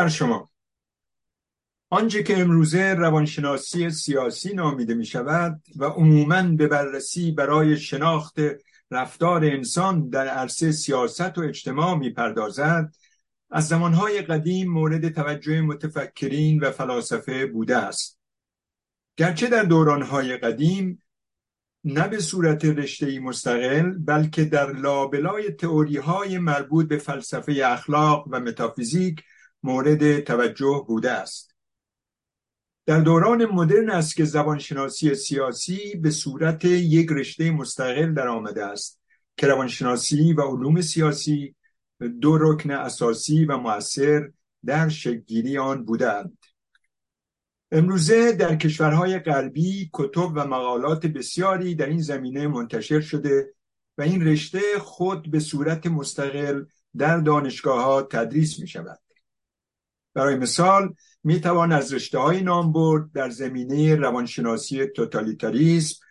بر شما. آنچه که امروزه روانشناسی سیاسی نامیده می شود و عموماً به بررسی برای شناخت رفتار انسان در عرصه سیاست و اجتماع می پردازد از زمانهای قدیم مورد توجه متفکرین و فلاسفه بوده است. گرچه در دورانهای قدیم نه به صورت رشته‌ای مستقل بلکه در لابلای تئوری های مربوط به فلسفه اخلاق و متافیزیک مورد توجه بوده است. در دوران مدرن است که زبانشناسی سیاسی به صورت یک رشته مستقل در آمده است که روانشناسی و علوم سیاسی دو رکن اساسی و مؤثر در شکلگیری آن بودند. امروزه در کشورهای غربی کتب و مقالات بسیاری در این زمینه منتشر شده و این رشته خود به صورت مستقل در دانشگاه ها تدریس می شود برای مثال می توان از رشته های نام برد در زمینه روانشناسی توتالیتاریسم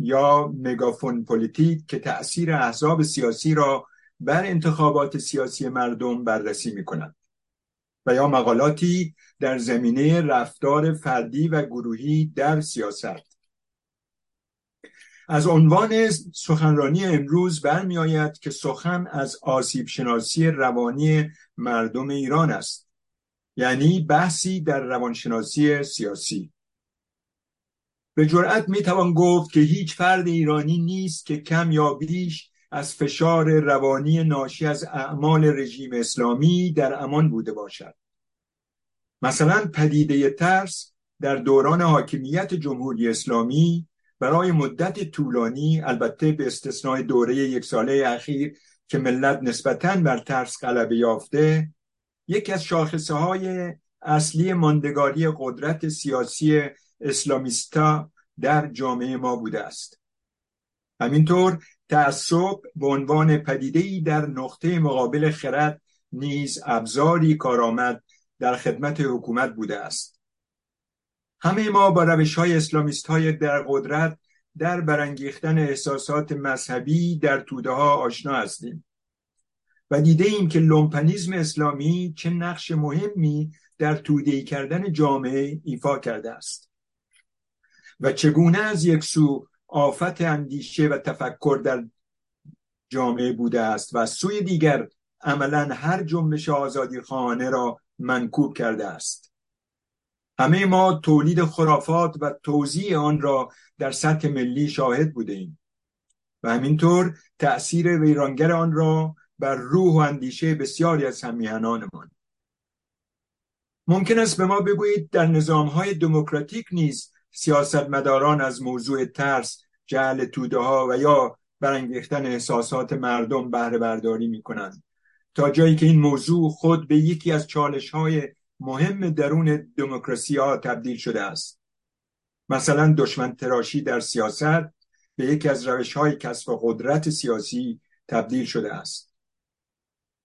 یا مگافون پلیتیک که تأثیر احزاب سیاسی را بر انتخابات سیاسی مردم بررسی می کند و یا مقالاتی در زمینه رفتار فردی و گروهی در سیاست. از عنوان سخنرانی امروز برمی آید که سخن از آسیب شناسی روانی مردم ایران است. یعنی بحثی در روانشناسی سیاسی. به جرأت می توان گفت که هیچ فرد ایرانی نیست که کم یا بیش از فشار روانی ناشی از اعمال رژیم اسلامی در امان بوده باشد. مثلا پدیده ترس در دوران حاکمیت جمهوری اسلامی برای مدت طولانی البته به استثنای دوره یک ساله اخیر که ملت نسبتا بر ترس غلبه یافته یکی از شاخصه های اصلی ماندگاری قدرت سیاسی اسلامیستا در جامعه ما بوده است. همینطور تعصب به عنوان پدیده‌ای در نقطه مقابل خرد نیز ابزاری کارآمد در خدمت حکومت بوده است. همه ما با روش های اسلامیست های در قدرت در برانگیختن احساسات مذهبی در توده ها آشنا هستیم. و دیده ایم که لومپنیزم اسلامی چه نقش مهمی در توده کردن جامعه ایفا کرده است و چگونه از یک سو آفت اندیشه و تفکر در جامعه بوده است و سوی دیگر عملا هر جنبش آزادی‌خواهانه را منکوب کرده است. همه ما تولید خرافات و توضیح آن را در سطح ملی شاهد بوده ایم و همینطور تأثیر ویرانگر آن را بر روح و اندیشه بسیاری از همیهنانمان. ممکن است به ما بگویید در نظامهای دموکراتیک نیز سیاستمداران از موضوع ترس جعل توده ها و یا برانگیختن احساسات مردم بهره برداری می کنند تا جایی که این موضوع خود به یکی از چالش های مهم درون دموکراسی ها تبدیل شده است. مثلا دشمن تراشی در سیاست به یکی از روش های کسب قدرت سیاسی تبدیل شده است.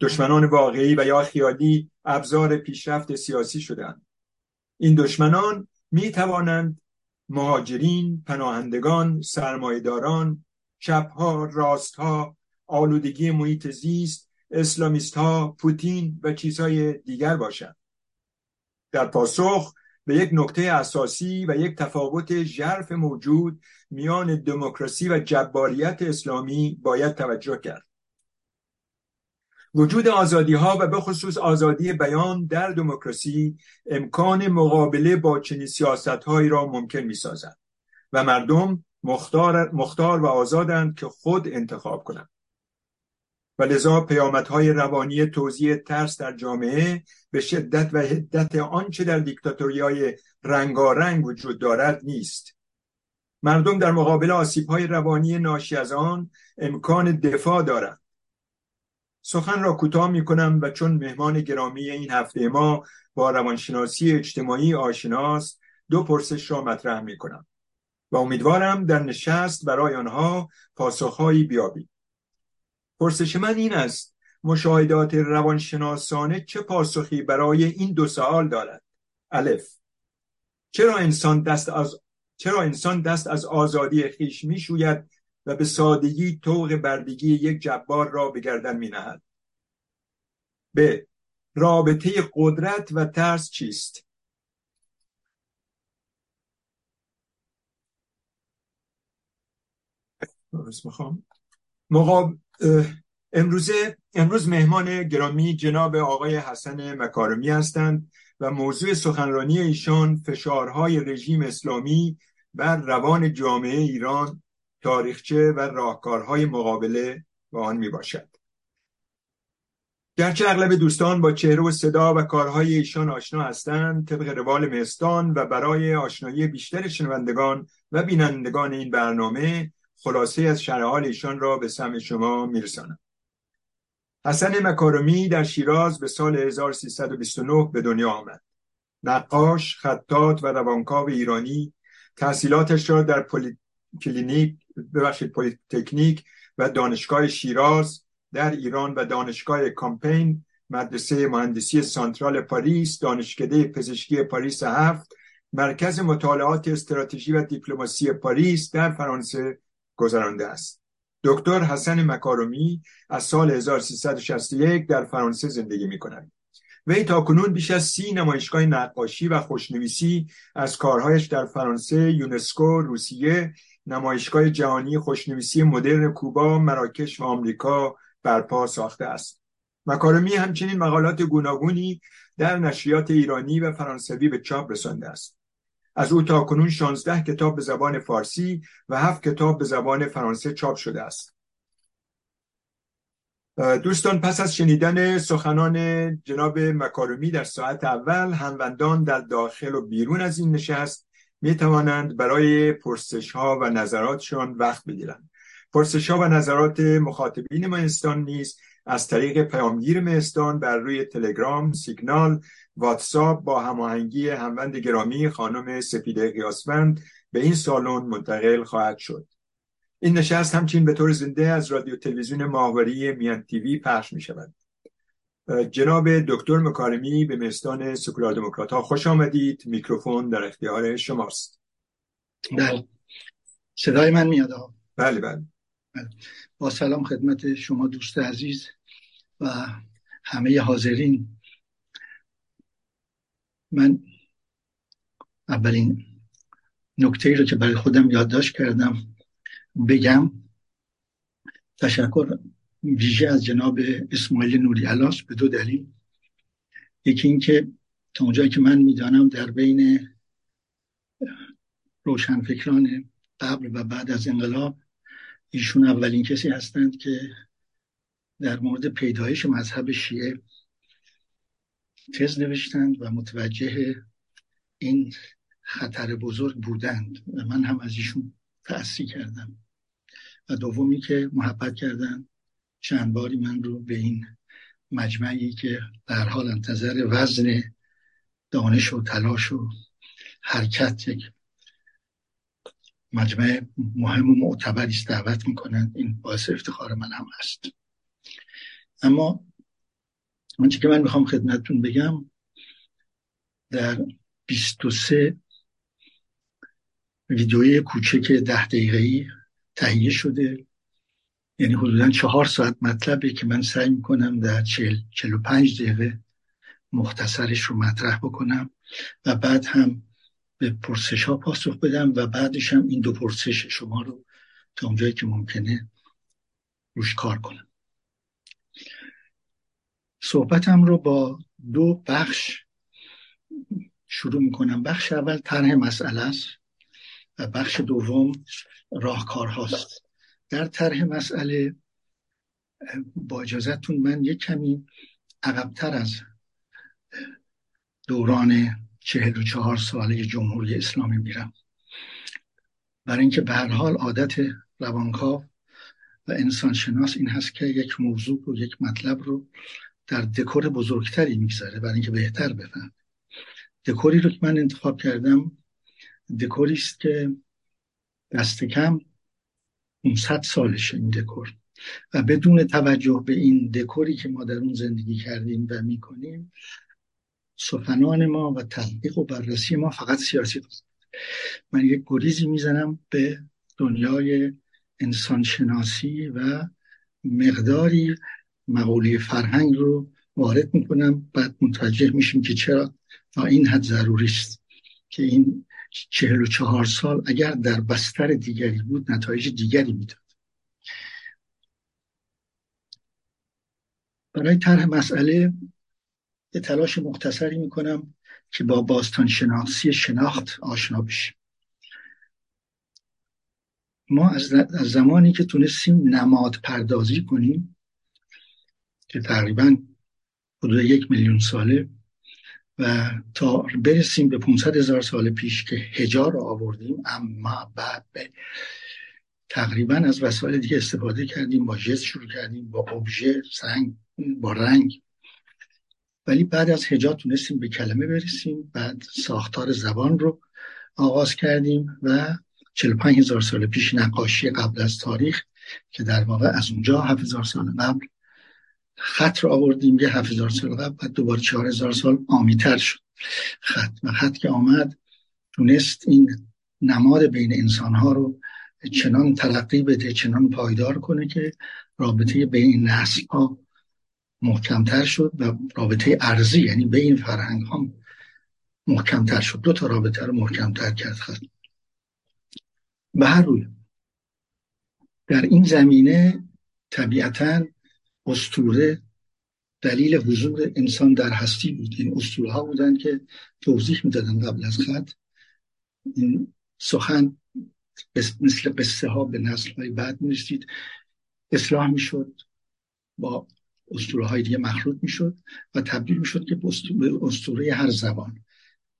دشمنان واقعی و یا خیالی ابزار پیشرفت سیاسی شدند این دشمنان می توانند مهاجرین، پناهندگان، سرمایداران، چپها، راستها، آلودگی محیط زیست، اسلامیست ها، پوتین و چیزهای دیگر باشند. در پاسخ به یک نکته اساسی و یک تفاوت ژرف موجود میان دموکراسی و جباریت اسلامی باید توجه کرد. وجود آزادی ها و به خصوص آزادی بیان در دموکراسی امکان مقابله با چنین سیاست هایی را ممکن می سازد و مردم مختار, مختار و آزادند که خود انتخاب کنند. و لذا پیامدهای روانی توزیع ترس در جامعه به شدت و حدت آنچه در دیکتاتوری های رنگارنگ وجود دارد نیست. مردم در مقابل آسیب های روانی ناشی از آن امکان دفاع دارند. سخن را کوتاه می کنم و چون مهمان گرامی این هفته ما با روانشناسی اجتماعی آشناست دو پرسش را مطرح می کنم و امیدوارم در نشست برای آنها پاسخهایی بیابید پرسش من این است مشاهدات روانشناسانه چه پاسخی برای این دو سوال دارد؟ الف چرا انسان دست از چرا انسان دست از آزادی خیش می‌شوید و به سادگی طوق بردگی یک جبار را به گردن می نهد. ب. رابطه قدرت و ترس چیست؟ مقاب... امروزه امروز مهمان گرامی جناب آقای حسن مکارمی هستند و موضوع سخنرانی ایشان فشارهای رژیم اسلامی بر روان جامعه ایران تاریخچه و راهکارهای مقابله با آن می باشد. گرچه اغلب دوستان با چهره و صدا و کارهای ایشان آشنا هستند طبق روال مهستان و برای آشنایی بیشتر شنوندگان و بینندگان این برنامه خلاصه‌ای از شرح ایشان را به سمع شما میرسانم حسن مکارمی در شیراز به سال 1329 به دنیا آمد نقاش، خطاط و روانکاو ایرانی تحصیلاتش را در پلی... کلینیک ببخشید پلیتکنیک و دانشگاه شیراز در ایران و دانشگاه کمپین مدرسه مهندسی سانترال پاریس دانشکده پزشکی پاریس هفت مرکز مطالعات استراتژی و دیپلماسی پاریس در فرانسه گذرانده است. دکتر حسن مکارمی از سال 1361 در فرانسه زندگی می کند وی تا کنون بیش از سی نمایشگاه نقاشی و خوشنویسی از کارهایش در فرانسه، یونسکو، روسیه نمایشگاه جهانی خوشنویسی مدرن کوبا مراکش و آمریکا برپا ساخته است. مکارمی همچنین مقالات گوناگونی در نشریات ایرانی و فرانسوی به چاپ رسانده است. از او تا کنون 16 کتاب به زبان فارسی و هفت کتاب به زبان فرانسه چاپ شده است. دوستان پس از شنیدن سخنان جناب مکارمی در ساعت اول هموندان در داخل و بیرون از این نشست می توانند برای پرسش ها و نظراتشان وقت بگیرند پرسش ها و نظرات مخاطبین مهستان نیز از طریق پیامگیر مهستان بر روی تلگرام، سیگنال، واتساپ با هماهنگی هموند گرامی خانم سپیده قیاسفند به این سالن منتقل خواهد شد. این نشست همچنین به طور زنده از رادیو تلویزیون ماهواری میان تیوی پخش می شود. جناب دکتر مکارمی به مستان سکولار دموکرات ها خوش آمدید. میکروفون در اختیار شماست. بله. صدای من میاد بله بله. با سلام خدمت شما دوست عزیز و همه حاضرین. من اولین نکته ای رو که برای خودم یادداشت کردم بگم تشکر ویژه از جناب اسماعیل نوری علاس به دو دلیل. یکی اینکه تا اونجایی که من می‌دانم در بین روشنفکران قبل و بعد از انقلاب ایشون اولین کسی هستند که در مورد پیدایش مذهب شیعه تز نوشتند و متوجه این خطر بزرگ بودند و من هم از ایشون تأثیر کردم. و دومی که محبت کردند چند باری من رو به این مجمعی که در حال انتظر وزن دانش و تلاش و حرکت یک مجمع مهم و معتبری است دعوت می‌کنند این باعث افتخار من هم هست. اما آنچه که من می‌خوام خدمتتون بگم در 23 ویدیوی کوچک ده دقیقه‌ای تهیه شده. یعنی حدودا چهار ساعت مطلبه که من سعی می‌کنم در چل, چل و پنج دقیقه مختصرش رو مطرح بکنم و بعد هم به پرسش ها پاسخ بدم و بعدش هم این دو پرسش شما رو تا اونجایی که ممکنه روش کار کنم. صحبتم رو با دو بخش شروع می‌کنم. بخش اول طرح مسئله است و بخش دوم راهکارهاست. در طرح مسئله با اجازتون من یک کمی عقبتر از دوران چهل و چهار ساله جمهوری اسلامی میرم. برای اینکه به هر حال عادت روانکاو و انسان شناس این هست که یک موضوع و یک مطلب رو در دکور بزرگتری می‌گذاره. برای اینکه بهتر بفهم دکوری رو که من انتخاب کردم دکوری است که دست کم 500 سالشه این دکور. و بدون توجه به این دکوری که ما در اون زندگی کردیم و می‌کنیم سخنان ما و تحقیق و بررسی ما فقط سیاسی است. من یک گریزی می‌زنم به دنیای انسانشناسی و مقداری مقوله فرهنگ رو وارد می‌کنم بعد متوجه میشیم که چرا. تا این حد ضروری است که این چهل و چهار سال اگر در بستر دیگری بود نتایج دیگری می‌داد. برای طرح مسئله یه تلاش مختصری می‌کنم که با باستان شناسی شناخت آشنا بشیم. ما از زمانی که تونستیم نماد پردازی کنیم که تقریبا حدود یک میلیون ساله و تا برسیم به 500 هزار سال پیش که هجار آوردیم اما بعد به تقریبا از وسایل دیگه استفاده کردیم با جست شروع کردیم با ابژه سنگ با رنگ. ولی بعد از هجا تونستیم به کلمه برسیم بعد ساختار زبان رو آغاز کردیم و 45 هزار سال پیش نقاشی قبل از تاریخ که در واقع از اونجا 7 هزار سال قبل خط رو آوردیم یه 7 هزار سال قبل بعد دوباره 4 هزار سال آمیتر شد. خط و خط که آمد تونست این نماد بین انسان ها رو چنان ترقی بده چنان پایدار کنه که رابطه بین نسل ها محکمتر شد و رابطه ارزی یعنی بین فرهنگ ها محکمتر شد. دو تا رابطه رو محکمتر کرد خط. به هر روی در این زمینه طبیعتا استوره دلیل حضور انسان در هستی بود. این اسطوره ها بودن که توضیح می‌دادن قبل از خط. این سخن مثل قصه ها به نسل های بعد می‌رسید. اصلاح می‌شد با اسطوره های دیگه مخلوط می‌شد و تبدیل می‌شد که به اسطوره هر زبان.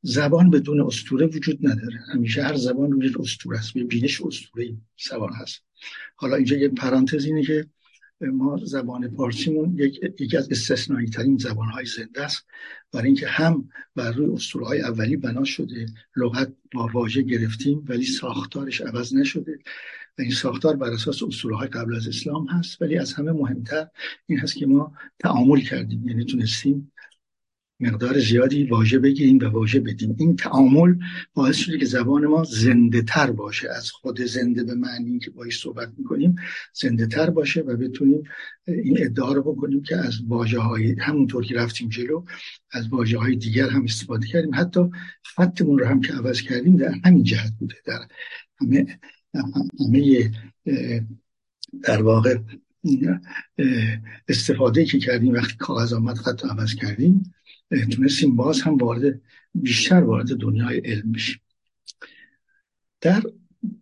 زبان بدون اسطوره وجود نداره. همیشه هر زبان روی اسطوره است. به بینش اسطوره زبان هست. حالا اینجا یه پرانتز اینه که ما زبان پارسیمون یک، یکی از استثنایی ترین زبان های زنده است. برای اینکه هم بر روی اسطوره های اولی بنا شده لغت با واژه گرفتیم ولی ساختارش عوض نشده. و این ساختار بر اساس اسطوره های قبل از اسلام هست ولی از همه مهمتر این هست که ما تعامل کردیم. یعنی تونستیم مقدار زیادی واژه بگیریم و واژه بدیم. این تعامل باعث شده که زبان ما زنده تر باشه. از خود زنده به معنی که باش صحبت می‌کنیم زنده تر باشه و بتونیم این ادعا رو بکنیم که از واژه های همونطور که رفتیم جلو از واژه های دیگر هم استفاده کردیم. حتی خطمون رو هم که عوض کردیم در همین جهت بوده. در همه همه در واقع استفاده که کردیم وقتی کاغذ آمد خط عوض کردیم. تونستیم باز هم وارد بیشتر وارد دنیای علم بشیم. در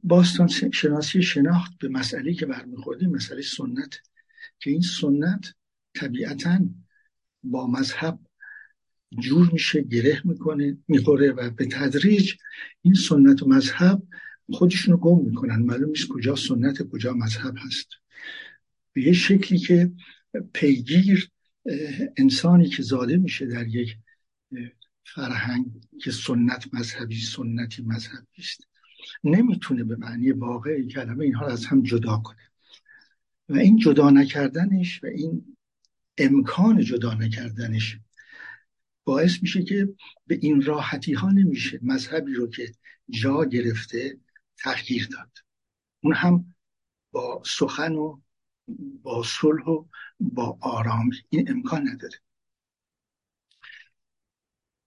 باستان شناسی شناخت به مسئله که برمیخوردیم مسئله سنت که این سنت طبیعتا با مذهب جور میشه گره می‌کنه می‌خوره و به تدریج این سنت و مذهب خودشون رو گم می‌کنن. معلوم نیست کجا سنت کجا مذهب هست. به یه شکلی که پیگیر انسانی که زاده میشه در یک فرهنگ که سنت مذهبی سنتی مذهبی است نمی‌تونه به معنی واقعی کلمه اینها رو از هم جدا کنه. و این جدا نکردنش و این امکان جدا نکردنش باعث میشه که به این راحتی ها نمیشه مذهبی رو که جا گرفته تغییر داد. اون هم با سخن و با صلح و با آرام این امکان نداره.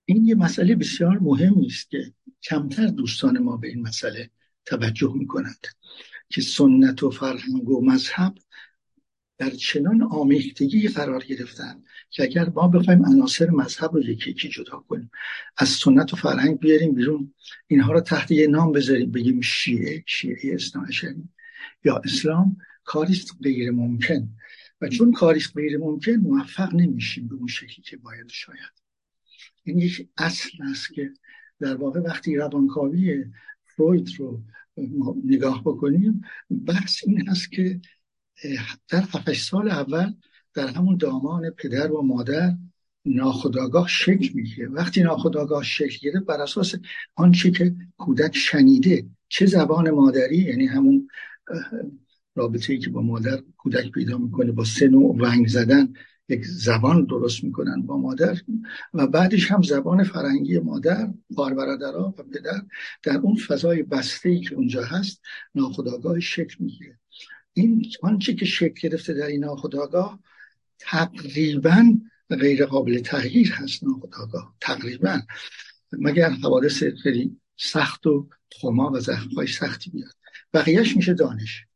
این یه مسئله بسیار مهمی است که کمتر دوستان ما به این مسئله توجه می‌کنند که سنت و فرهنگ و مذهب در چنان آمیختگی قرار گرفتن که اگر ما بخوایم عناصر مذهب رو یکی یکی جدا کنیم از سنت و فرهنگ بیاریم بیرون اینها رو تحت یه نام بذاریم بگیم شیعه شیعه اسلام یا اسلام. کاریست غیر ممکن. و چون کاریست غیر ممکن موفق نمیشیم به اون شکلی که باید شاید. این یک اصل است که در واقع وقتی روانکاوی فروید رو نگاه بکنیم بحث این هست که در 7 سال اول در همون دامان پدر و مادر ناخداگاه شکل می‌گیره. وقتی ناخداگاه شکل گیره بر اساس آنچه که کودک شنیده چه زبان مادری یعنی همون رابطه ای که با مادر کودک پیدا می‌کنه با سه نوع ونگ زدن یک زبان درست می‌کنن با مادر و بعدش هم زبان فرنگی مادر بار برادرها و پدر در اون فضای بسته ای که اونجا هست ناخداگاه شکل می‌گیره. این آنچه که شکل گرفته در این ناخداگاه تقریبا غیر قابل تغییر هست ناخداگاه تقریبا. مگر حوادث خیلی سخت و خما و زخمهای سختی بیاد بقیهش میشه دانش.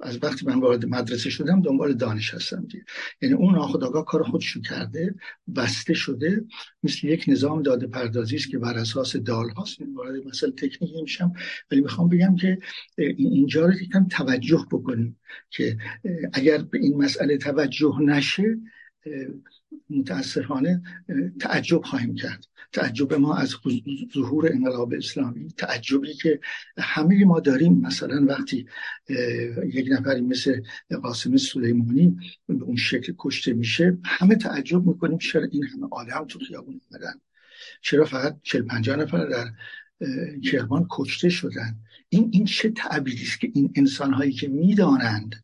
از وقتی من وارد مدرسه شدم دنبال دانش هستم دیگه. یعنی اون ناخداگاه کار خودشو کرده بسته شده مثل یک نظام داده پردازی است که بر اساس دال هاست. وارد مثلا تکنیکی میشم ولی می‌خوام بگم که اینجا رو یکم توجه بکنیم که اگر به این مسئله توجه نشه متاسفانه تعجب خواهیم کرد. تعجب ما از ظهور انقلاب اسلامی. تعجبی که همه ما داریم. مثلا وقتی یک نفری مثل قاسم سلیمانی به اون شکل کشته میشه همه تعجب می‌کنیم چرا این همه آدم تو خیابون اومدن؟ چرا فقط 40 50 نفر در کرمان کشته شدن؟ این این چه تعبیری است که این انسان هایی که می‌دانند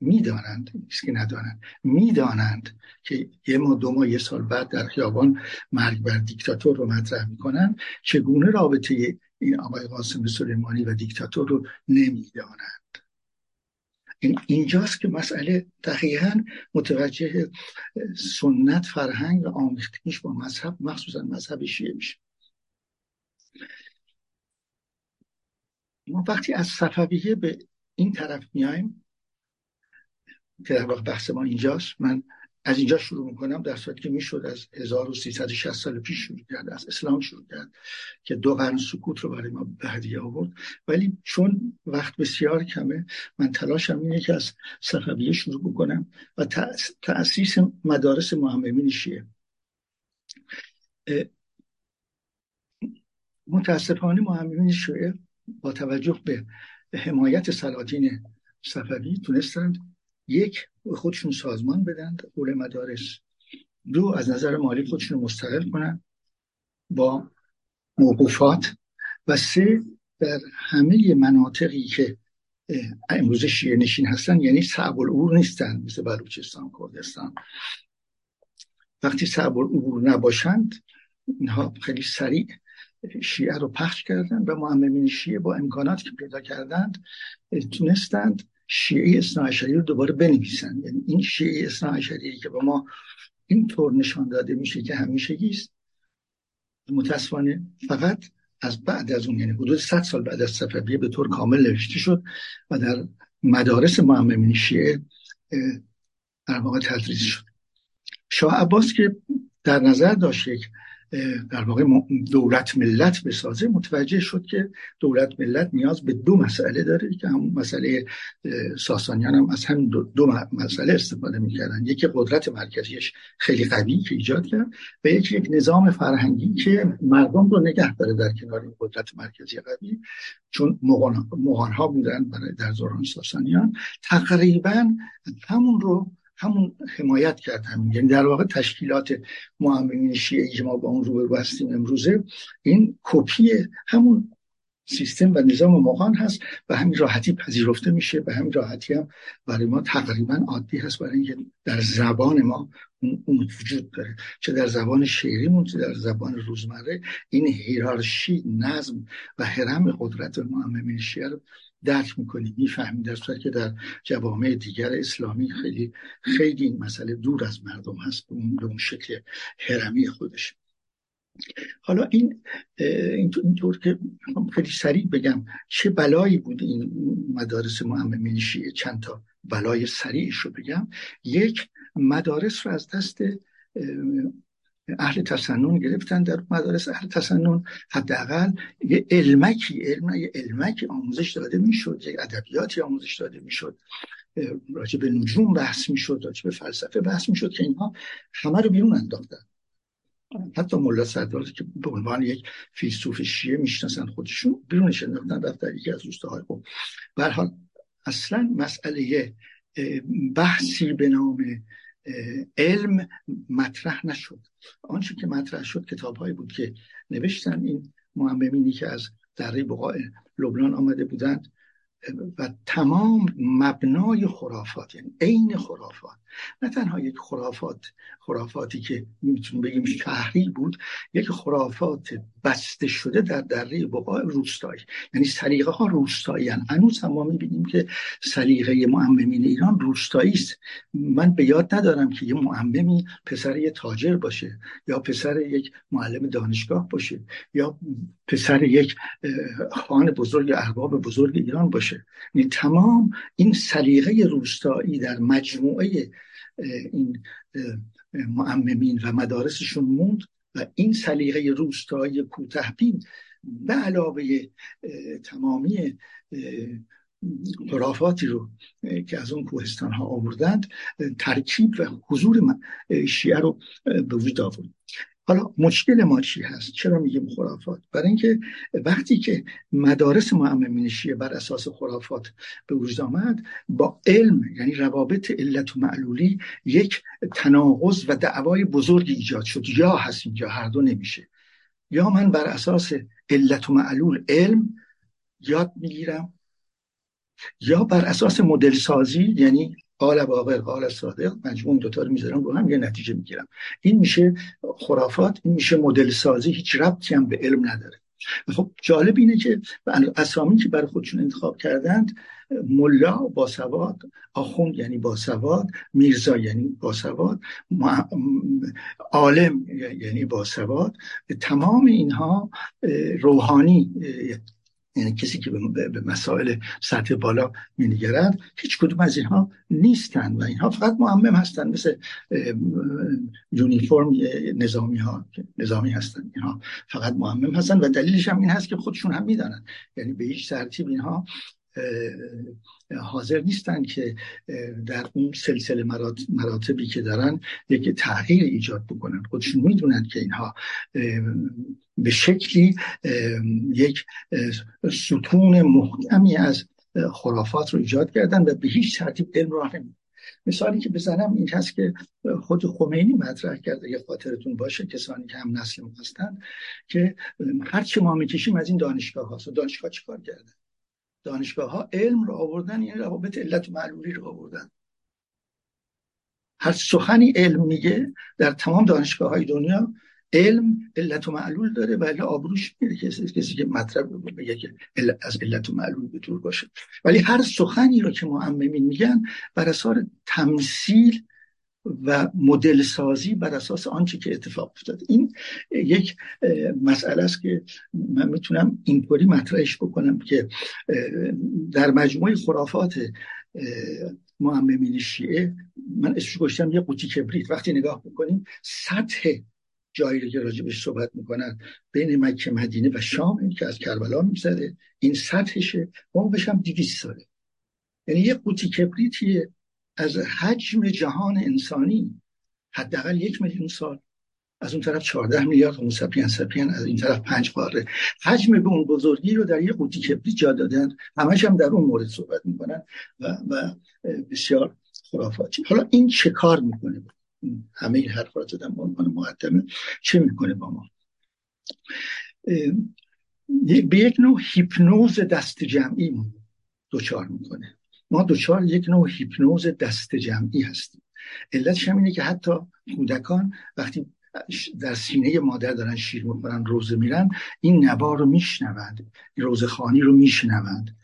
می‌دانند نیست که ندانند. می‌دانند که یه ما دو ماه یه سال بعد در خیابان مرگ بر دیکتاتور رو مطرح می‌کنن چگونه رابطه این آقای قاسم سلیمانی و دیکتاتور رو نمی‌دانند؟ این اینجاست که مسئله دقیقا متوجه سنت فرهنگ و آمیختگیش با مذهب مخصوصا مذهب شیعه میشه. ما وقتی از صفویه به این طرف میایم که در واقع بحث ما اینجاست. من از اینجا شروع می‌کنم در صورتی که می‌شد از 1360 سال پیش شروع کرد از اسلام شروع کرد که دو قرن سکوت رو برای ما به هدیه آورد. ولی چون وقت بسیار کمه من تلاشم اینه که از صفویه شروع بکنم و تأسیس مدارس معممین شیعه. متاسفانه معممین شیعه با توجه به حمایت سلاطین صفوی تونستند یک خودشون سازمان بدن قول مدارس. دو از نظر مالی خودشون مستقل کنن با موقوفات. و سه در همه مناطقی که امروز شیعه نشین هستن یعنی صعب العبور نیستن مثل بلوچستان کردستان. وقتی صعب العبور نباشند اینها خیلی سریع شیعه رو پخش کردن و معممین شیعه با امکانات که پیدا کردند تونستند شیعه اصناعشری رو دوباره بنویسن. یعنی این شیعه اصناعشری که به ما اینطور نشان داده میشه که همیشه است متاسفانه فقط از بعد از اون یعنی حدود 100 سال بعد از صفویه به طور کامل نوشته شد و در مدارس معممین شیعه در واقع تدریس شد. شاه عباس که در نظر داشت یک در واقع دولت ملت بسازه. متوجه شد که دولت ملت نیاز به دو مسئله داره که هم مسئله ساسانیان هم از هم دو, دو مسئله استفاده می‌کردن. یکی قدرت مرکزیش خیلی قوی که ایجاد کرد و یکی یک نظام فرهنگی که مردم رو نگه داره در کنار این قدرت مرکزی قوی. چون مغان ها بودن برای در دوران ساسانیان. تقریبا همون رو همون حمایت کرد همین. یعنی در واقع تشکیلات معممین شیعه که ما با اون روبرو هستیم امروزه. این کپی همون سیستم و نظام مغان هست. و همین راحتی پذیرفته میشه. و همین راحتی هم برای ما تقریبا عادی هست. برای اینکه در زبان ما اون وجود داره. چه در زبان شعریمون چه در زبان روزمره. این هیرارشی نظم و حرم قدرت معممین شیعه رو درک می‌کنیم می‌فهمیم در صورت که در جوامع دیگر اسلامی خیلی خیلی این مسئله دور از مردم هست به اون, شکل هرمی خودش. حالا این اینطور که خیلی سریع بگم چه بلایی بود این مدارس معممین شیعه؟ چند تا بلای سریعش رو بگم. یک مدارس رو از دست اهل تسنن گرفتن در مدارس اهل تسنن حداقل یه علمکی علم یه علمکی آموزش داده می‌شد یک ادبیاتی آموزش داده می‌شد. راجع به نجوم بحث می‌شد راجع به فلسفه بحث می‌شد که اینها همه رو بیرون انداختن. حتی ملا صدرات که به عنوان یک فیلسوف شیعه می‌شناسن خودشون بیرونش انداختن رفت یکی از روستاهای قم حال اصلا مسئله بحثی به نام علم مطرح نشد. آنچه که مطرح شد کتاب هایی بود که نوشتن. این معممینی که از دره بقاع لبنان آمده بودند و تمام مبنای خرافات یعنی عین خرافات. نه تنها یک خرافات خرافاتی که می‌تونیم بگیم شهری بود یک خرافات بسته شده در دره بقاع روستایی. یعنی سلیقه ها روستایی هن. هنوز هم ما می‌بینیم که سلیقه معممین ایران روستایی است. من به یاد ندارم که یه معممی پسر یه تاجر باشه یا پسر یک معلم دانشگاه باشه یا پسر یک خان بزرگ ارباب بزرگ ایران باشه. یعنی تمام این سلیقه روستایی در مجموعه این معممین و مدارسشون موند و این سلیقه روستایی کوتهبین به علاوه تمامی خرافاتی رو که از اون کوهستان ها آوردند ترکیب و حضور شیعه رو به وجود آورد. حالا مشکل ما چی هست؟ چرا میگیم خرافات؟ برای اینکه وقتی که مدارس معممین شیعه بر اساس خرافات به وجود آمد با علم یعنی روابط علت و معلولی یک تناقض و دعوای بزرگی ایجاد شد. یا هست اینجا هر دو نمیشه. یا من بر اساس علت و معلول علم یاد می‌گیرم یا بر اساس مدل سازی یعنی قال باقر قال صادق مجموع دوتا رو می‌ذارم رو هم یه نتیجه می‌گیرم. این میشه خرافات این میشه مدل سازی هیچ ربطی هم به علم نداره. خب جالب اینه که اسامی که برای خودشون انتخاب کردند ملا با سواد آخوند یعنی با سواد میرزا یعنی با سواد عالم یعنی با سواد. تمام اینها روحانی یعنی کسی که به مسائل سطح بالا مینگرد هیچ کدوم از اینها نیستن و اینها فقط معمم هستن مثل یونیفرم نظامی ها نظامی هستن اینها فقط معمم هستن و دلیلش هم این هست که خودشون هم می‌دانن. یعنی به هیچ ترتیب اینها حاضر نیستن که در اون سلسله مراتبی که دارن یک تغییر ایجاد بکنن. خودشون می‌دونن که اینها به شکلی یک ستون محکمی از خرافات رو ایجاد کردن و به هیچ ترتیب علم راه مثالی که بزنم این هست که خود خمینی مطرح کرده یه خاطرتون باشه کسانی که هم نسل هستند که هر چه ما می‌کشیم از این دانشگاه هاست و دانشگاه چیکار کردن دانشگاه ها علم رو آوردن یعنی روابط علت و معلولی رو آوردن. هر سخنی علم میگه در تمام دانشگاه های دنیا علم علت و معلول داره ولی آبروش میره کسی کسی که مطلب بگه که از علت و معلول به دور باشه. ولی هر سخنی رو که معممین میگن بر اساس تمثیل و مدل سازی بر اساس آنچه که اتفاق افتاد. این یک مسئله است که من می‌تونم اینطوری مطرحش بکنم که در مجموعه خرافات معممین شیعه من اسمش گشتم یه قوطی کبریت. وقتی نگاه بکنیم سطح جایی رو که راجبش صحبت می‌کنن بین مکه مدینه و شام که از کربلا میگذره این سطحشه عمقش هم دیویست ساله. یعنی یه قوطی کبریتیه از حجم جهان انسانی حداقل یک میلیون سال. از اون طرف 14 میلیارد همون سپین سپین از این طرف پنج قاره. حجم به اون بزرگی رو در یه قوطی کبریت جا دادن. همش هم در اون مورد صحبت می‌کنن و, و بسیار خرافاتی. حالا این چه کار می‌کنه؟ همه این حرف را زدم به عنوان مقدمه. چه می‌کنه با ما؟ به یک نوع هیپنوز دست جمعی دوچار می‌کنه. ما دوچار یک نوع هیپنوز دست جمعی هستیم. علتش هم اینه که حتی کودکان وقتی در سینه مادر دارن شیر می‌خورن روزه میرن این نوا رو میشنوند روزه خانی رو میشنوند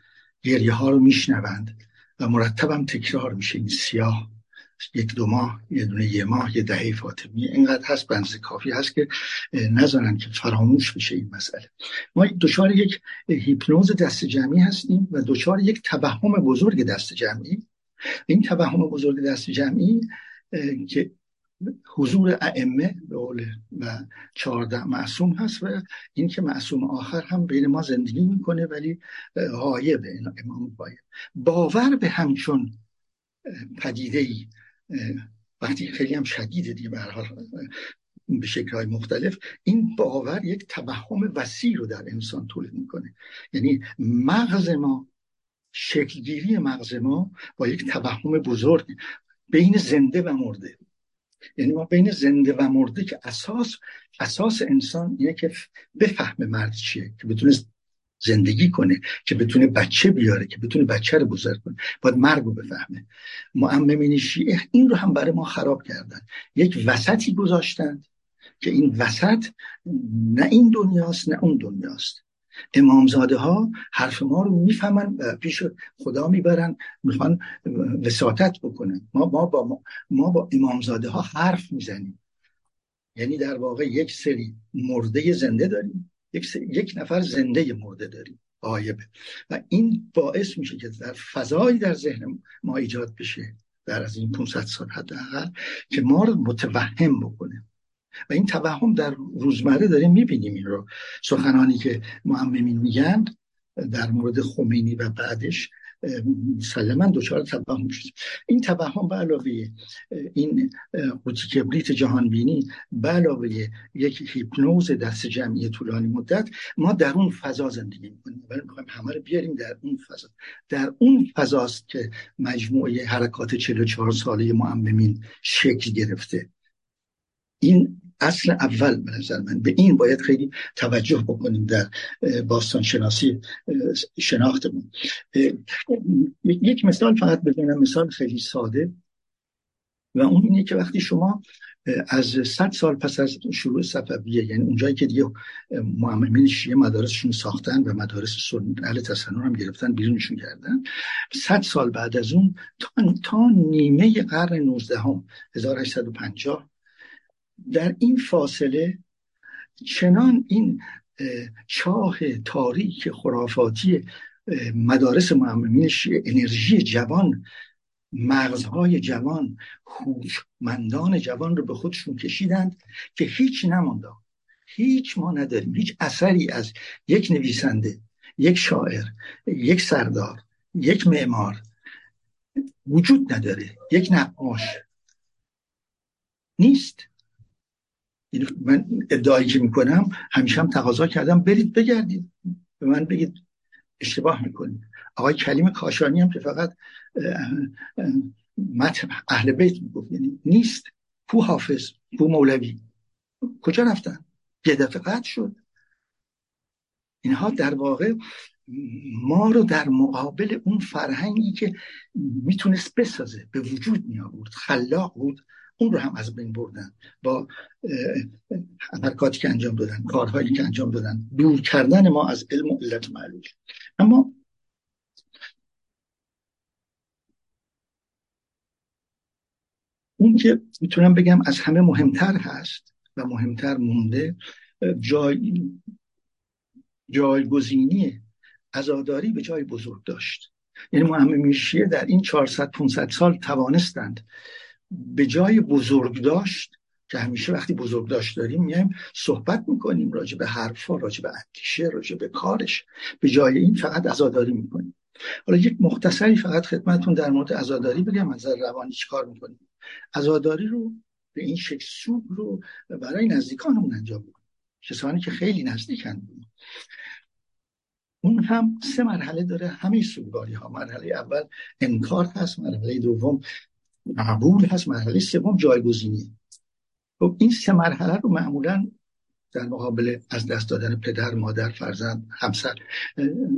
گریه ها رو میشنوند و مرتبم تکرار میشه این سیاه. یک دو ماه یه دونه یه ماه یه دهه فاطمی. اینقدر هست بنز کافی هست که نذارن که فراموش بشه این مسئله. ما دچار یک هیپنوز دست جمعی هستیم و دچار یک توهم بزرگ دست جمعی. این توهم بزرگ دست جمعی که حضور ائمه به و چهارده معصوم هست و این که معصوم آخر هم بین ما زندگی می‌کنه ولی غایبه امام باید باور به همچون پدیده ای وقتی خیلی هم شدیده دیگه به به شکلهای مختلف این باور یک توهم وسیع رو در انسان تولید می‌کنه. یعنی مغز ما شکلگیری مغز ما با یک توهم بزرگ بین زنده و مرده. یعنی ما بین زنده و مرده که اساس اساس انسان اینه که بفهمه مرد چیه که بتونه زندگی کنه که بتونه بچه بیاره که بتونه بچه رو بزرگ کنه. باید مرگ رو بفهمه. معممین شیعه این رو هم برای ما خراب کردن. یک وسطی گذاشتند که این وسط نه این دنیاست نه اون دنیاست. امامزاده ها حرف ما رو می‌فهمن و پیش خدا می‌برن می‌خوان وساطت بکنن. ما, ما با ما, ما با امامزاده ها حرف می‌زنیم. یعنی در واقع یک سری مرده زنده داریم. یک, یک نفر زنده مرده داریم. آیبه و این باعث میشه که در فضایی در ذهن ما ایجاد بشه در از این 500 سال حداقل که ما رو متوهم بکنه. و این توهم در روزمره داریم می‌بینیم این رو. سخنانی که معممین میگن در مورد خمینی و بعدش مسلما دچار توهم شد این توهم به علاوه این قوطی کبریت جهانبینی به علاوه یک هیپنوز دست جمعی طولانی مدت ما در اون فضا زندگی می‌کنیم. ولی می‌خوایم همه رو بیاریم در اون فضا. در اون فضاست که مجموعه حرکات 44 ساله معممین شکل گرفته. این اصل اول به نظر من. به این باید خیلی توجه بکنیم در باستان شناسی شناختمون. یک مثال فقط بزنم مثال خیلی ساده. و اون اینه که وقتی شما از صد سال پس از شروع صفویه یعنی اونجایی که دیگه معممین شیعه مدارسشون ساختن و مدارس سنت اهل تصنع هم گرفتن بیرونشون کردن. صد سال بعد از اون تا, تا نیمه قرن 19 هم 1850 در این فاصله چنان این چاه تاریک خرافاتی مدارس معممین انرژی جوان مغزهای جوان هوشمندان جوان رو به خودشون کشیدند که هیچ نمانده هیچ ما نداریم هیچ اثری از یک نویسنده یک شاعر یک سردار یک معمار وجود نداره یک نقاش نیست. من ادعایی که می‌کنم همیشه هم تقاضا کردم برید بگردید. به من بگید اشتباه می‌کنید. آقای کلیم کاشانی هم که فقط متن اهل بیت می‌گفت یعنی نیست. کو حافظ کو مولوی. کجا رفتن؟ یه دفعه قطع شد. اینها در واقع ما رو در مقابل اون فرهنگی که می‌تونست بسازه به وجود می آورد خلاق بود. اون رو هم از بین بردن. با حرکاتی که انجام دادن کارهایی که انجام دادن. دور کردن ما از علم و علت معلول اما اون که می‌تونم بگم از همه مهمتر هست و مهمتر مونده جای جایگزینی ازاداری به جای بزرگ داشت. یعنی مهم میشیه در این 400 500 سال توانستند به جای بزرگ داشت که همیشه وقتی بزرگ داشت داریم میایم صحبت می‌کنیم راجع به حرفا راجع به اندیشه راجع به کارش. به جای این فقط ازاداری می‌کنیم. حالا یک مختصری فقط خدمتون در مورد ازاداری بگم از روانی چیکار می‌کنیم. ازاداری رو به این شکل سوگ رو برای نزدیکانمون انجام می‌کنیم کسانی که خیلی نزدیکن. اون هم سه مرحله داره همه سوگواری ها مرحله اول انکار هست مرحله دوم قبول هست مرحله سوم جایگزینی. خب این سه مرحله رو معمولا در مقابل از دست دادن پدر مادر فرزند همسر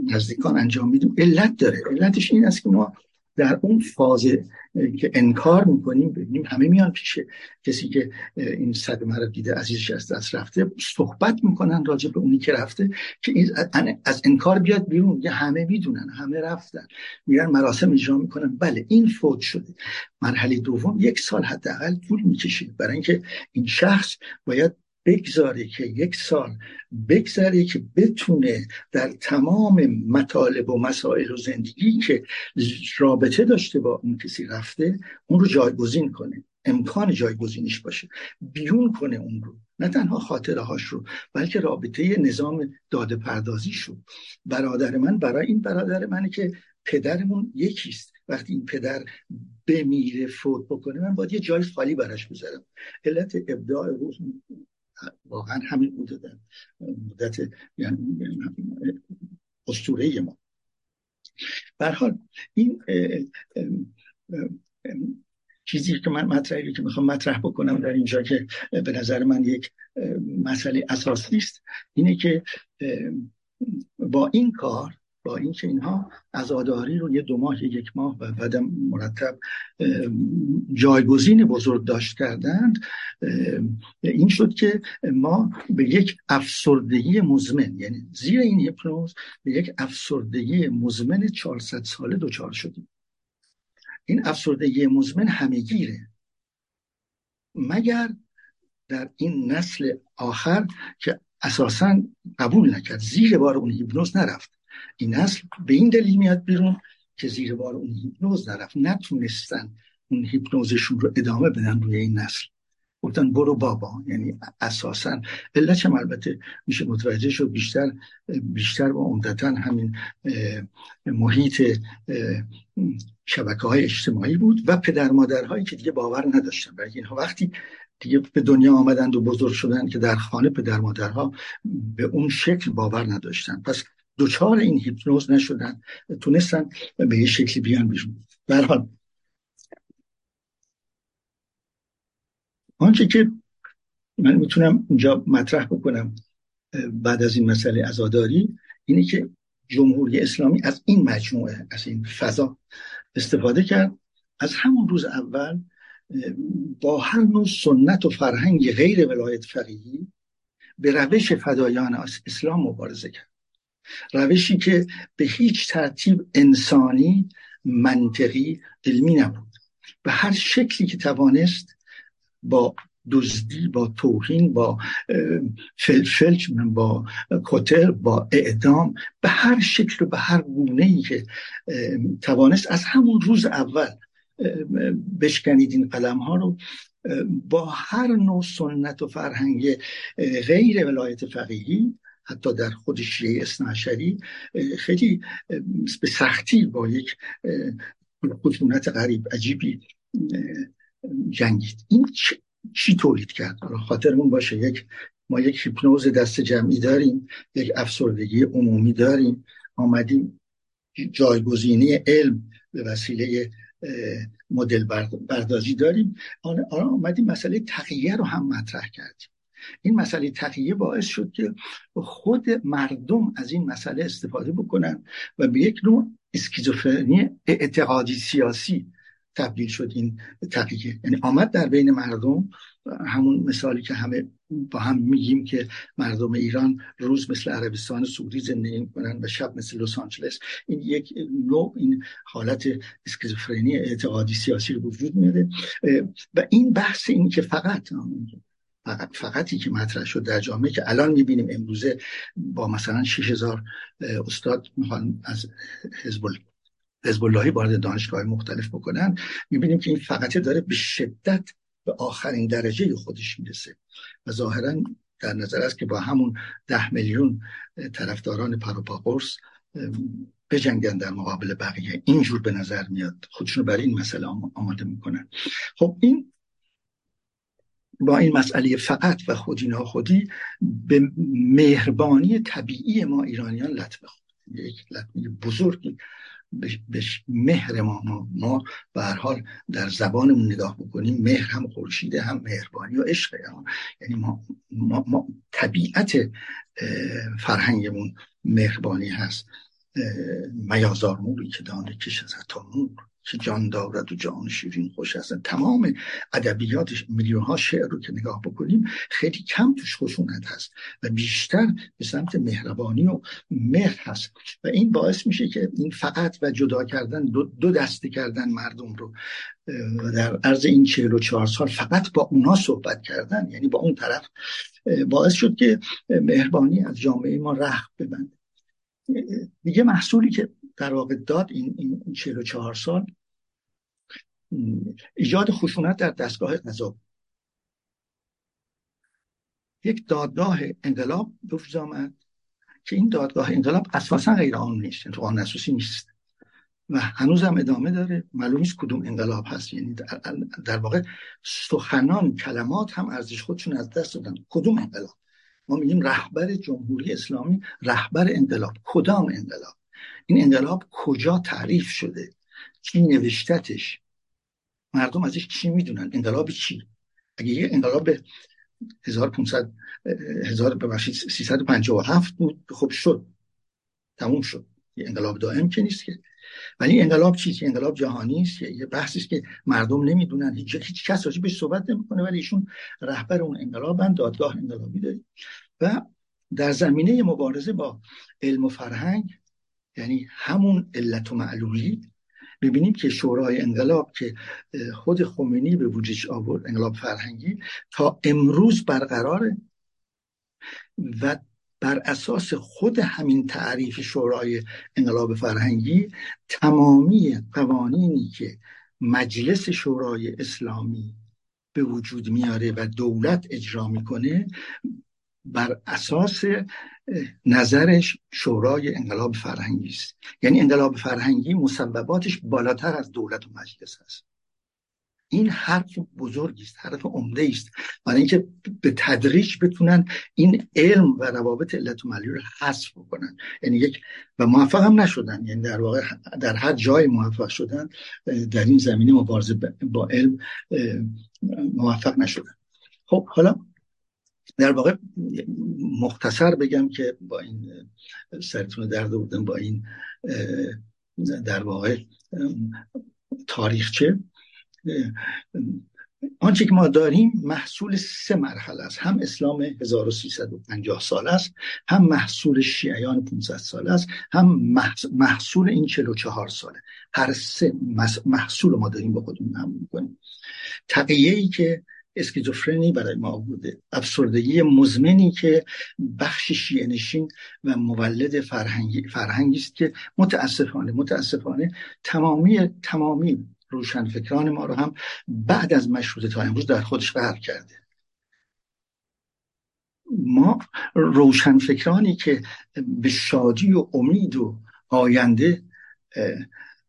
نزدیکان انجام میدیم. علت داره. علتش این است که ما در اون فاز که انکار می‌کنیم ببینیم همه میان پیش کسی که این صدمه رو دیده عزیزش از دست رفته صحبت می‌کنن راجع به اونی که رفته که از انکار بیاد بیرون. یه همه می‌دونن همه رفتن. میرن مراسم اجرا می‌کنن. بله این فوت شده. مرحله دوم یک سال حداقل طول می‌کشید برای اینکه این شخص باید بگذاره که یک سال بگذاره که بتونه در تمام مطالب و مسائل و زندگی که رابطه داشته با اون کسی رفته اون رو جایگزین کنه. امکان جایگزینش باشه. بیرون کنه اون رو. نه تنها خاطره هاش رو بلکه رابطه نظام داده پردازی شو. برادر من برای این برادر منه که پدرمون یکیست وقتی این پدر بمیره فوت بکنه من باید یه جای خالی براش بذارم. علت ابداع روح واقعا همین بوده در مدت یعنی اسطوره ما. حال این چیزی که من مطرحی که می‌خوام مطرح بکنم در اینجا که به نظر من یک مسئله اساسی است اینه که با این کار با اینکه اینها عزاداری رو یه دو ماه یک ماه و بعدم مرتب جایگزین بزرگ داشت کردند. این شد که ما به یک افسردگی مزمن یعنی زیر این هیپنوز به یک افسردگی مزمن 400 ساله دچار شدیم. این افسردگی مزمن همهگیره. مگر در این نسل آخر که اساسا قبول نکرد زیر بار اون هیپنوز نرفت. این نسل به این دلیل میاد بیرون که زیر بار اون هیپنوز نرفت. نتونستن اون هیپنوزشون رو ادامه بدن روی این نسل. گفتن برو بابا. یعنی اساسا علت البته میشه متوجه شد بیشتر بیشتر و عمدتا همین محیط شبکه های اجتماعی بود و پدر مادرهایی که دیگه باور نداشتن. برای اینها وقتی دیگه به دنیا آمدند و بزرگ شدن که در خانه پدر مادرها به اون شکل باور نداشتن. پس دوچار این هیپنوز نشدن تونستن به یه شکلی بیان بیرون. برحال آنچه که من می‌تونم اینجا مطرح بکنم بعد از این مسئله ازاداری اینه که جمهوری اسلامی از این مجموعه از این فضا استفاده کرد. از همون روز اول با هر نوع سنت و فرهنگ غیر ولایت فقیهی به روش فدایان اسلام مبارزه کرد. روشی که به هیچ ترتیب انسانی منطقی علمی نبود. به هر شکلی که توانست با دزدی با توهین با فلفل با کتر با اعدام به هر شکل و به هر گونه ای که توانست از همون روز اول بشکنید این قلم ها رو با هر نوع سنت و فرهنگ غیر ولایت فقیهی حتی در خود شیعه اسنعشری خیلی به سختی با یک خشونت غریب عجیبی جنگید. این چی تولید کرد؟ خاطرمون باشه. یک ما یک هیپنوز دست جمعی داریم یک افسردگی عمومی داریم آمدیم جایگزینی علم به وسیله مدل بردازی داریم. آمدیم مسئله تقیه رو هم مطرح کردیم. این مسئله تقیه باعث شد که خود مردم از این مسئله استفاده بکنن و به یک نوع اسکیزوفرنی اعتقادی سیاسی تبدیل شد این تقیه. یعنی آمد در بین مردم همون مثالی که همه با هم میگیم که مردم ایران روز مثل عربستان سعودی زندگی می‌کنن و شب مثل لس آنجلس. این یک نوع این حالت اسکیزوفرنی اعتقادی سیاسی رو وجود میاره و این بحث این که فقط فقط فقطی که مطرح شد در جامعه که الان می‌بینیم امروزه با مثلا 6000 استاد می‌خوان از حزب حزب اللهی وارد دانشگاه مختلف بکنن می‌بینیم که این فقطه داره به شدت به آخرین درجه خودش می‌رسه. و ظاهرا در نظر است که با همون ده میلیون طرفداران پروپا قرص بجنگن در مقابل بقیه. اینجور به نظر میاد. خودشون برای این مسئله آماده می‌کنن. خب این با این مسئله فقط و خودی ناخودی به مهربانی طبیعی ما ایرانیان لطمه خورد یک لطمه بزرگی به مهر ما ما, ما به حال در زبانمون نگاه بکنیم مهر هم خورشیده هم مهربانی و عشق یعنی ما, ما, ما طبیعت فرهنگمون مهربانی هست. میازارموری که دانه کش از حتی مور که جان دارد و جان شیرین خوش هستن تمام ادبیات میلیون ها شعر رو که نگاه بکنیم خیلی کم توش خشونت هست و بیشتر به سمت مهربانی و مهر هست. و این باعث میشه که این فقط و جدا کردن دو, دو دسته کردن مردم رو در عرض این چهل و چهار سال فقط با اونا صحبت کردن یعنی با اون طرف باعث شد که مهربانی از جامعه ما رخ ببنده. دیگه محصولی که در واقع داد این, این 44 سال ایجاد خشونت در دستگاه قضا یک دادگاه انقلاب به وجود آمد که این دادگاه انقلاب اساسا غیر نیست یعنی تو قانون اساسی نیست. و هنوز هم ادامه داره. معلوم نیست کدوم انقلاب هست. یعنی در, در واقع سخنان کلمات هم ارزش خودشون از دست دادن. کدوم انقلاب؟ ما میگیم رهبر جمهوری اسلامی رهبر انقلاب. کدام انقلاب؟ این انقلاب کجا تعریف شده؟ چی نوشتتش؟ مردم ازش چی می‌دونن؟ انقلاب چی؟ اگه یه انقلاب 1500 هزار ببخشید 357 بود خب شد. تموم شد. یه انقلاب دائم که نیست که. ولی انقلاب چیست انقلاب جهانی است. یه بحثی است که مردم نمی‌دونن. هیچ هیچ کس راجع بهش صحبت نمی‌کنه ولی ایشون رهبر اون انقلابن دادگاه انقلابی داریم و در زمینه مبارزه با علم و فرهنگ یعنی همون علت و معلولی ببینیم که شورای انقلاب که خود خمینی به وجودش آورد انقلاب فرهنگی تا امروز برقراره. و بر اساس خود همین تعریف شورای انقلاب فرهنگی تمامی قوانینی که مجلس شورای اسلامی به وجود میاره و دولت اجرا می‌کنه بر اساس نظرش شورای انقلاب فرهنگی است. یعنی انقلاب فرهنگی مسبباتش بالاتر از دولت و مجلس است. این حرف بزرگی است حرف عمده است. برای اینکه به تدریج بتونن این علم و روابط علت و رو حذف بکنن. یعنی یک و موفق هم نشدن. یعنی در واقع در هر جای موفق شدن در این زمینه مبارزه با علم موفق نشدن. خب حالا در واقع مختصر بگم که با این سرتون درد بودن با این در واقع تاریخچه آنچه که ما داریم محصول سه مرحله است. هم اسلام 1350 سال است هم محصول شیعیان 500 سال است هم محصول این 44 ساله. هر سه محصول ما داریم با خودمون هم می‌کنیم. تقیه ای که اسکیزوفرنی برای ما بوده. افسردگی مزمنی که بخش شیعه نشین و مولد فرهنگی فرهنگی است که متاسفانه متاسفانه تمامی تمامی روشنفکران ما رو هم بعد از مشروطه تا امروز در خودش غرق کرده. ما روشنفکرانی که به شادی و امید و آینده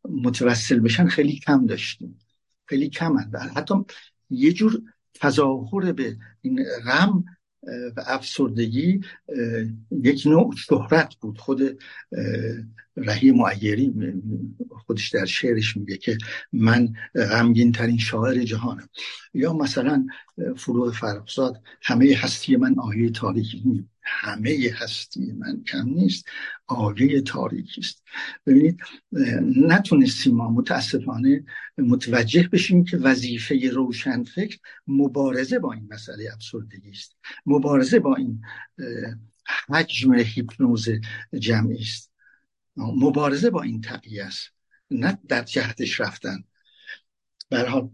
متوسل بشن خیلی کم داشتیم. خیلی کم هست. حتی یه جور تظاهر به این غم و افسردگی یک نوع شهرت بود. خود رهی معیری خودش در شعرش میگه که من غمگین ترین شاعر جهانم. یا مثلا فروغ فرخزاد همه هستی من آیه تاریکی همه هستی من کم نیست. آیه تاریکی است. ببینید نتونستیم ما متاسفانه متوجه بشیم که وظیفه روشنفکر مبارزه با این مسئله افسردگی است. مبارزه با این حجم هیپنوز جمعی است. مبارزه با این تقیه است. نه در جهتش رفتن. برحال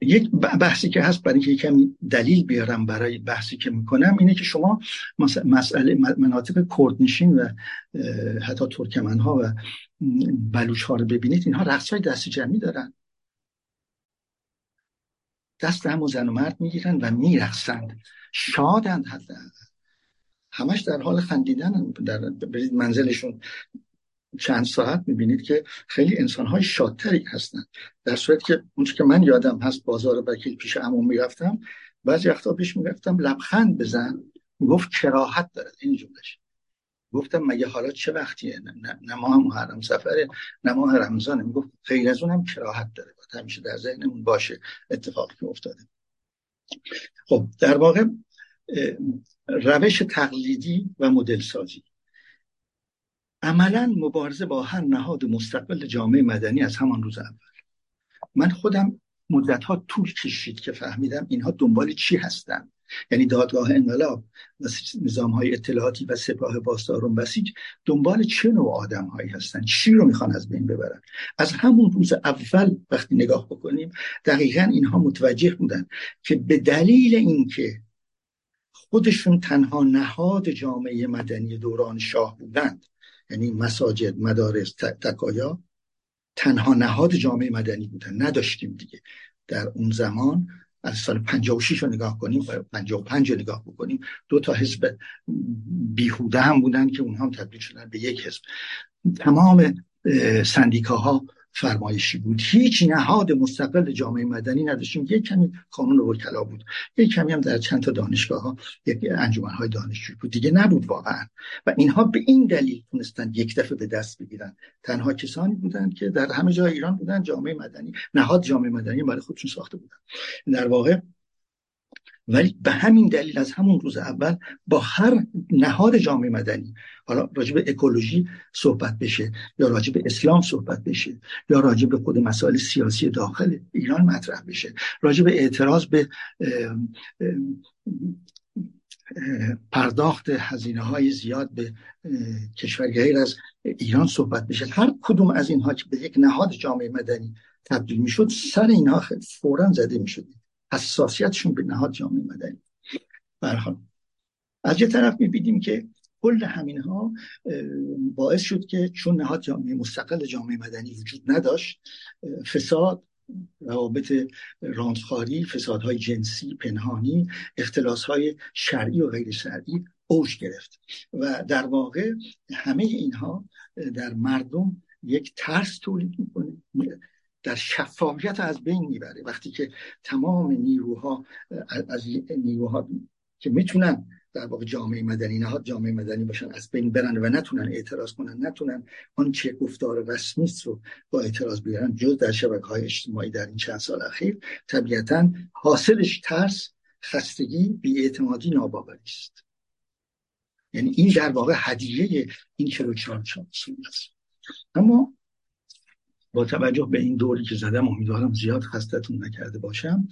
یک بحثی که هست برای اینکه کمی دلیل بیارم برای بحثی که می‌کنم اینه که شما مسئله مناطق کردنشین و حتی ترکمن ها و بلوچ ها رو ببینید اینها رقص های دست جمعی دارن. دست هم و زن و مرد می‌گیرن و میرقصند. شادند حتی همش در حال خندیدن در منزلشون چند ساعت می‌بینید که خیلی انسان های شادتری هستند. در صورت که اونچه که من یادم هست بازار وکیل پیش عموم می‌رفتم بعضی وقتا پیش می‌رفتم لبخند بزن گفت کراحت دارد این جملش گفتم مگه حالا چه وقتیه؟ نه, نه ماه محرم سفره نه ماه رمضانه. می‌گفت خیلی از اونم کراحت داره. باید همیشه در ذهنمون باشه اتفاقی که افتاده. خب در واقع روش تقلیدی و مدل سازی عملا مبارزه با هر نهاد مستقل جامعه مدنی از همان روز اول. من خودم مدت ها طول کشید که فهمیدم اینها دنبال چی هستن. یعنی دادگاه انقلاب و نظام های اطلاعاتی و سپاه پاسداران بسیج دنبال چه نوع آدم هایی هستن؟ چی رو می‌خوان از بین ببرن؟ از همون روز اول وقتی نگاه بکنیم دقیقا اینها متوجه بودن که به دلیل اینکه خودشون تنها نهاد جامعه مدنی دوران شاه بودند یعنی مساجد مدارس تکایا تنها نهاد جامعه مدنی بودن. نداشتیم دیگه. در اون زمان از سال 56 رو نگاه کنیم 55 رو نگاه بکنیم دو تا حزب بیهوده هم بودن که اونها هم تبدیل شدن به یک حزب. تمام سندیکاها فرمایشی بود. هیچ نهاد مستقل جامعه مدنی نداشتیم. یک کمی قانون وکلا بود. یک کمی هم در چند تا دانشگاه ها یک انجمن های دانشجویی بود. دیگه نبود واقعا. و اینها به این دلیل تونستن یک دفعه به دست بگیرن. تنها کسانی بودند که در همه جای ایران بودن جامعه مدنی. نهاد جامعه مدنی برای خودشون ساخته بودن. در واقع ولی به همین دلیل از همون روز اول با هر نهاد جامعه مدنی حالا راجع به اکولوژی صحبت بشه یا راجع به اسلام صحبت بشه یا راجع به خود مسائل سیاسی داخل ایران مطرح بشه راجع به اعتراض به پرداخت هزینه های زیاد به کشور غیر از ایران صحبت بشه. هر کدوم از اینها که به یک نهاد جامعه مدنی تبدیل می‌شد سر اینها فورا زده می‌شد. حساسیتشون به نهاد جامعه مدنی. برحال از یه طرف می‌بینیم که کل همین ها باعث شد که چون نهاد جامعه مستقل جامعه مدنی وجود نداشت فساد روابط راندخاری فسادهای جنسی پنهانی های شرعی و غیر شرعی اوج گرفت. و در واقع همه اینها در مردم یک ترس تولید می‌کنه. در شفافیت از بین می‌بره. وقتی که تمام نیروها از نیروها که می‌تونن در واقع جامعه مدنی نهاد جامعه مدنی باشن از بین برن و نتونن اعتراض کنن نتونن آنچه گفتار رسمی رو با اعتراض بیارن جز در شبکه های اجتماعی در این چند سال اخیر طبیعتا حاصلش ترس خستگی بیاعتمادی ناباوری است. یعنی این در واقع هدیه این 44 سال است. اما با توجه به این دوری که زدم امیدوارم زیاد خستتون نکرده باشم.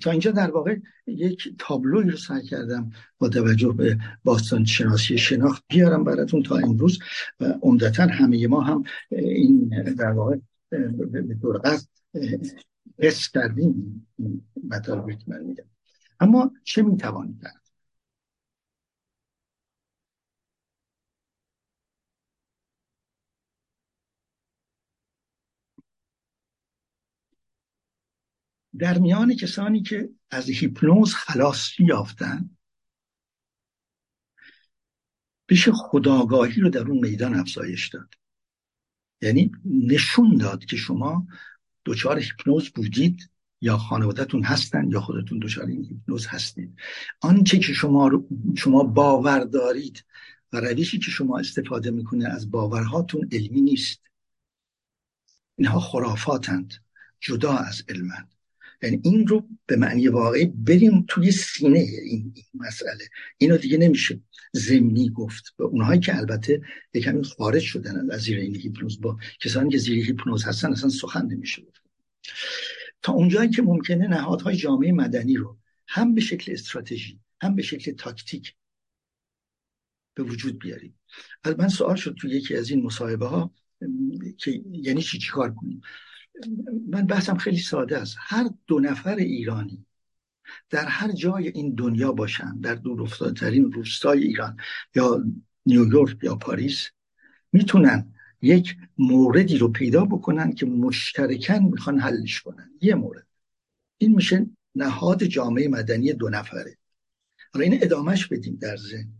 تا اینجا در واقع یک تابلوی رو سعی کردم با توجه به باستان شناسی شناخت بیارم براتون تا امروز و عمدتا همه ما هم این در واقع به طور قصد حس کردیم. مطالبی که من میگم. اما چه می‌توانید کرد؟ در میان کسانی که از هیپنوز خلاصی یافتن بشه خداگاهی رو در اون میدان افزایش داد. یعنی نشون داد که شما دچار هیپنوز بودید یا خانوادهتون هستن یا خودتون دچار این هیپنوز هستید. آنچه که شما شما باور دارید و روشی که شما استفاده می‌کنه از باورهاتون علمی نیست. اینها خرافاتند. جدا از علمند. یعنی این رو به معنی واقعی بریم توی سینه این, این مسئله. اینو دیگه نمیشه زمینی گفت. به اونهایی که البته یکمی خارج شدن از زیر این هیپنوز با کسانی که زیر هیپنوز هستن اصلا سخن نمیشه تا اونجایی که ممکنه نهادهای جامعه مدنی رو هم به شکل استراتژی هم به شکل تاکتیک به وجود بیاریم. از من سوال شد تو یکی از این مصاحبه ها که یعنی چی چیکار کنیم؟ من بحثم خیلی ساده است. هر دو نفر ایرانی در هر جای این دنیا باشن در دور افتادترین روستای ایران یا نیویورک یا پاریس می‌تونن یک موردی رو پیدا بکنن که مشترکن می‌خوان حلش کنن. یه مورد. این میشه نهاد جامعه مدنی دو نفره. حالا این ادامهش بدیم در ذهن.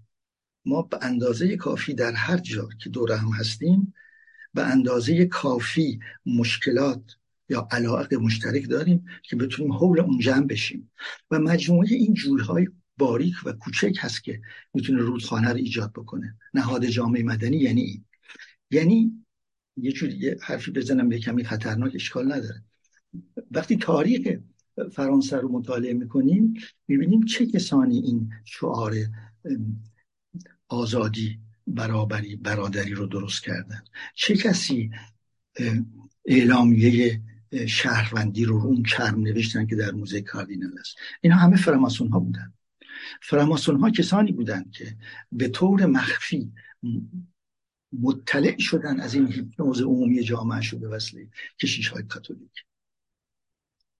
ما به اندازه کافی در هر جا که دور هم هستیم به اندازه کافی مشکلات یا علاقه مشترک داریم که بتونیم حول اون جمع بشیم. و مجموعه این جویهای باریک و کوچک هست که می‌تونه رودخانه رو ایجاد بکنه. نهاد جامعه مدنی یعنی این. یعنی یه جور یه حرفی بزنم به کمی خطرناک اشکال نداره. وقتی تاریخ فرانسه رو مطالعه می‌کنیم می‌بینیم چه کسانی این شعار آزادی برابری برادری رو درست کردن. چه کسی اعلامیه شهروندی رو اون کرم نوشتن که در موزه کاردینال است؟ اینا همه فراماسون ها بودن. فراماسون ها کسانی بودند که به طور مخفی مطلع شدن از این هیپنوز عمومی جامعه شده وسیله کشیش های کاتولیک.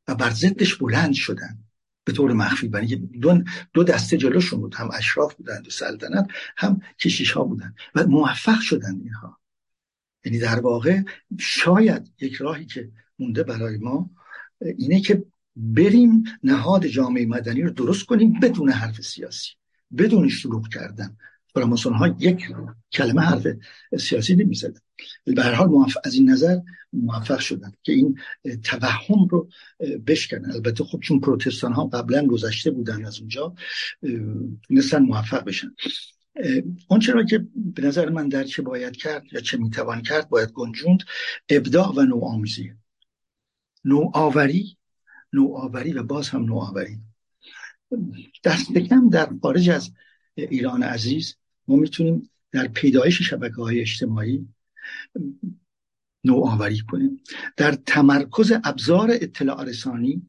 و بر ضدش بلند شدن. به طور مخفی برای دو, دو دسته جلوشون بود هم اشراف بودند و سلطنت هم کشیش ها بودند و موفق شدن اینها. یعنی در واقع شاید یک راهی که مونده برای ما اینه که بریم نهاد جامعه مدنی رو درست کنیم بدون حرف سیاسی بدون شروع کردن. فراماسون ها یک کلمه حرف سیاسی نمی‌زدن. به هر حال از این نظر موفق شدن که این توهم رو بشکنن. البته خب چون پروتستان ها قبلا گذشته بودن از اونجا تونستن موفق بشن. اون چرا که به نظر من در چه باید کرد یا چه می‌توان کرد باید گنجوند ابداع و نوآموزی نوآوری نوآوری و باز هم نوآوری. دست کم در خارج از ایران عزیز ما می‌تونیم در پیدایش شبکه های اجتماعی نوآوری کنیم. در تمرکز ابزار اطلاع رسانی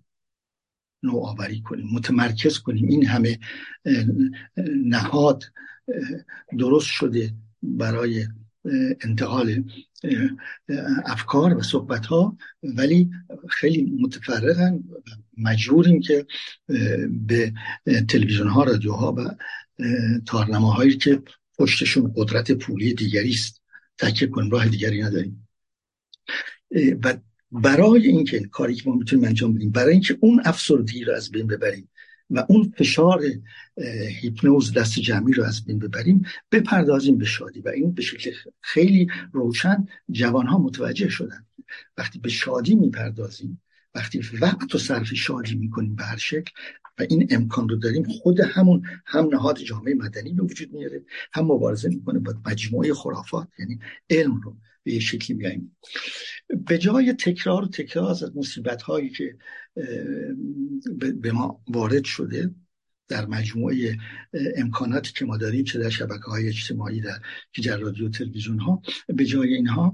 نوآوری کنیم متمرکز کنیم. این همه نهاد درست شده برای انتقال افکار و صحبت ها ولی خیلی متفرقن مجبوریم که به تلویزیون ها رادیو ها و تارنماهایی که پشتشون قدرت پولی دیگری است. تکیه کنیم راه دیگری نداریم. و برای اینکه کاری که ما می‌تونیم انجام بدیم برای اینکه اون افسردگی رو از بین ببریم و اون فشار هیپنوز دست جمعی رو از بین ببریم بپردازیم به شادی. و این به شکل خیلی روشن جوان ها متوجه شدن. وقتی به شادی می‌پردازیم وقتی وقت و صرف شادی می‌کنیم به هر شکل و این امکان رو داریم خود همون هم نهاد جامعه مدنی به وجود میاره هم مبارزه می‌کنه با مجموعه خرافات یعنی علم رو به یه شکلی بیاییم به جای تکرار و تکرار از مصیبت هایی که به ما وارد شده در مجموعه امکاناتی که ما داریم چه در شبکه های اجتماعی در که رادیو تلویزیون ها به جای اینها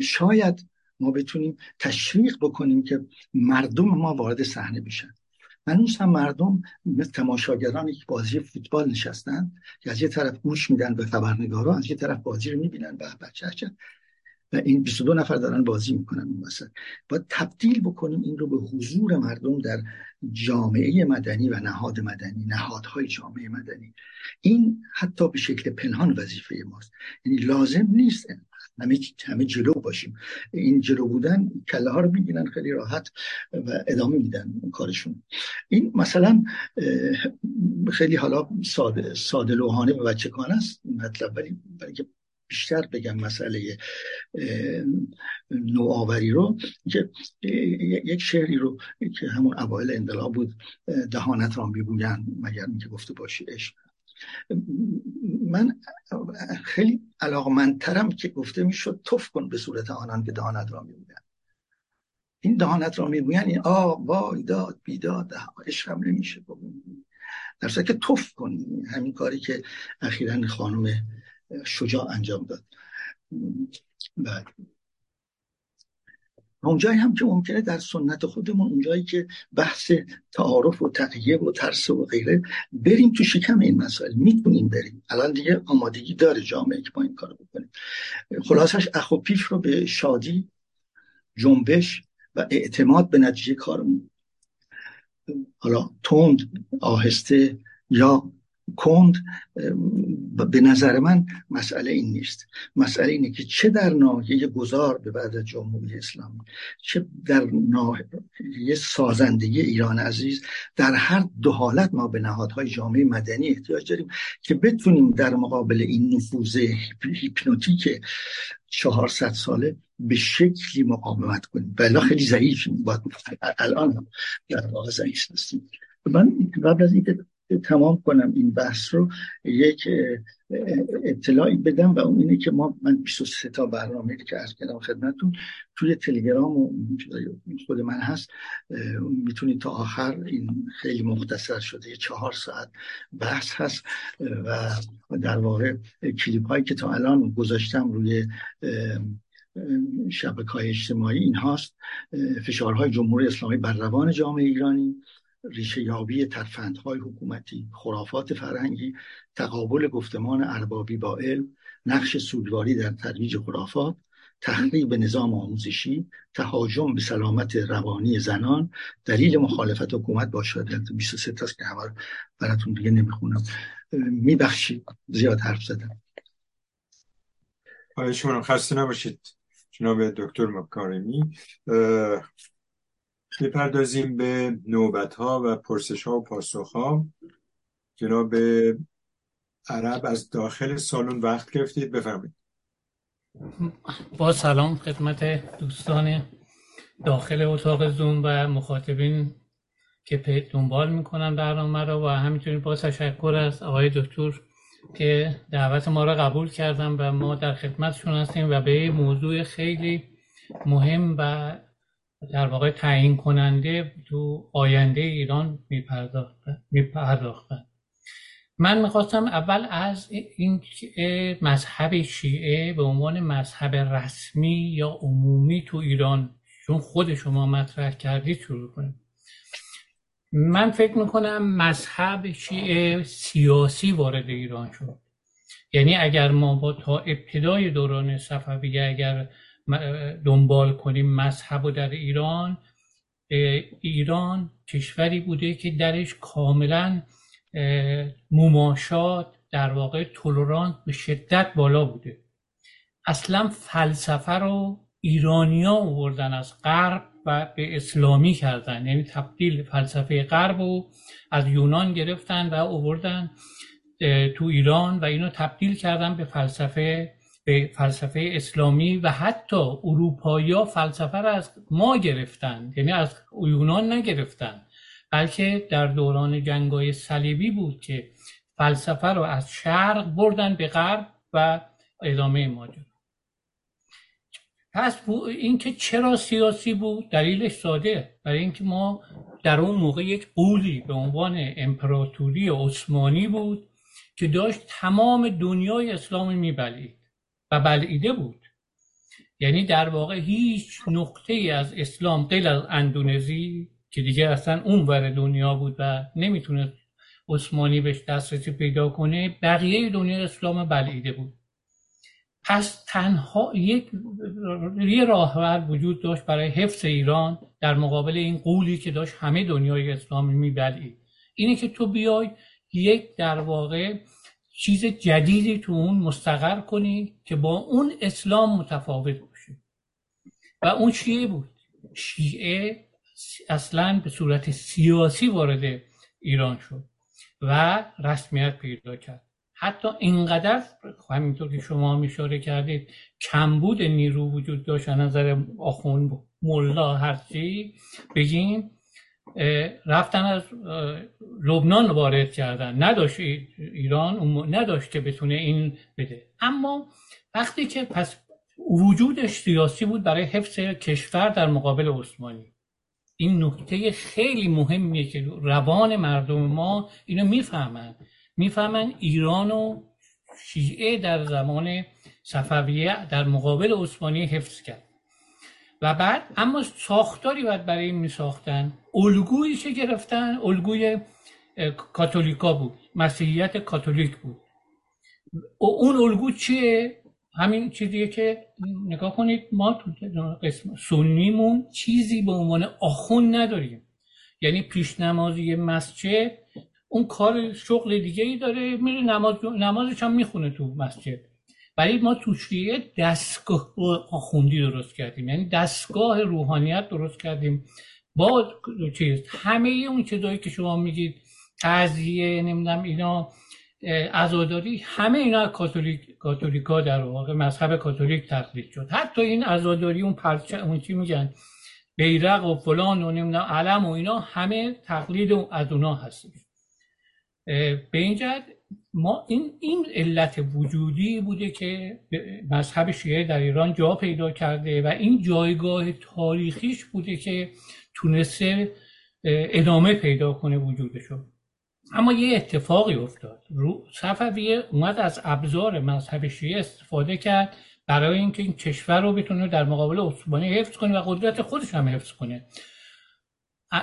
شاید ما بتونیم تشویق بکنیم که مردم ما وارد صحنه بشن. هنوز هم مردم مثل تماشاگران یک بازی فوتبال نشستن که از یه طرف گوش میدن به خبرنگارا از یه طرف بازی رو می‌بینن. به بچه و این 22 نفر دارن بازی می‌کنن این وسط. باید تبدیل بکنیم این رو به حضور مردم در جامعه مدنی و نهاد مدنی نهادهای جامعه مدنی. این حتی به شکل پنهان وظیفه ماست. یعنی لازم نیست همه همه جلو باشیم. این جلو بودن کله ها رو می‌گیرن خیلی راحت و ادامه میدن کارشون. این مثلا خیلی حالا ساده ساده لوحانه و بچگانه است مطلب ولی برای بیشتر بگم مسئله نوآوری رو که یک شعری رو که همون اوایل انقلاب بود دهانت را می‌گویند مگر اینکه گفته باشی عشق. من خیلی علاقمندترم که گفته می‌شد توف کن به صورت آنان که دهانت را می‌گویند این دهانت را می‌گویند این آ وای داد بیداد عشقم نمیشه در که توف کن همین کاری که اخیرا خانم شجاع انجام داد. بعد اونجایی هم که ممکنه در سنت خودمون اونجایی که بحث تعارف و تقیه و ترس و غیره بریم تو شکم این مسائل. می‌تونیم بریم. الان دیگه آمادگی داره جامعه که با این کار بکنیم. خلاصش اخو پیف رو به شادی جنبش و اعتماد به نتیجه کارمون. حالا تند آهسته یا کند به نظر من مسئله این نیست. مسئله اینه که چه در ناحیه گذار به بعد جمهوری اسلامی چه در ناحیه سازندگی ایران عزیز در هر دو حالت ما به نهادهای جامعه مدنی احتیاج داریم که بتونیم در مقابل این نفوذ هیپنوتیک 400 ساله به شکلی مقاومت کنیم. بلا خیلی ضعیف الان در واقع ضعیف هستیم. من قبل از اینکه تمام کنم این بحث رو یک اطلاعی بدم و اون اینه که ما من 23 تا برنامه که از کردم خدمتتون توی تلگرام و خود من هست می‌تونید تا آخر این خیلی مختصر شده یه چهار ساعت بحث هست و در واقع کلیپ هایی که تا الان گذاشتم روی شبکه های اجتماعی این هاست فشارهای جمهوری اسلامی بر روان جامعه ایرانی ریشه یابی ترفندهای حکومتی خرافات فرهنگی تقابل گفتمان اربابی با علم نقش سودواری در ترویج خرافات تخریب نظام آموزشی تهاجم به سلامت روانی زنان دلیل مخالفت حکومت با شهادت 23 تاست که همه براتون دیگه نمی‌خونم. میبخشید زیاد حرف زدم. شما خسته نباشید جناب دکتر مکارمی. بپردازیم به نوبت ها و پرسش ها و پاسخ ها جناب عرب از داخل سالن وقت گرفتید بفرمایید. با سلام خدمت دوستان داخل اتاق زوم و مخاطبین که دنبال می‌کنن برنامه رو و همینطوری با تشکر از آقای دکتر که دعوت ما را قبول کردن و ما در خدمتشون هستیم و به موضوع خیلی مهم و در واقع تعیین کننده تو آینده ایران میپرداختن. من می‌خواستم اول از این مذهب شیعه به عنوان مذهب رسمی یا عمومی تو ایران چون خود شما مطرح کردید شروع کنیم. من فکر می‌کنم مذهب شیعه سیاسی وارد ایران شد. یعنی اگر ما با تا ابتدای دوران صفویه اگر دنبال کنیم مذهب و در ایران. ایران کشوری بوده که درش کاملا مماشات در واقع تولرانت به شدت بالا بوده. اصلا فلسفه رو ایرانیا آوردن از غرب و به اسلامی کردن. یعنی تبدیل فلسفه غرب رو از یونان گرفتن و آوردن تو ایران و اینو تبدیل کردن به فلسفه به فلسفه اسلامی و حتی اروپایی فلسفه را از ما گرفتن. یعنی از یونان نگرفتن. بلکه در دوران جنگای صلیبی بود که فلسفه رو از شرق بردن به غرب و ادامه ماجرا پس اینکه چرا سیاسی بود؟ دلیلش ساده. برای اینکه ما در اون موقع یک قولی به عنوان امپراتوری عثمانی بود که داشت تمام دنیای اسلامی میبلید. و بلعیده بود. یعنی در واقع هیچ نقطه ای از اسلام غیر از اندونزی که دیگه اصلا اون ور دنیا بود و نمی‌تونه عثمانی بهش دسترسی پیدا کنه بقیه دنیا اسلام بلعیده بود. پس تنها یک یه راهبر وجود داشت برای حفظ ایران در مقابل این قولی که داشت همه دنیای اسلامی میبلید اینه که تو بیای یک در واقع چیز جدیدی تو اون مستقر کنی که با اون اسلام متفاوت باشه. و اون شیعه بود. شیعه اصلا به صورت سیاسی وارد ایران شد و رسمیت پیدا کرد. حتی اینقدر همینطور که شما میشاره کردید کمبود نیرو وجود داشت. نظر آخون ملا هرچی بگیم رفتن از لبنان وارد کردن. نداشت ایران نداشت که بتونه این بده. اما وقتی که پس وجودش سیاسی بود برای حفظ کشور در مقابل عثمانی. این نکته خیلی مهمیه که روان مردم ما اینو می‌فهمن. می‌فهمن ایران و شیعه در زمان صفویه در مقابل عثمانی حفظ کرد. و بعد اما ساختاری باید برای این میساختن. الگویی چه گرفتن الگوی کاتولیکا بود مسیحیت کاتولیک بود. اون الگو چیه؟ همین چیزیه که نگاه کنید ما تو قسم سنیمون چیزی به عنوان آخون نداریم. یعنی پیش نمازی مسجد اون کار شغل دیگه ای داره میره نماز نمازش هم می‌خونه تو مسجد. ولی ما تو شیعه دستگاه آخوندی درست کردیم. یعنی دستگاه روحانیت درست کردیم. با چیز همه اون چیزایی که شما میگید قضیه نمی‌دونم اینا ازاداری همه اینا کاتولیک کاتولیکا در واقع مذهب کاتولیک تقلید شد. حتی این ازاداری اون پرچه اون چی میگن بیرق و فلان و علم و اینا همه تقلید از اونا هستش. به این ما این این علت وجودی بوده که مذهب شیعه در ایران جا پیدا کرده و این جایگاه تاریخیش بوده که تونسته ادامه پیدا کنه وجودشو. اما یه اتفاقی افتاد. صفویه اومد از ابزار مذهب شیعه استفاده کرد برای اینکه این کشور رو بتونه در مقابل عثمانی حفظ کنه و قدرت خودش هم حفظ کنه.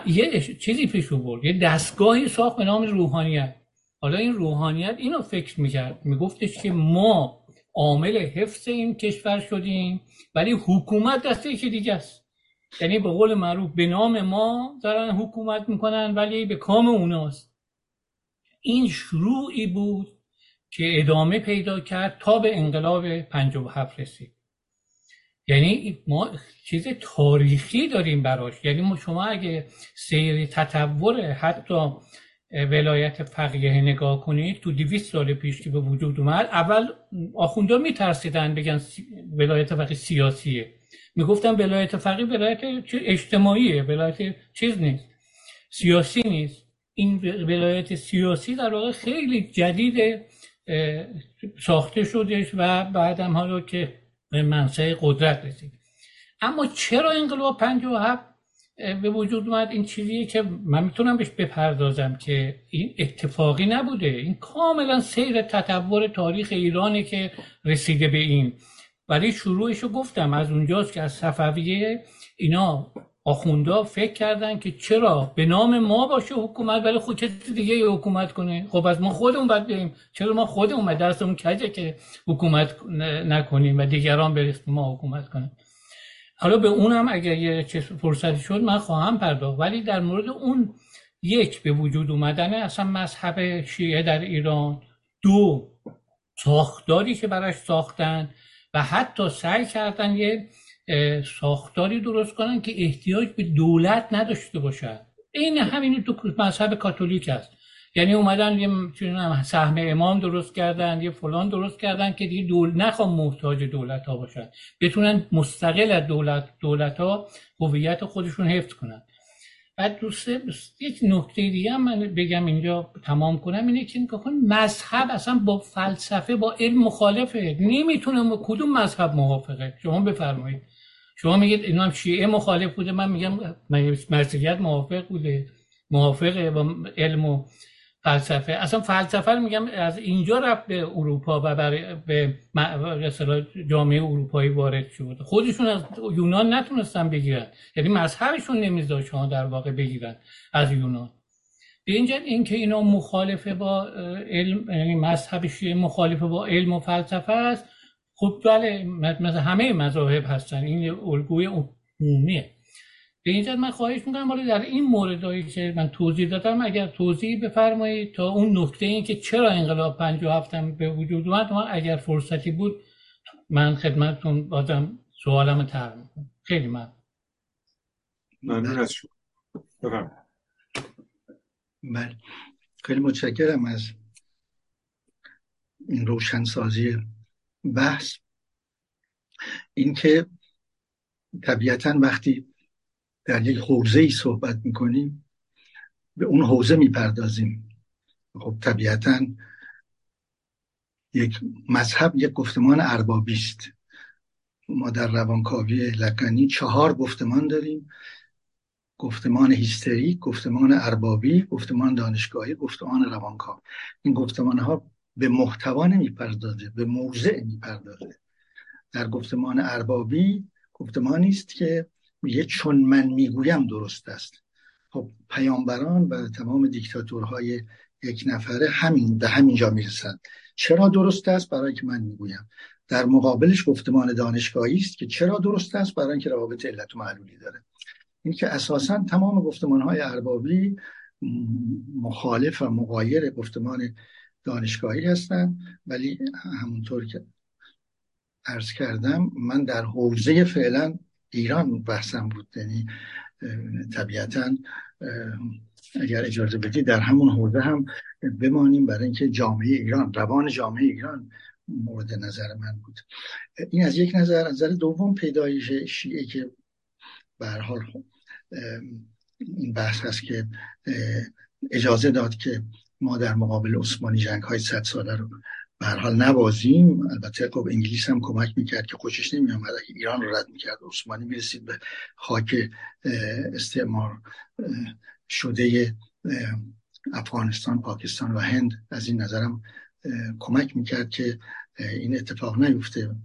یه چیزی پیش برد. یه دستگاهی ساخت به نام روحانیت. حالا این روحانیت اینو فکر می‌کرد. میگفتش که ما عامل حفظ این کشور شدیم ولی حکومت دسته یکی دیگه است. یعنی به قول معروف به نام ما دارن حکومت می‌کنن ولی به کام اوناست. این شروعی بود که ادامه پیدا کرد تا به انقلاب هفت رسید. یعنی ما چیز تاریخی داریم براش. یعنی ما شما اگه سیر تطور حتی ولایت فقیه نگاه کنید تو دیویست سال پیش که به وجود اومد اول آخوندا میترسیدن بگن ولایت فقیه سیاسیه. می‌گفتن ولایت فقیه ولایت اجتماعیه ولایت چیز نیست سیاسی نیست. این ولایت سیاسی در واقع خیلی جدید ساخته شدش و بعدم حالا که به منصه قدرت رسید. اما چرا انقلاب 57 به وجود اومد این چیزیه که من می‌تونم بهش بپردازم که این اتفاقی نبوده. این کاملا سیر تطور تاریخ ایرانه که رسیده به این. ولی شروعش رو گفتم از اونجاست که از صفویه اینا آخوندا فکر کردن که چرا؟ به نام ما باشه حکومت ولی خود کسی دیگه حکومت کنه؟ خب از ما خودمون باید بریم چرا ما خودمون دستمون کجه که حکومت نکنیم و دیگران به ما حکومت کنیم حالا به اونم اگر یه فرصتی شد من خواهم پرداخت. ولی در مورد اون یک به وجود اومدن اصلا مذهب شیعه در ایران دو ساختاری که براش ساختن و حتی سعی کردن یه ساختاری درست کنن که احتیاج به دولت نداشته باشد. این همین تو مذهب کاتولیک است. یعنی اومدن یه سهم امام درست کردن یه فلان درست کردن که دیگه دول نخوام محتاج دولت ها باشن. بتونن مستقل از دولت دولت ها هویت خودشون حفظ کنن. بعد دوسته یک نکته دیگه هم من بگم اینجا تمام کنم اینه که مذهب اصلا با فلسفه با علم مخالفه. نمی‌تونه کدوم مذهب موافقه؟ شما بفرمایید. شما میگید اینا هم شیعه مخالف بوده من میگم مسیحیت موافق بوده. موافقه با علم و فلسفه. اصلا فلسفه رو میگم از اینجا رفت به اروپا و برای به جامعه اروپایی وارد شد. خودشون از یونان نتونستن بگیرن. یعنی مذهبشون نمیذاشت شما در واقع بگیرن از یونان. به اینجا اینکه اینا مخالفه با علم یعنی مذهب مخالفه با علم و فلسفه است خب بله مثل همه مذاهب هستن. این الگوی عمومیه. به اینجا من خواهش می‌کنم ولی در این موردهایی که من توضیح دادم اگر توضیح بفرمایید تا اون نکته این که چرا انقلاب 57 هم به وجود اومد ما اگر فرصتی بود من خدمتتون بازم سوالم تر می‌کنم. خیلی من ممنون از شما. بله. خیلی متشکرم از این روشنسازی بحث. اینکه طبیعتا وقتی در یک حوزه ای صحبت می‌کنیم به اون حوزه می‌پردازیم. خب طبیعتا یک مذهب یک گفتمان اربابی است. ما در روانکاوی لقنی چهار گفتمان داریم. گفتمان هیستریک گفتمان اربابی گفتمان دانشگاهی گفتمان روانکاو. این گفتمان ها به محتوا نمی‌پردازه به موضع می‌پردازه. در گفتمان اربابی گفتمانی است که میگه چون من می‌گویم درست است. خب پیامبران و تمام دیکتاتورهای یک نفره همین به همینجا می‌رسند. چرا درست است؟ برای که من می‌گویم. در مقابلش گفتمان دانشگاهی است که چرا درست است؟ برای اینکه روابط علت و معلولی داره. این که اساسا تمام گفتمان های اربابی مخالف و مقایر گفتمان دانشگاهی هستن ولی همونطور که عرض کردم من در حوزه فعلا ایران بحثم بود. یعنی طبیعتا اگر اجازه بدید در همون حوزه هم بمانیم برای اینکه جامعه ایران روان جامعه ایران مورد نظر من بود. این از یک نظر نظر دوم پیدایش شیعه که به حال این بحث هست که اجازه داد که ما در مقابل عثمانی جنگ های صد ساله رو به حال نبازیم. البته خب انگلیس هم کمک می‌کرد که خوشش نمیامد اگه ایران رو رد می‌کرد عثمانی می‌رسید به خاک استعمار شده افغانستان پاکستان و هند. از این نظرم کمک می‌کرد که این اتفاق نیفته.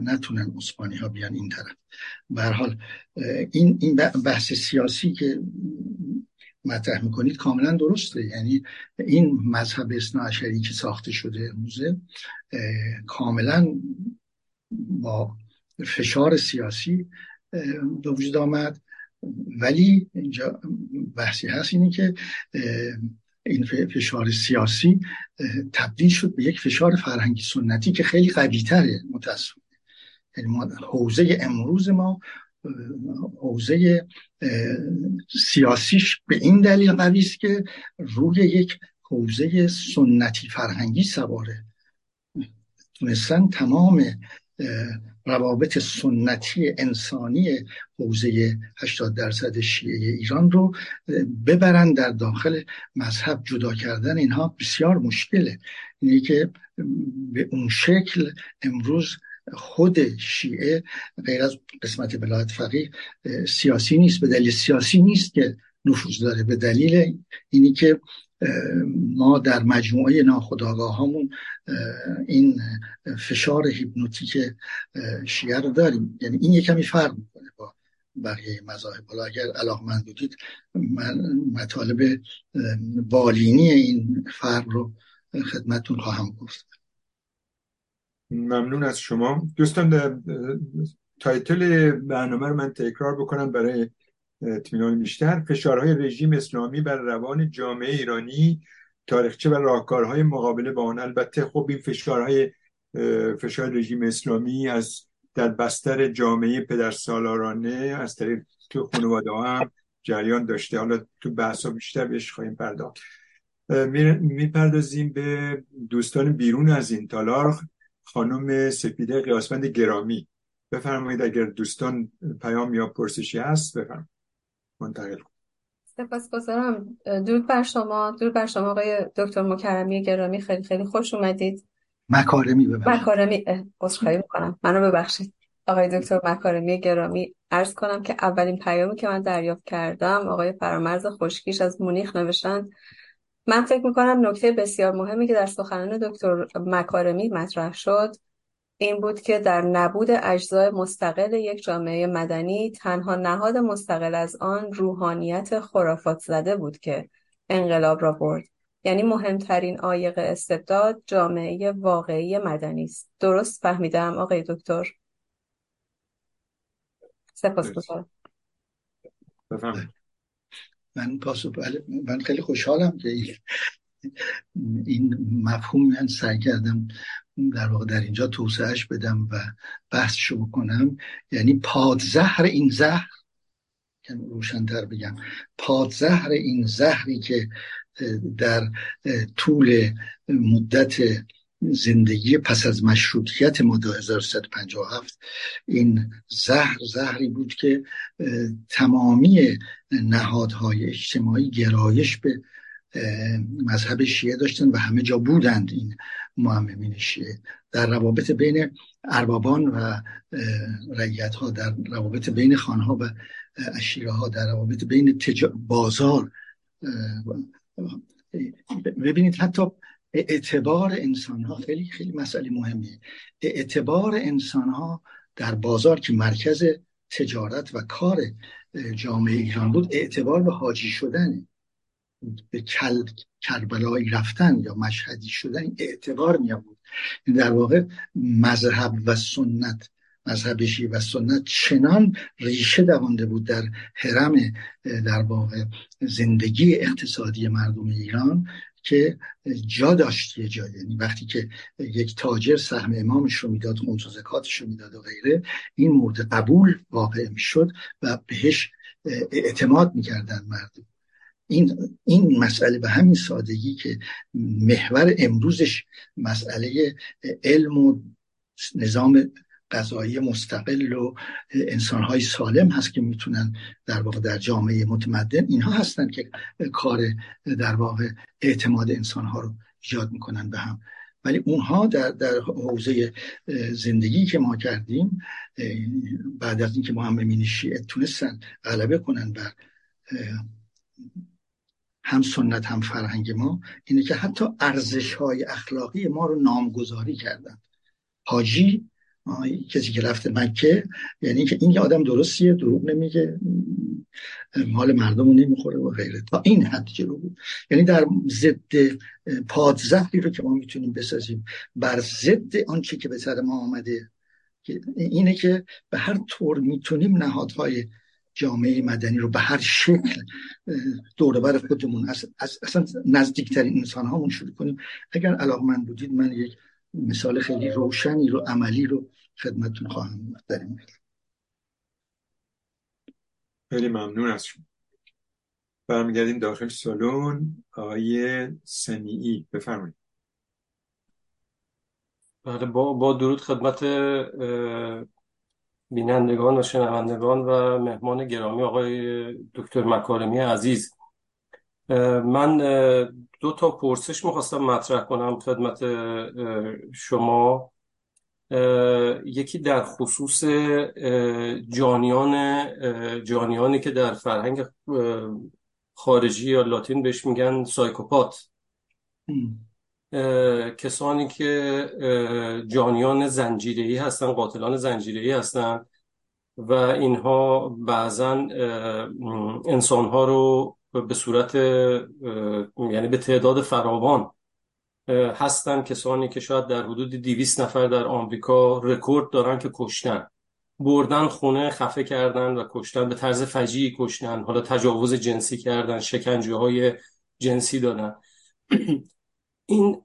نتونن عثمانی ها بیان این طرف. به حال این این بحث سیاسی که مطرح می‌کنید کاملا درسته. یعنی این مذهب اصناعشری که ساخته شده امروزه کاملا با فشار سیاسی به وجود آمد. ولی اینجا بحثی هست اینه که این فشار سیاسی تبدیل شد به یک فشار فرهنگی سنتی که خیلی قوی تره متاسفانه. یعنی حوزه امروز ما حوزه سیاسیش به این دلیل قوی است که روی یک حوزه سنتی فرهنگی سواره. تونستن تمام روابط سنتی انسانی حوزه 80 درصد شیعه ایران رو ببرن در داخل مذهب جدا کردن. اینها بسیار مشکله. اینه که به اون شکل امروز خود شیعه غیر از قسمت بلاد فقیه سیاسی نیست. به دلیل سیاسی نیست که نفوذ داره. به دلیل اینی که ما در مجموعه ناخودآگاه همون این فشار هیپنوتیک شیعه رو داریم. یعنی این یکمی فرق می‌کنه با بقیه مذاهب. حالا اگر علاقمند بودید من مطالب بالینی این فرق رو خدمتون خواهم گفت. ممنون از شما. دوستان title برنامه رو من تکرار بکنم برای اطمینان بیشتر. فشارهای رژیم اسلامی بر روان جامعه ایرانی تاریخچه و راهکارهای مقابله با آن. البته خب این فشارهای فشار رژیم اسلامی از در بستر جامعه پدرسالارانه از طریق تو خانواده هم جریان داشته. حالا تو بحثا بیشتر بهش خواهیم پرداخت. می‌پردازیم به دوستان بیرون از این تالار خانم سپیده قیاسمند گرامی. بفرمایید اگر دوستان پیام یا پرسشی هست بفرمایید. منتقل سپاس گذارم درود بر شما. درود بر شما آقای دکتر مکرمی گرامی. خیلی خیلی خوش اومدید. مکارمی ببخشید. مکارمی عذرخواهی می‌کنم. منو ببخشید. آقای دکتر مکارمی گرامی عرض کنم که اولین پیامی که من دریافت کردم آقای فرامرز خوشکیش از مونیخ نوشتن من فکر می‌کنم نکته بسیار مهمی که در سخنان دکتر مکارمی مطرح شد این بود که در نبود اجزای مستقل یک جامعه مدنی تنها نهاد مستقل از آن روحانیت خرافات زده بود که انقلاب را برد. یعنی مهمترین عایق استبداد جامعه واقعی مدنی است. درست فهمیدم آقای دکتر؟ سپاس من پاسو من خیلی خوشحالم که این مفهوم من سعی کردم در واقع در اینجا توسعهش بدم و بحثشو بکنم یعنی پادزهر این زهر که روشنتر بگم. پادزهر این زهری که در طول مدت زندگی پس از مشروطیت ماده 1357 این زهر زهری بود که تمامی نهادهای اجتماعی گرایش به مذهب شیعه داشتن و همه جا بودند این معممین شیعه. در روابط بین اربابان و رعیت ها در روابط بین خانها و اشیره ها در روابط بین بازار ببینید حتی اعتبار انسان ها خیلی خیلی مسئله مهمیه. اعتبار انسان ها در بازار که مرکز تجارت و کار جامعه ایران بود اعتبار به حاجی شدن به کل کربلایی رفتن یا مشهدی شدن اعتبار می بود در واقع مذهب و سنت مذهب و سنت چنان ریشه دوانده بود در حرم در واقع زندگی اقتصادی مردم ایران که جا داشت یه جا. یعنی وقتی که یک تاجر سهم امامش رو می‌داد خمس و زکاتش رو می‌داد و غیره این مورد قبول واقع می‌شد و بهش اعتماد می‌کردن مردم. این این مسئله به همین سادگی که محور امروزش مسئله علم و نظام غذایی مستقل و انسانهای سالم هست که می‌تونن در واقع در جامعه متمدن اینها هستن که کار در واقع اعتماد انسانها رو ایجاد می‌کنن به هم. ولی اونها در, در حوزه زندگی که ما کردیم بعد از اینکه محمدین شیعه تونستن غلبه کنن بر هم سنت هم فرهنگ ما اینه که حتی ارزش های اخلاقی ما رو نامگذاری کردن. حاجی کسی که رفته مکه یعنی که این آدم درستیه دروغ نمیگه مال مردم رو نمی‌خوره و غیره. تا این حد جلو بود. یعنی در ضد پادزهری رو که ما می‌تونیم بسازیم بر ضد آنچه که به سر ما آمده اینه که به هر طور می‌تونیم نهادهای جامعه مدنی رو به هر شکل دوربر خودمون اصلا نزدیکترین انسان هامون شروع کنیم. اگر علاقمند بودید من یک مثال خیلی روشنی رو عملی رو خدمتتون خواهم در این خیلی ممنون از شما. برمیگردیم داخل سالن. آقای سمیعی بفرمایید. بله با, با درود خدمت بینندگان و شنوندگان و مهمان گرامی آقای دکتر مکارمی عزیز. من دو تا پرسش می‌خواستم مطرح کنم خدمت شما. یکی در خصوص جانیان جانیانی که در فرهنگ خارجی یا لاتین بهش میگن سایکوپات. کسانی که جانیان زنجیری هستن قاتلان زنجیری هستن و اینها بعضا انسانها رو به صورت یعنی به تعداد فراوان هستن کسانی که شاید در حدود 200 نفر در آمریکا رکورد دارن که کشتن. بردن خونه خفه کردن و کشتن به طرز فجیعی کشتن. حالا تجاوز جنسی کردن شکنجه های جنسی دادن. این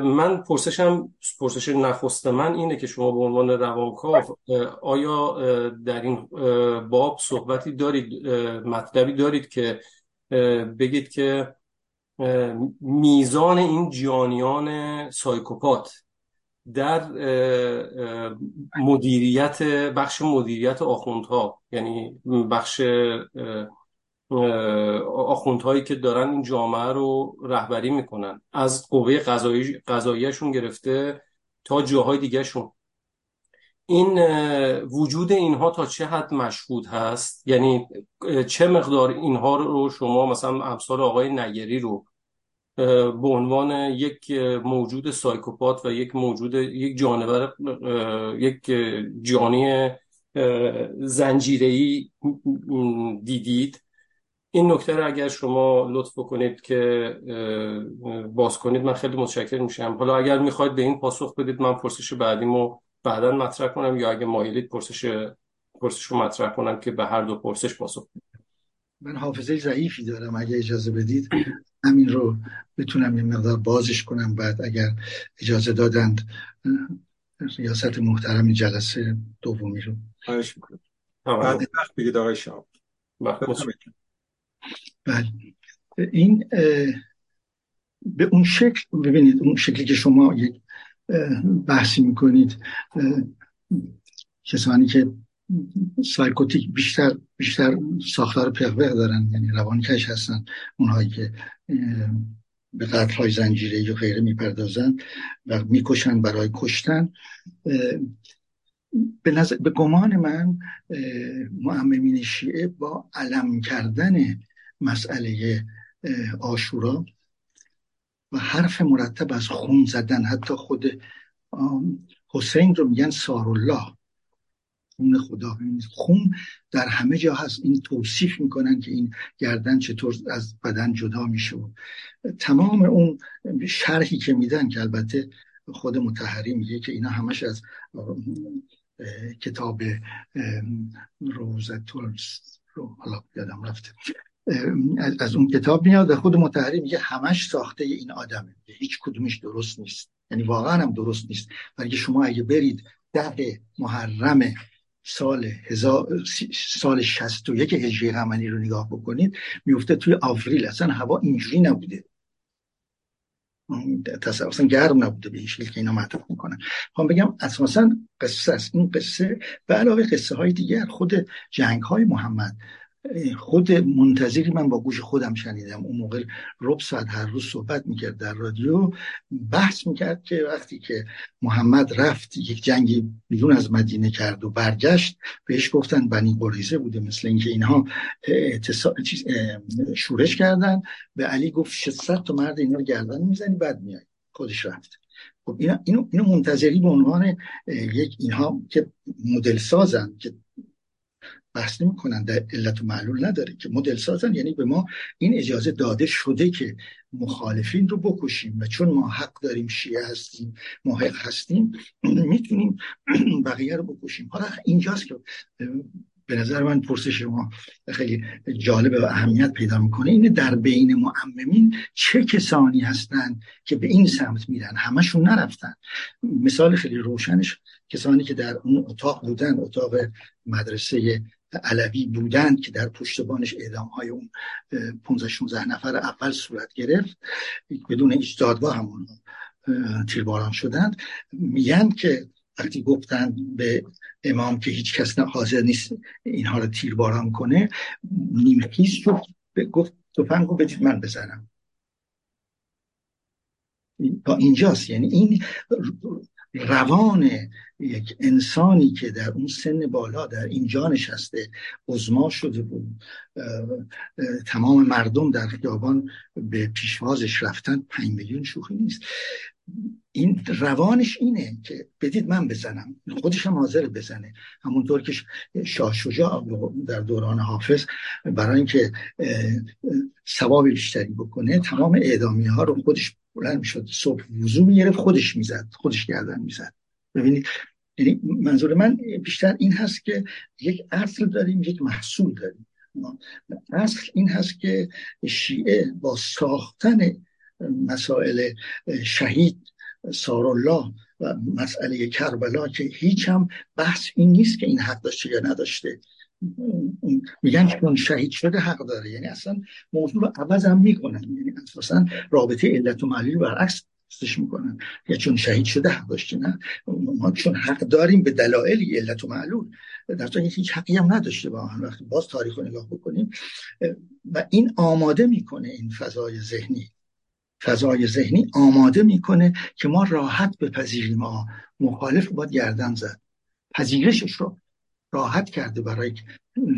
من پرسشم پرسش نخست من اینه که شما به عنوان روانکاو آیا در این باب صحبتی دارید مطلبی دارید که بگید که میزان این جانیان سایکوپات در مدیریت بخش مدیریت آخوندها یعنی بخش آخوندهایی که دارن این جامعه رو رهبری می‌کنن از قوه قضایی قضاییشون گرفته تا جاهای دیگهشون. این وجود اینها تا چه حد مشهود هست؟ یعنی چه مقدار اینها رو شما مثلا امثال آقای نگری رو به عنوان یک موجود سایکوپات و یک موجود یک جانور یک جانی زنجیری دیدید؟ این نکته رو اگر شما لطف بکنید که باز کنید من خیلی متشکر میشم. حالا اگر می‌خواید به این پاسخ بدید من پرسش بعدیمو بعدا مطرح کنم یا اگه مایلید پرسش پرسش رو مطرح کنم که به هر دو پرسش پاسخ من حافظه ضعیفی دارم اگه اجازه بدید همین رو بتونم یه مقدار بازش کنم بعد اگر اجازه دادند ریاست محترم جلسه دومی رو. خواهش می‌کنم. بعد وقت بگید آقای شاب بله. این به اون شکل ببینید اون شکلی که شما یک بحثی می‌کنید کسانی که سایکوتیک بیشتر بیشتر ساختار پقوق دارن یعنی روانکش هستن اونهایی که به قتل های زنجیره یا غیره می‌پردازن و می‌کشن برای کشتن. به, نظر، به گمان من معممین شیعه با علم کردن مسئله آشورا و حرف مرتب از خون زدن. حتی خود حسین رو میگن سارالله. خون خدا. خون در همه جا هست. این توصیف می‌کنن که این گردن چطور از بدن جدا میشه. تمام اون شرحی که میدن که البته خود متحری میگه که اینا همش از کتاب روزت رو حالا یادم رفته. از اون کتاب میاد و خود متحری میگه همش ساخته این آدمه. هیچ کدومش درست نیست. یعنی واقعا هم درست نیست. ولی شما اگه برید ده محرم سال هزار سال 61 هجری قمری رو نگاه بکنید میفته توی آوریل. اصلا هوا اینجوری نبوده. تصور گرم نبوده به این شکل که اینا مطرح می‌کنن. خواهم بگم اساسا قصه است. این قصه به علاوه قصه های دیگر خود جنگ های محمد خود منتظری من با گوش خودم شنیدم. اون موقع رب ساعت هر روز صحبت می‌کرد در رادیو. بحث می‌کرد که وقتی که محمد رفت یک جنگی بیرون از مدینه کرد و برگشت بهش گفتن بنی قریزه بوده مثل اینکه اینها شورش کردن. به علی گفت 600 تا مرد اینا رو گردن می‌زنی بعد میای خودش رفت. خب اینو, اینو منتظری به عنوان یک اینها که مدل سازن که بحث نمی کنن در علت و معلول نداره که. مدل سازن یعنی به ما این اجازه داده شده که مخالفین رو بکشیم و چون ما حق داریم شیعه هستیم ما حق هستیم می‌تونیم بقیه رو بکشیم. حالا اینجاست که به نظر من پرسش ما خیلی جالب و اهمیت پیدا می‌کنه. اینه در بین معممین چه کسانی هستند که به این سمت میرن؟ همشون نرفتن. مثال خیلی روشنش کسانی که در اون اتاق بودن اتاق مدرسه علوی بودند که در پشتبانش اعدام های اون 15 16 نفر اول صورت گرفت. بدون هیچ دادگاه همون تیرباران شدند. میگن که وقتی گفتند به امام که هیچ کس حاضر نیست اینها رو تیرباران کنه نیمخیز شد گفت توفنگ بدید من بزنم. تا اینجاست. یعنی این روان یک انسانی که در اون سن بالا در اینجا نشسته عزما شده بود. تمام مردم در خیابان به پیشوازش رفتن پنج میلیون شوخی نیست. این روانش اینه که بدید من بزنم خودش هم حاضر بزنه. همونطور که شاه شجاع در دوران حافظ برای اینکه ثواب بیشتری بکنه تمام اعدامی ها رو خودش بلند می‌شد صبح وضو می‌گرفت خودش می‌زد خودش گردن می‌زد. ببینید یعنی منظور من بیشتر این هست که یک اصل داریم یک محصول داریم. اصل این هست که شیعه با ساختن مسائل شهید سارالله و مسئله کربلا که هیچ هم بحث این نیست که این حق داشته یا نداشته. میگن چون شهید شده حق داره. یعنی اصلا موضوع رو عوض هم می‌کنن. یعنی اساسا رابطه علت و معلول برعکس می‌کنن. یا چون شهید شده حق داشته نه؟ ما چون حق داریم به دلایلی علت و معلول. در تا هیچ حقی هم نداشته با هم وقتی باز تاریخ رو نگاه بکنیم و این آماده می‌کنه این فضای ذهنی. فضای ذهنی آماده می‌کنه که ما راحت بپذیریم. ما مخالف باید گردن زد. پذیرشش رو راحت کرده برای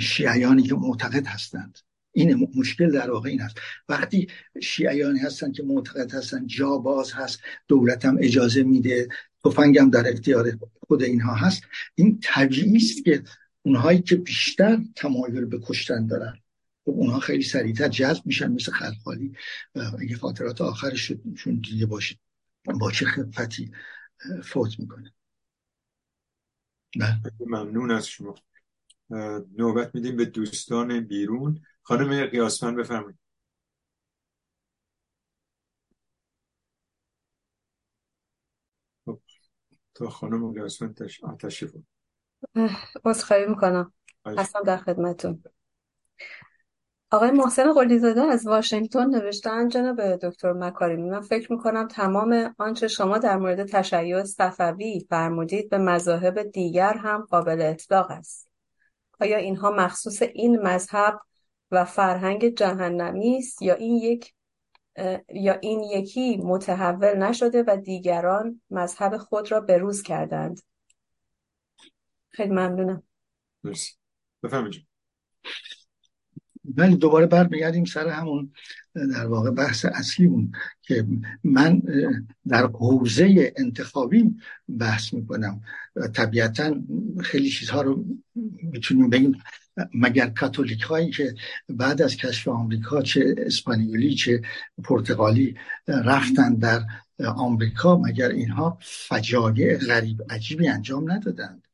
شیعیانی که معتقد هستند. این مشکل در واقع این است. وقتی شیعیانی هستند که معتقد هستند جا باز هست دولتم اجازه میده تفنگم در اختیار خود اینها هست این طبیعی است که اونهایی که بیشتر تمایل به کشتن دارن. خب اونها خیلی سریعتر جذب میشن مثل خلقالی اگه خاطرات آخرشون دیده باشید با چه خفتی فوت می‌کنه. بله. ممنون از شما. نوبت میدیم به دوستان بیرون. خانم قیاسفن بفرمایید. خب، تا خانم قیاسفن تشریف خواهی می‌کنم. هستم در خدمتون آقای محسن قلیزاده از واشنگتن نوشتن جناب دکتر مکارمی من فکر می‌کنم تمام آنچه شما در مورد تشیع صفوی فرمودید به مذاهب دیگر هم قابل اطلاق است. آیا اینها مخصوص این مذهب و فرهنگ جهنمی است یا این یک یا این یکی متحول نشده و دیگران مذهب خود را بروز کردند. خیلی ممنونم. مرسی. بفرمایید ولی دوباره برمیگردیم سر همون در واقع بحث اصلیمون که من در حوزه انتخابی بحث می‌کنم. طبیعتا خیلی چیزها رو می‌تونیم بگیم. مگر کاتولیک هایی که بعد از کشف آمریکا چه اسپانیولی چه پرتغالی رفتن در آمریکا مگر اینها فجایع غریب عجیبی انجام ندادند؟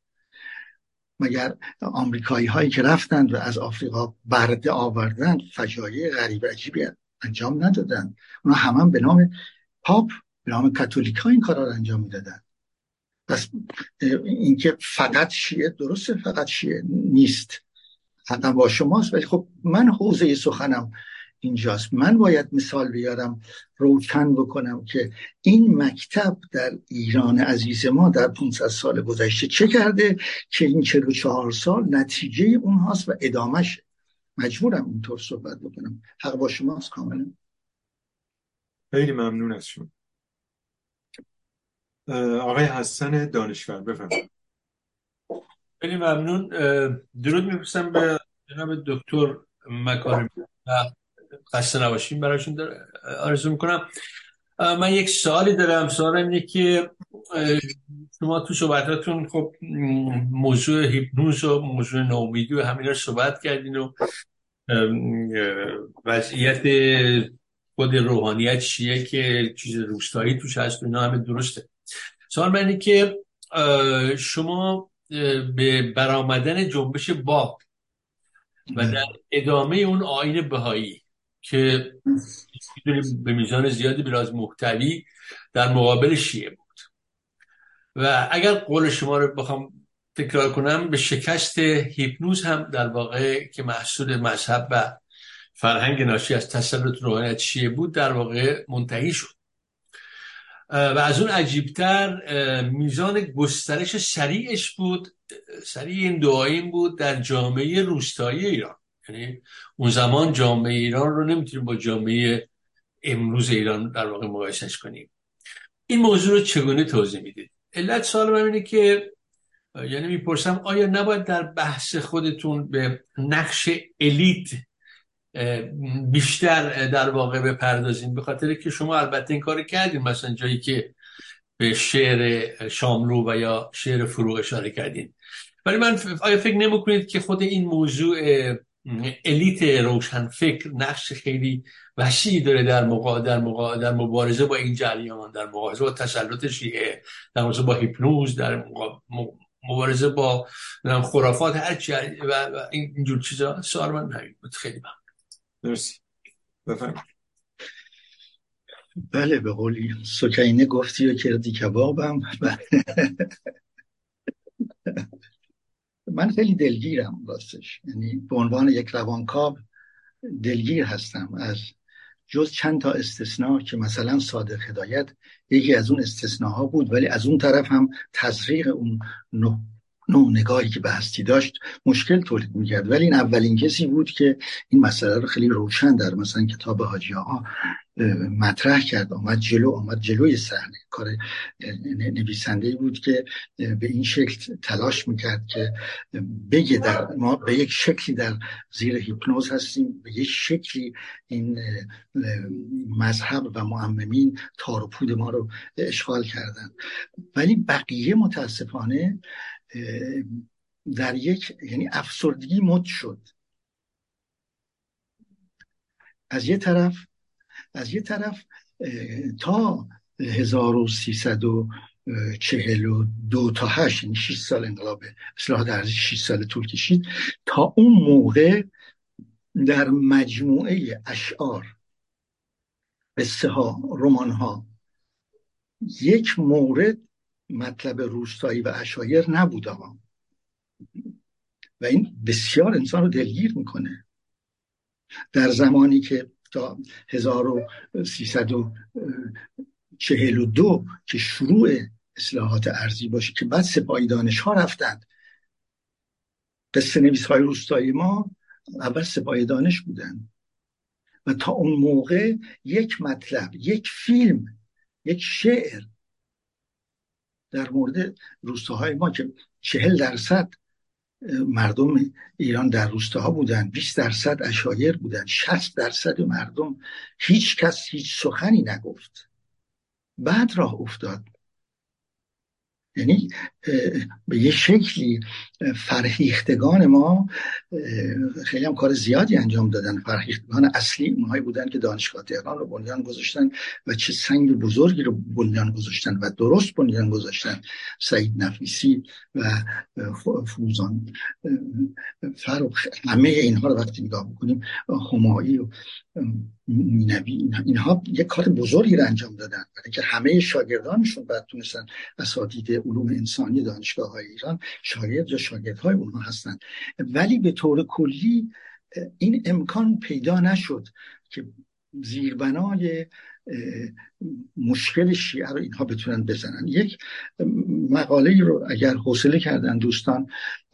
مگر آمریکایی هایی که رفتند و از آفریقا برده آوردن فجایع غریب عجیبی انجام ندادن اونا هم, به نام پاپ به نام کاتولیک ها این کارا رو انجام می‌دادن پس اینکه فقط شیعه درسته فقط شیعه نیست. حتی با شماست ولی خب من حوزه سخنم اینجاست. من باید مثال بیارم روشن بکنم که این مکتب در ایران عزیز ما در 500 سال گذشته چه کرده که این 44 سال نتیجه اونهاست و ادامهش. مجبورم اینطور صحبت بکنم. حق با شماست کاملا. خیلی ممنون از شما. آقای حسن دانشور بفرمایید. خیلی ممنون. درود می‌پرسم به جناب دکتر مکارم. خسته نباشیم براشون آرزو می‌کنم. من یک سوالی دارم. سوالم اینه که شما تو صحبتاتون خب موضوع هیپنوز و موضوع نومیدی و همین صحبت کردین و وضعیت خود روحانیت چیه که چیز روستایی توش هست و اینا همه درسته. سوال من اینه که شما به برآمدن جنبش باب و در ادامه اون آین بهایی که به میزان زیادی براز محتوی در مقابل شیعه بود. و اگر قول شما رو بخوام تکرار کنم به شکست هیپنوز هم در واقع که محصول مذهب و فرهنگ ناشی از تسلط روحانیت شیعه بود در واقع منتهی شد. و از اون عجیبتر میزان گسترش سریعش بود سریع این دعایین بود در جامعه روستایی ایران. یعنی اون زمان جامعه ایران رو نمی‌تونیم با جامعه امروز ایران در واقع مقایسش کنیم. این موضوع رو چگونه توضیح می‌دید؟ علت سوال من اینه که یعنی می‌پرسم آیا نباید در بحث خودتون به نقش الیت بیشتر در واقع بپردازیم. به خاطر که شما البته این کار کردین مثلا جایی که به شعر شاملو و یا شعر فروغ اشاره کردین. ولی من آیا فکر نمی کنید که خود این موضوع الیت روشن فکر نقش خیلی وسیعی داره در مقا... در, مقا... در مبارزه با این جریان در مبارزه با تسلط شیعه در مبارزه با هیپنوز در مبارزه با خرافات هر و, و اینجور چیزا سوال من بود خیلی ممنون. مرسی. بله به قولی سکینه گفتی و کردی کبابم. من خیلی دلگیرم راستش. یعنی به عنوان یک روانکاو دلگیر هستم از جز چند تا استثناء که مثلا صادق هدایت یکی از اون استثناها بود ولی از اون طرف هم تزریق اون نوع نگاهی که به هستی داشت مشکل تولید می‌کرد. ولی این اولین کسی بود که این مسئله رو خیلی روشن در مثلا کتاب حاجی ها مطرح کرد. آمد جلو آمد جلوی صحنه. کار نویسنده بود که به این شکل تلاش می‌کرد که بگه در ما به یک شکلی در زیر هیپنوز هستیم. به یک شکلی این مذهب و معممین تار و پود ما رو اشغال کردن. ولی بقیه متاسفانه در یک یعنی افسردگی مد شد. از یه طرف از یه طرف تا 1342 تا 8 یعنی 6 سال انقلاب اصلاحات ارزی 6 سال طول کشید تا اون موقع در مجموعه اشعار قصه ها رمان ها یک مورد مطلب روستایی و اشایر نبود آقا. و این بسیار انسان رو دلگیر می‌کنه. در زمانی که تا 1342 که شروع اصلاحات ارزی باشه که بعد سپاهی دانش ها رفتند قصه نویس های روستایی ما اول سپاهی دانش بودن. و تا اون موقع یک مطلب یک فیلم یک شعر در مورد روستاهای ما که چهل درصد مردم ایران در روستاها بودن 20 درصد اشایر بودن 60 درصد مردم هیچ کس هیچ سخنی نگفت. بعد راه افتاد. یعنی به یه شکلی فرهیختگان ما خیلی هم کار زیادی انجام دادن. فرهیختگان اصلی اونهایی بودن که دانشگاه تهران رو بنیان گذاشتن و چه سنگ بزرگی رو بنیان گذاشتن و درست بنیان گذاشتن. سعید نفیسی و فوزان. فروخ همه اینها رو وقتی نگاه بکنیم همایی و مینوی اینها یک کار بزرگی رو انجام دادن. برای که همه شاگردانشون بعد تونستن اساتید علوم انسانی دانشگاه های ایران شاگرد یا های اونها هستن. ولی به طور کلی این امکان پیدا نشد که زیربنای مشکل شیعه رو اینها بتونن بزنن. یک مقاله رو اگر حوصله کردن دوستان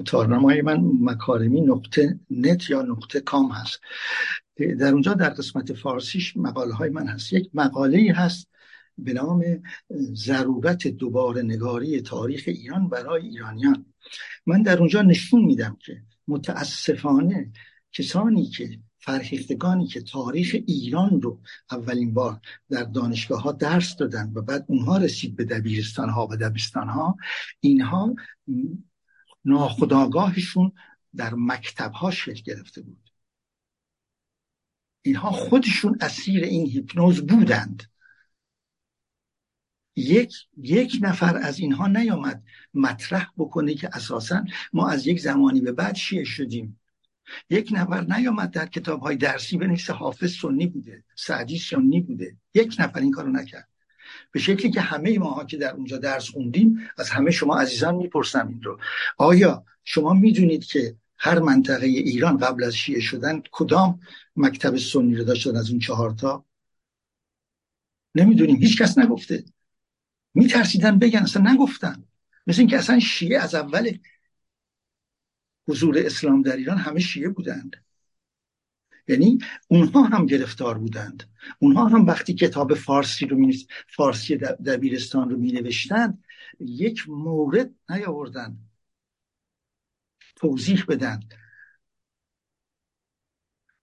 تارنمای من مکارمی نقطه نت یا نقطه کام هست. در اونجا در قسمت فارسیش مقاله های من هست. یک مقاله هست به نام ضرورت دوباره نگاری تاریخ ایران برای ایرانیان. من در اونجا نشون میدم که متاسفانه کسانی که فرهیختگانی که تاریخ ایران رو اولین بار در دانشگاه ها درس دادن و بعد اونها رسید به دبیرستان ها و دبستان ها اینها ناخداگاهشون در مکتب ها شکل گرفته بود. اینها خودشون اسیر این هیپنوز بودند. یک یک نفر از اینها نیامد مطرح بکنه که اساسا ما از یک زمانی به بعد شیعه شدیم. یک نفر نیامد در کتاب های درسی بنویسه حافظ سنی بوده سعدی سنی بوده. یک نفر این کارو نکرد. به شکلی که همه ماها که در اونجا درس خوندیم از همه شما عزیزان می‌پرسم این رو. آیا شما می‌دونید که هر منطقه ایران قبل از شیعه شدن کدام مکتب سنی رو داشتن از اون چهارتا نمی‌دونیم. هیچ کس نگفته. میترسیدن بگن اصلا نگفتن. مثل اینکه اصلا شیعه از اول حضور اسلام در ایران همه شیعه بودند. یعنی اونها هم گرفتار بودند. اونها هم وقتی کتاب فارسی رو می فارسی دبیرستان رو می نوشتند یک مورد نیاوردن توضیح بدن.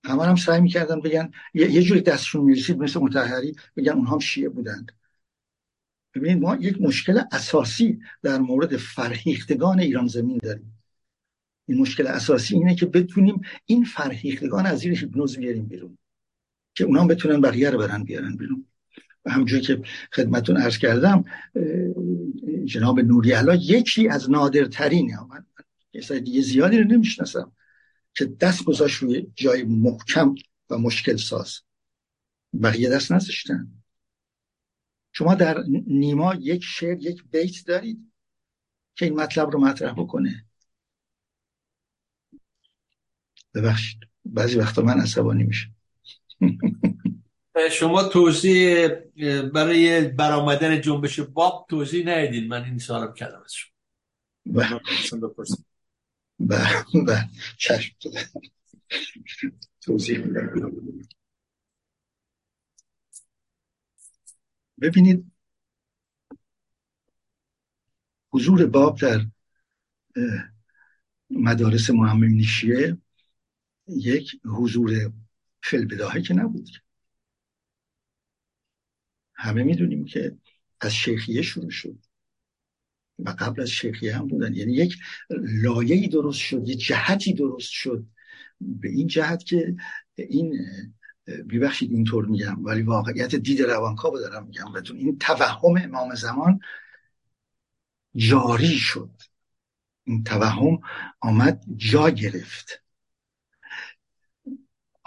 همه هم سعی می‌کردن بگن یه جوری دستشون می‌رسید مثل متحری بگن اونها هم شیعه بودند. ببینید ما یک مشکل اساسی در مورد فرهیختگان ایران زمین داریم. این مشکل اساسی اینه که بتونیم این فرهیختگان از زیر هیپنوز بیاریم بیرون که اونا بتونن بقیه رو برن بیارن بیرون. و همونجوری که خدمتون عرض کردم جناب نوری علا یکی از نادرترین من دیگه زیادی رو نمی‌شناسم که دست گذاشت روی جای محکم و مشکل ساز بقیه دست نذاشتن. شما در نیما یک شعر یک بیت دارید که این مطلب رو مطرح بکنه. ببخشید. بعضی وقتا من عصبانی میشه شما توضیح برای برآمدن جنبش باب توضیح ندیدین. من این سوالم کردم از شما. بله. بله چشم. توضیح ببینید حضور باب در مدارس محمد شیعه یک حضور فلبداهه که نبود. همه می‌دونیم که از شیخیه شروع شد و قبل از شیخیه هم بودن. یعنی یک لایه‌ای درست شد یک جهتی درست شد. به این جهت که این ببخشید اینطور میگم ولی واقعیت دید روانکاو دارم میگم. بهتون این توهم امام زمان جاری شد. این توهم آمد جا گرفت.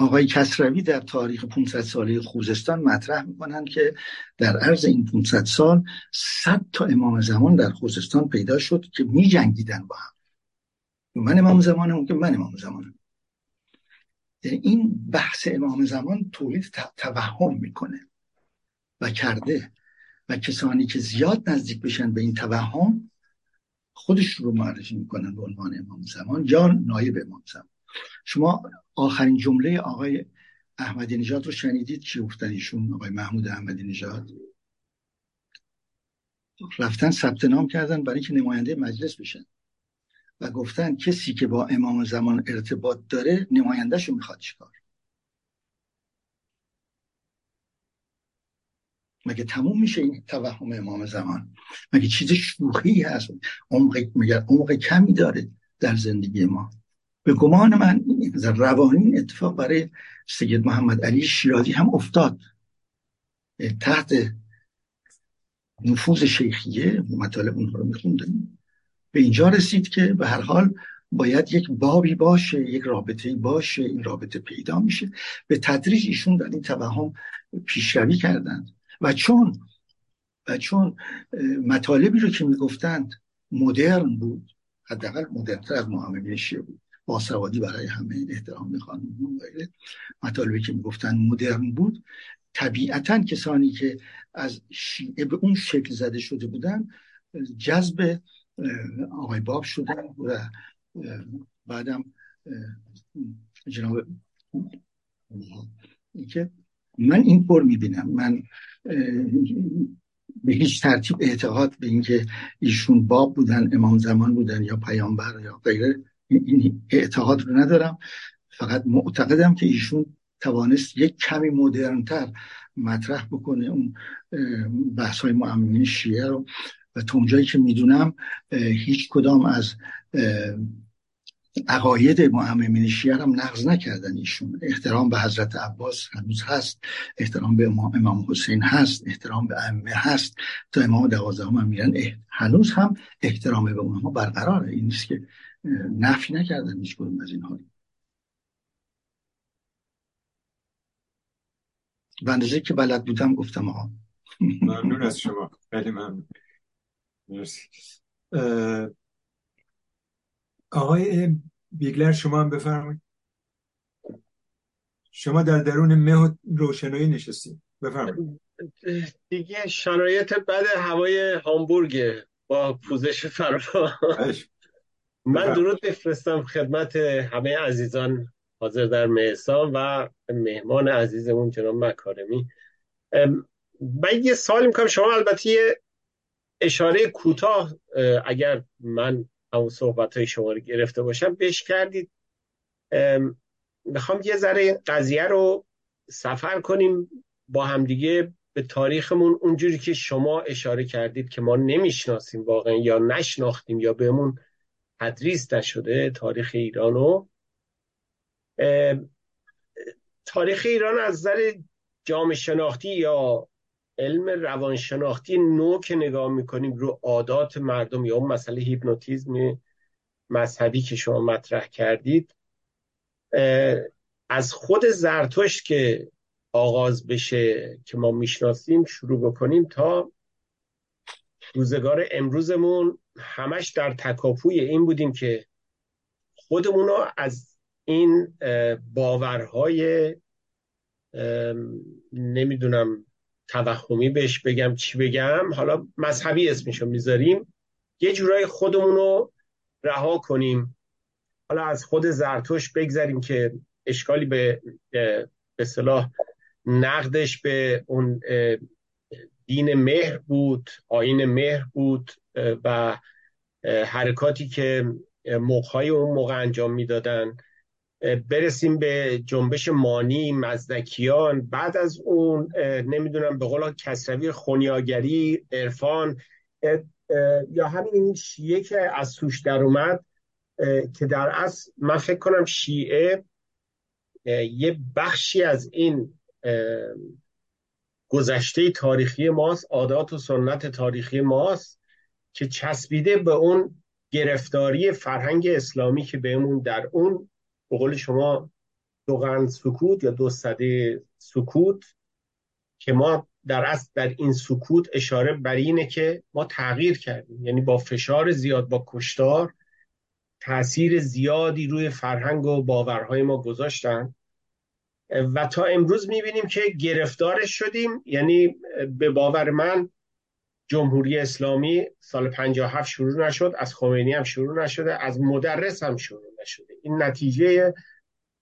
آقای کسروی در تاریخ 500 ساله خوزستان مطرح می‌کنند که در عرض این 500 سال 100 تا امام زمان در خوزستان پیدا شد که می جنگیدن با هم. من امام زمانم که من امام زمانم. این بحث امام زمان تولید توهم می‌کنه و کرده و کسانی که زیاد نزدیک بشن به این توهم خودش رو معرفی می‌کنن به عنوان امام زمان. یا نایب امام زمان. شما آخرین جمله آقای احمدی نژاد رو شنیدید؟ چی گفتن ایشون آقای محمود احمدی نژاد؟ رفتن ثبت نام کردن برای اینکه نماینده مجلس بشن. و گفتن کسی که با امام زمان ارتباط داره نمایندهشو می‌خواد چیکار؟ مگه تموم میشه این توهم امام زمان؟ مگه چیز شوخی هست؟ عمق مگر عمق کمی داره در زندگی ما. به گمان من روانی اتفاق برای سید محمد علی شیرازی هم افتاد. تحت نفوذ شیخیه مطالب اونها رو میخوندن به اینجا رسید که به هر حال باید یک بابی باشه یک رابطه باشه این رابطه پیدا میشه. به تدریج ایشون در این توهم پیشروی کردند. و چون و چون مطالبی رو که می‌گفتند مدرن بود حداقل مدرنتر از محمد شیعه بود. باسوادی برای همه احترام می‌خوان مطالبی که می‌گفتن مدرن بود طبیعتا کسانی که از شیعه به اون شکل زده شده بودن جذب آقای باب شدن و بعدم جناب که من اینطور می‌بینم. من به هیچ ترتیب اعتقاد به اینکه ایشون باب بودن امام زمان بودن یا پیامبر یا غیره این اعتقاد رو ندارم. فقط معتقدم که ایشون توانست یک کمی مدرنتر مطرح بکنه اون بحث های معمین شیعه رو. و تا اونجایی که می‌دونم هیچ کدام از عقاید معممین شیعه هم نقض نکردن ایشون. احترام به حضرت عباس هنوز هست احترام به امام حسین هست احترام به ائمه هست. تا امام دوازدهم هم میرن هنوز هم احترام به اونها برقراره. این نیست که نفی نکردن هیچ کدوم از اینها به اندازه که بلد بودم گفتم آقا. ممنون از شما. خیلی ممنون. مرسی. آقای بیگلر شما هم بفرمایید. شما در درون مه و روشنایی نشستید. بفرمایید. دیگه شرایط بد هوای هامبورگ با پوزش فرا من درود بفرستم خدمت همه عزیزان حاضر در مهسان و مهمان عزیزمون جناب مکارمی. من یه سوال می‌کنم. شما البته یه اشاره کوتاه اگر من همون صحبت های شما رو گرفته باشم بهش کردید. می‌خوام یه ذره قضیه رو سفر کنیم با همدیگه به تاریخمون. اونجوری که شما اشاره کردید که ما نمی‌شناسیم واقعا یا نشناختیم یا بهمون تدریس نشده تاریخ ایرانو تاریخ ایران از نظر جامعه شناختی یا علم روانشناختی نو که نگاه می‌کنیم رو عادات مردم یا اون مسئله هیپنوتیزم مذهبی که شما مطرح کردید از خود زرتشت که آغاز بشه که ما می‌شناسیم شروع بکنیم تا روزگار امروزمون همش در تکاپوی این بودیم که خودمون رو از این باورهای نمی‌دونم توهمی بهش بگم چی بگم؟ حالا مذهبی اسمشو می‌ذاریم. یه جورای خودمون رو رها کنیم. حالا از خود زرتوش بگذاریم که اشکالی به به صلاح نقدش به اون دین مهر بود آین مهر بود و حرکاتی که موقعای اون موقع انجام می‌دادن. برسیم به جنبش مانی مزدکیان. بعد از اون نمی‌دونم به قول کسروی خونیاگری عرفان یا همین شیعه که از توش در اومد که در اصل من فکر کنم شیعه یه بخشی از این گذشته تاریخی ماست عادات و سنت تاریخی ماست که چسبیده به اون گرفتاری فرهنگ اسلامی که بهمون در اون به قول شما دو سکوت یا دو صده سکوت که ما در اصل در این سکوت اشاره بر اینه که ما تغییر کردیم. یعنی با فشار زیاد با کشتار تاثیر زیادی روی فرهنگ و باورهای ما گذاشتن. و تا امروز می‌بینیم که گرفتارش شدیم. یعنی به باور من جمهوری اسلامی سال 57 شروع نشد از خمینی هم شروع نشده از مدرس هم شروع نشده. این نتیجه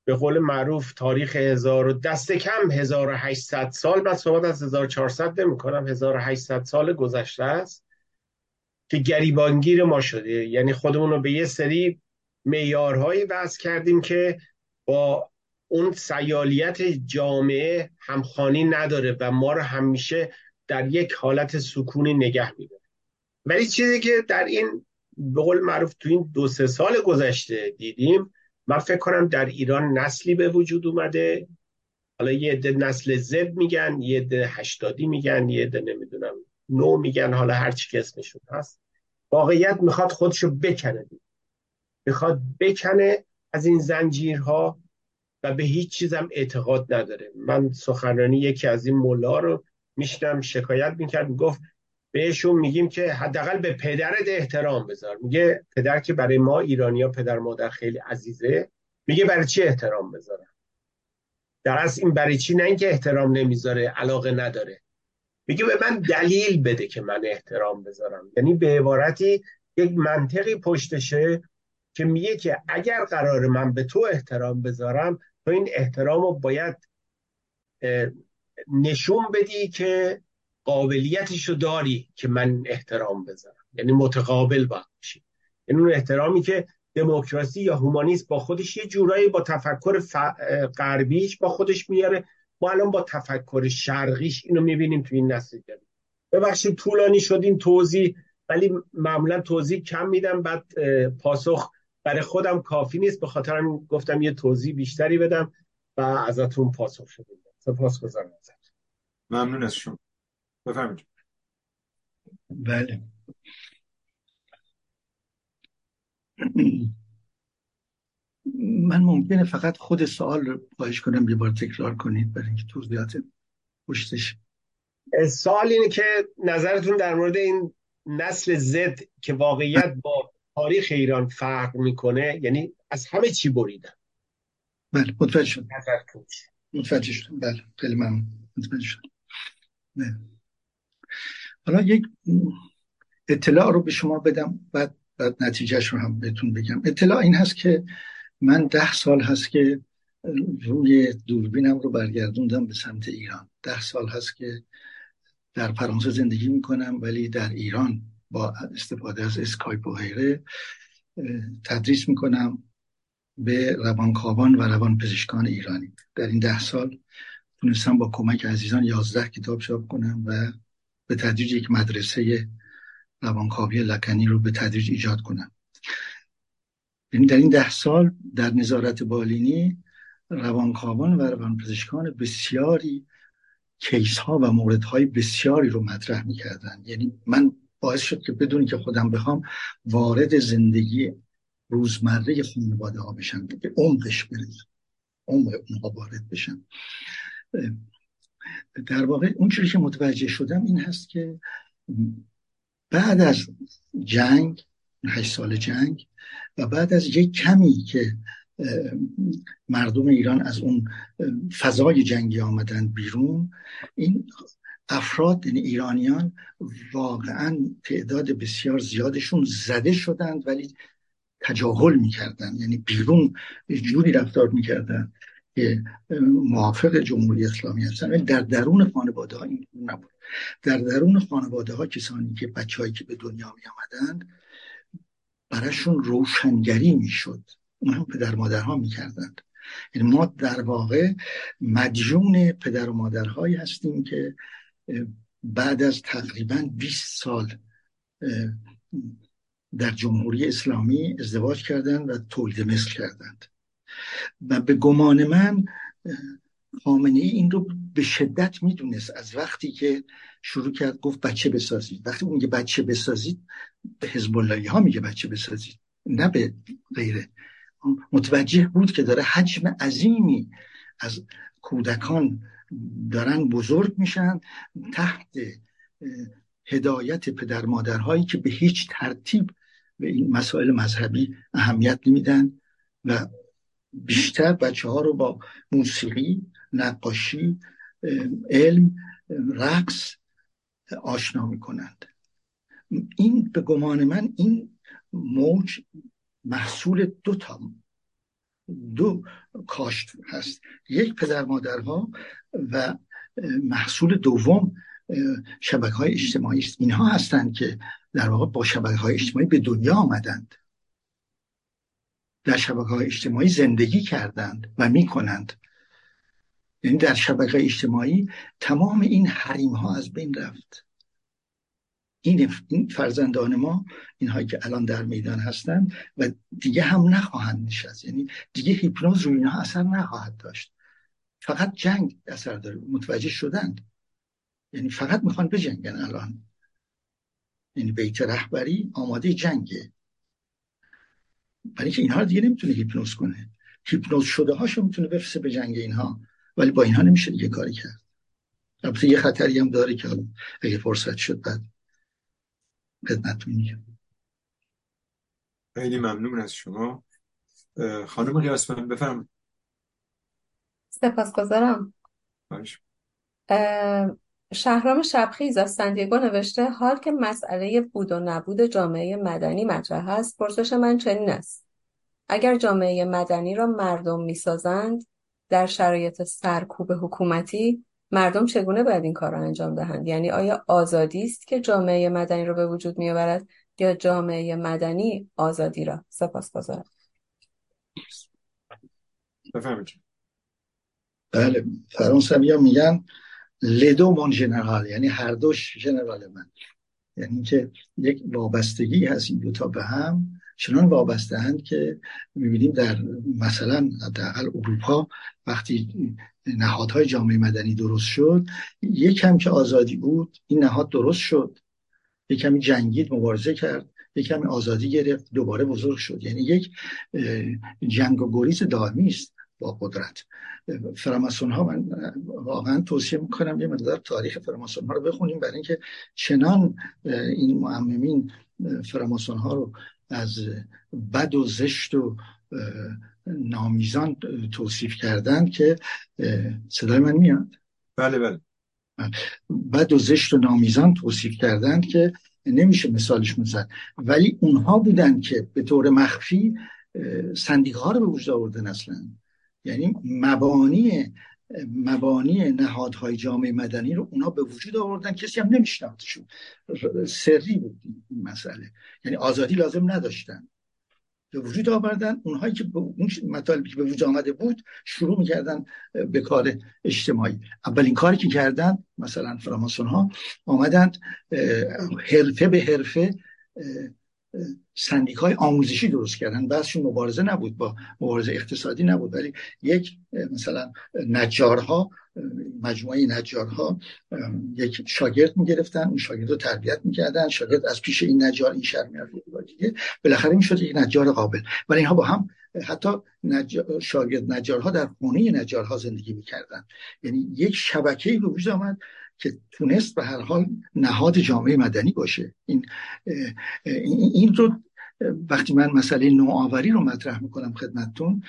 به قول معروف تاریخ هزار و دست کم 1800 سال بعد صحبت از 1400 نمی کنم. 1800 سال گذشته است که گریبانگیر ما شده. یعنی خودمون رو به یه سری میارهایی وضع کردیم که با اون سیالیت جامعه همخانی نداره و ما رو همیشه در یک حالت سکونی نگه میداره. ولی چیزی که در این به قول معروف تو این دو سه سال گذشته دیدیم من فکر کنم در ایران نسلی به وجود اومده. حالا یه عده نسل زد میگن یه عده هشتادی میگن یه عده نمی‌دونم نو میگن حالا هر چی که اسمشون هست. واقعیت می‌خواد خودشو بکنه. می‌خواد بکنه از این زنجیرها و به هیچ چیزم اعتقاد نداره. من سخنرانی یکی از این مولا رو میشنم شکایت می‌کرد می‌گفت بهشون میگیم که حداقل به پدرت احترام بذار. میگه پدر که برای ما ایرانیا پدر مادر خیلی عزیزه. میگه برای چی احترام بذارم؟ در اصل این برای چی؟ نه اینکه احترام نمی‌ذاره علاقه نداره. میگه به من دلیل بده که من احترام بذارم. یعنی به عبارتی یک منطقی پشتشه که میگه که اگر قرار من به تو احترام بذارم تو این احترام رو باید نشون بدی که قابلیتشو داری که من احترام بذارم. یعنی متقابل باید باشی. یعنی اون احترامی که دموکراسی یا هومانیسم با خودش یه جورایی با تفکر غربیش با خودش میاره. ما الان با تفکر شرقیش اینو می‌بینیم تو این نسل جدید. ببخشید طولانی شد این توضیح ولی معمولا توضیح کم میدم. بعد پاسخ برای خودم کافی نیست. به خاطر گفتم یه توضیح بیشتری بدم و ازتون پاسخ شدیم سپاس گذارم ممنون از شما. بفرمایید. بله. من ممکنه فقط خود سوال رو خواهش کنم یه بار تکرار کنید برای اینکه توضیحات پشتش. سوال اینه که نظرتون در مورد این نسل زد که واقعیت با تاریخ ایران فرق می‌کنه یعنی از همه چی بریدن؟ بله متوجه شدم. متوجه شدم. بله خیلی ممنون. متوجه شدم. بله. حالا یک اطلاع رو به شما بدم بعد بعد نتیجهش رو هم بهتون بگم. اطلاع این هست که من ده سال هست که روی دوربینم رو برگردوندم به سمت ایران. ده سال هست که در فرانسه زندگی می‌کنم ولی در ایران با استفاده از اسکایپ و غیره تدریس می‌کنم. به روانکاوان و روان پزشکان ایرانی. در این ده سال تونستم با کمک عزیزان یازده کتاب چاپ کنم و به تدریج یک مدرسه روانکاوی لکنی رو به تدریج ایجاد کنم. یعنی در این ده سال در نظارت بالینی روانکاوان و روانپزشکان بسیاری کیس ها و مورد های بسیاری رو مطرح می‌کردن. یعنی من باعث شد که بدونی که خودم بخوام وارد زندگی روزمره خانواده ها بشن به عمقش برسم عمق اونها وارد بشن. در واقع اون چیزی که متوجه شدم این هست که بعد از جنگ هشت سال جنگ و بعد از یک کمی که مردم ایران از اون فضای جنگی آمدن بیرون این افراد یعنی ایرانیان واقعا تعداد بسیار زیادشون زده شدند ولی تجاهل می‌کردن. یعنی بیرون جوری رفتار می‌کردن که موافق جمهوری اسلامی هستن. در درون خانواده ها این نبود. در درون خانواده ها کسانی که بچههایی که به دنیا می آمدند براشون روشنگری می‌شد. اون هم پدر مادرها می‌کردند. یعنی ما در واقع مدیون پدر و مادرهایی هستیم که بعد از تقریبا 20 سال در جمهوری اسلامی ازدواج کردند و تولید مثل کردند. و به گمان من خامنه ای این رو به شدت می‌دونست. از وقتی که شروع کرد گفت بچه بسازید. وقتی اون بچه بسازید به حزب ها میگه بچه بسازید نه به غیره. متوجه بود که داره حجم عظیمی از کودکان دارن بزرگ میشن تحت هدایت پدر مادرهایی که به هیچ ترتیب به این مسائل مذهبی اهمیت نمیدن و بیشتر بچه ها رو با موسیقی نقاشی علم رقص آشنا می‌کنند. این به گمان من این موج محصول دو تا دو کاشت هست. یک پدر مادرها و محصول دوم شبکه های اجتماعی است. اینها هستند که در واقع با شبکه های اجتماعی به دنیا آمدند. در شبکه های اجتماعی زندگی کردند و می‌کنند. یعنی در شبکه اجتماعی تمام این حریم ها از بین رفت. این فرزندان ما اینهایی که الان در میدان هستند و دیگه هم نخواهند نشست. یعنی دیگه هیپنوز روی اینها اثر نخواهد داشت. فقط جنگ اثر داره. متوجه شدند. یعنی فقط می‌خوان بجنگن الان. یعنی بیت رهبری آماده جنگه. برای که اینها رو دیگه نمی‌تونه هیپنوز کنه. هیپنوز شده هاشو می‌تونه بفرسته به جنگ اینها ولی با اینها نمیشه دیگه کاری کرد. البته یه خطری هم داره که اگه فرصت شد بعد خدمتتون میگم. خیلی ممنون از شما. خانم قیاسمن بفرمایید. سپاسگزارم. شهرام شبخیز از سندیگو نوشته حال که مسئله بود و نبود جامعه مدنی مطرح است پرسش من چنین است. اگر جامعه مدنی را مردم می‌سازند در شرایط سرکوب حکومتی مردم چگونه باید این کار را انجام دهند؟ یعنی آیا آزادی است که جامعه مدنی را به وجود میآورد یا جامعه مدنی آزادی را سپاسگزارم بفرمایید. بله فرانسوی ها میگن لدو من جنرال یعنی هر دوش جنرال من. یعنی که یک وابستگی هست این دوتا به هم چنان وابسته هند که می‌بینیم در مثلا در اروپا وقتی نهادهای جامعه مدنی درست شد یک کم که آزادی بود این نهاد درست شد. یک کمی جنگید مبارزه کرد یک کمی آزادی گرفت دوباره بزرگ شد. یعنی یک جنگ و گریز دائمی است. با قدرت. فراماسون ها من واقعا توصیه می‌کنم یه مقدار تاریخ فراماسون ها رو بخونیم برای اینکه چنان این معممین فراماسون ها رو از بد و زشت و نامیزان توصیف کردن که صدای من میاد. بله بله. بد و زشت و نامیزان توصیف کردن که نمیشه مثالش می‌زد ولی اونها بودن که به طور مخفی ها رو به وجود آوردن اصلا. یعنی مبانی مبانی نهادهای جامعه مدنی رو اونا به وجود آوردن. کسی هم نمیشناختشون. سری بود این مسئله. یعنی آزادی لازم نداشتن. به وجود آوردن اونهایی که به اون مطالبی که به وجود آمده بود شروع می‌کردن به کار اجتماعی. اولین کاری که کردن مثلا فراماسون ها آمدند حرفه به حرفه سندیک های آموزشی درست کردن. بعضشون مبارزه نبود با مبارزه اقتصادی نبود. ولی یک مثلا نجارها مجموعه نجارها یک شاگرد می‌گرفتن اون شاگرد رو تربیت می‌کردن. شاگرد از پیش این نجار این شهر می‌رفت. دیگه بالاخره می‌شد یک نجار قابل. ولی اینها با هم حتی نجار، شاگرد نجارها در خونه نجارها زندگی می‌کردن. یعنی یک شبکه به وجود آمد که تونست به هر حال نهاد جامعه مدنی باشه. این این رو وقتی من مسئله نوآوری رو مطرح می‌کنم خدمتتون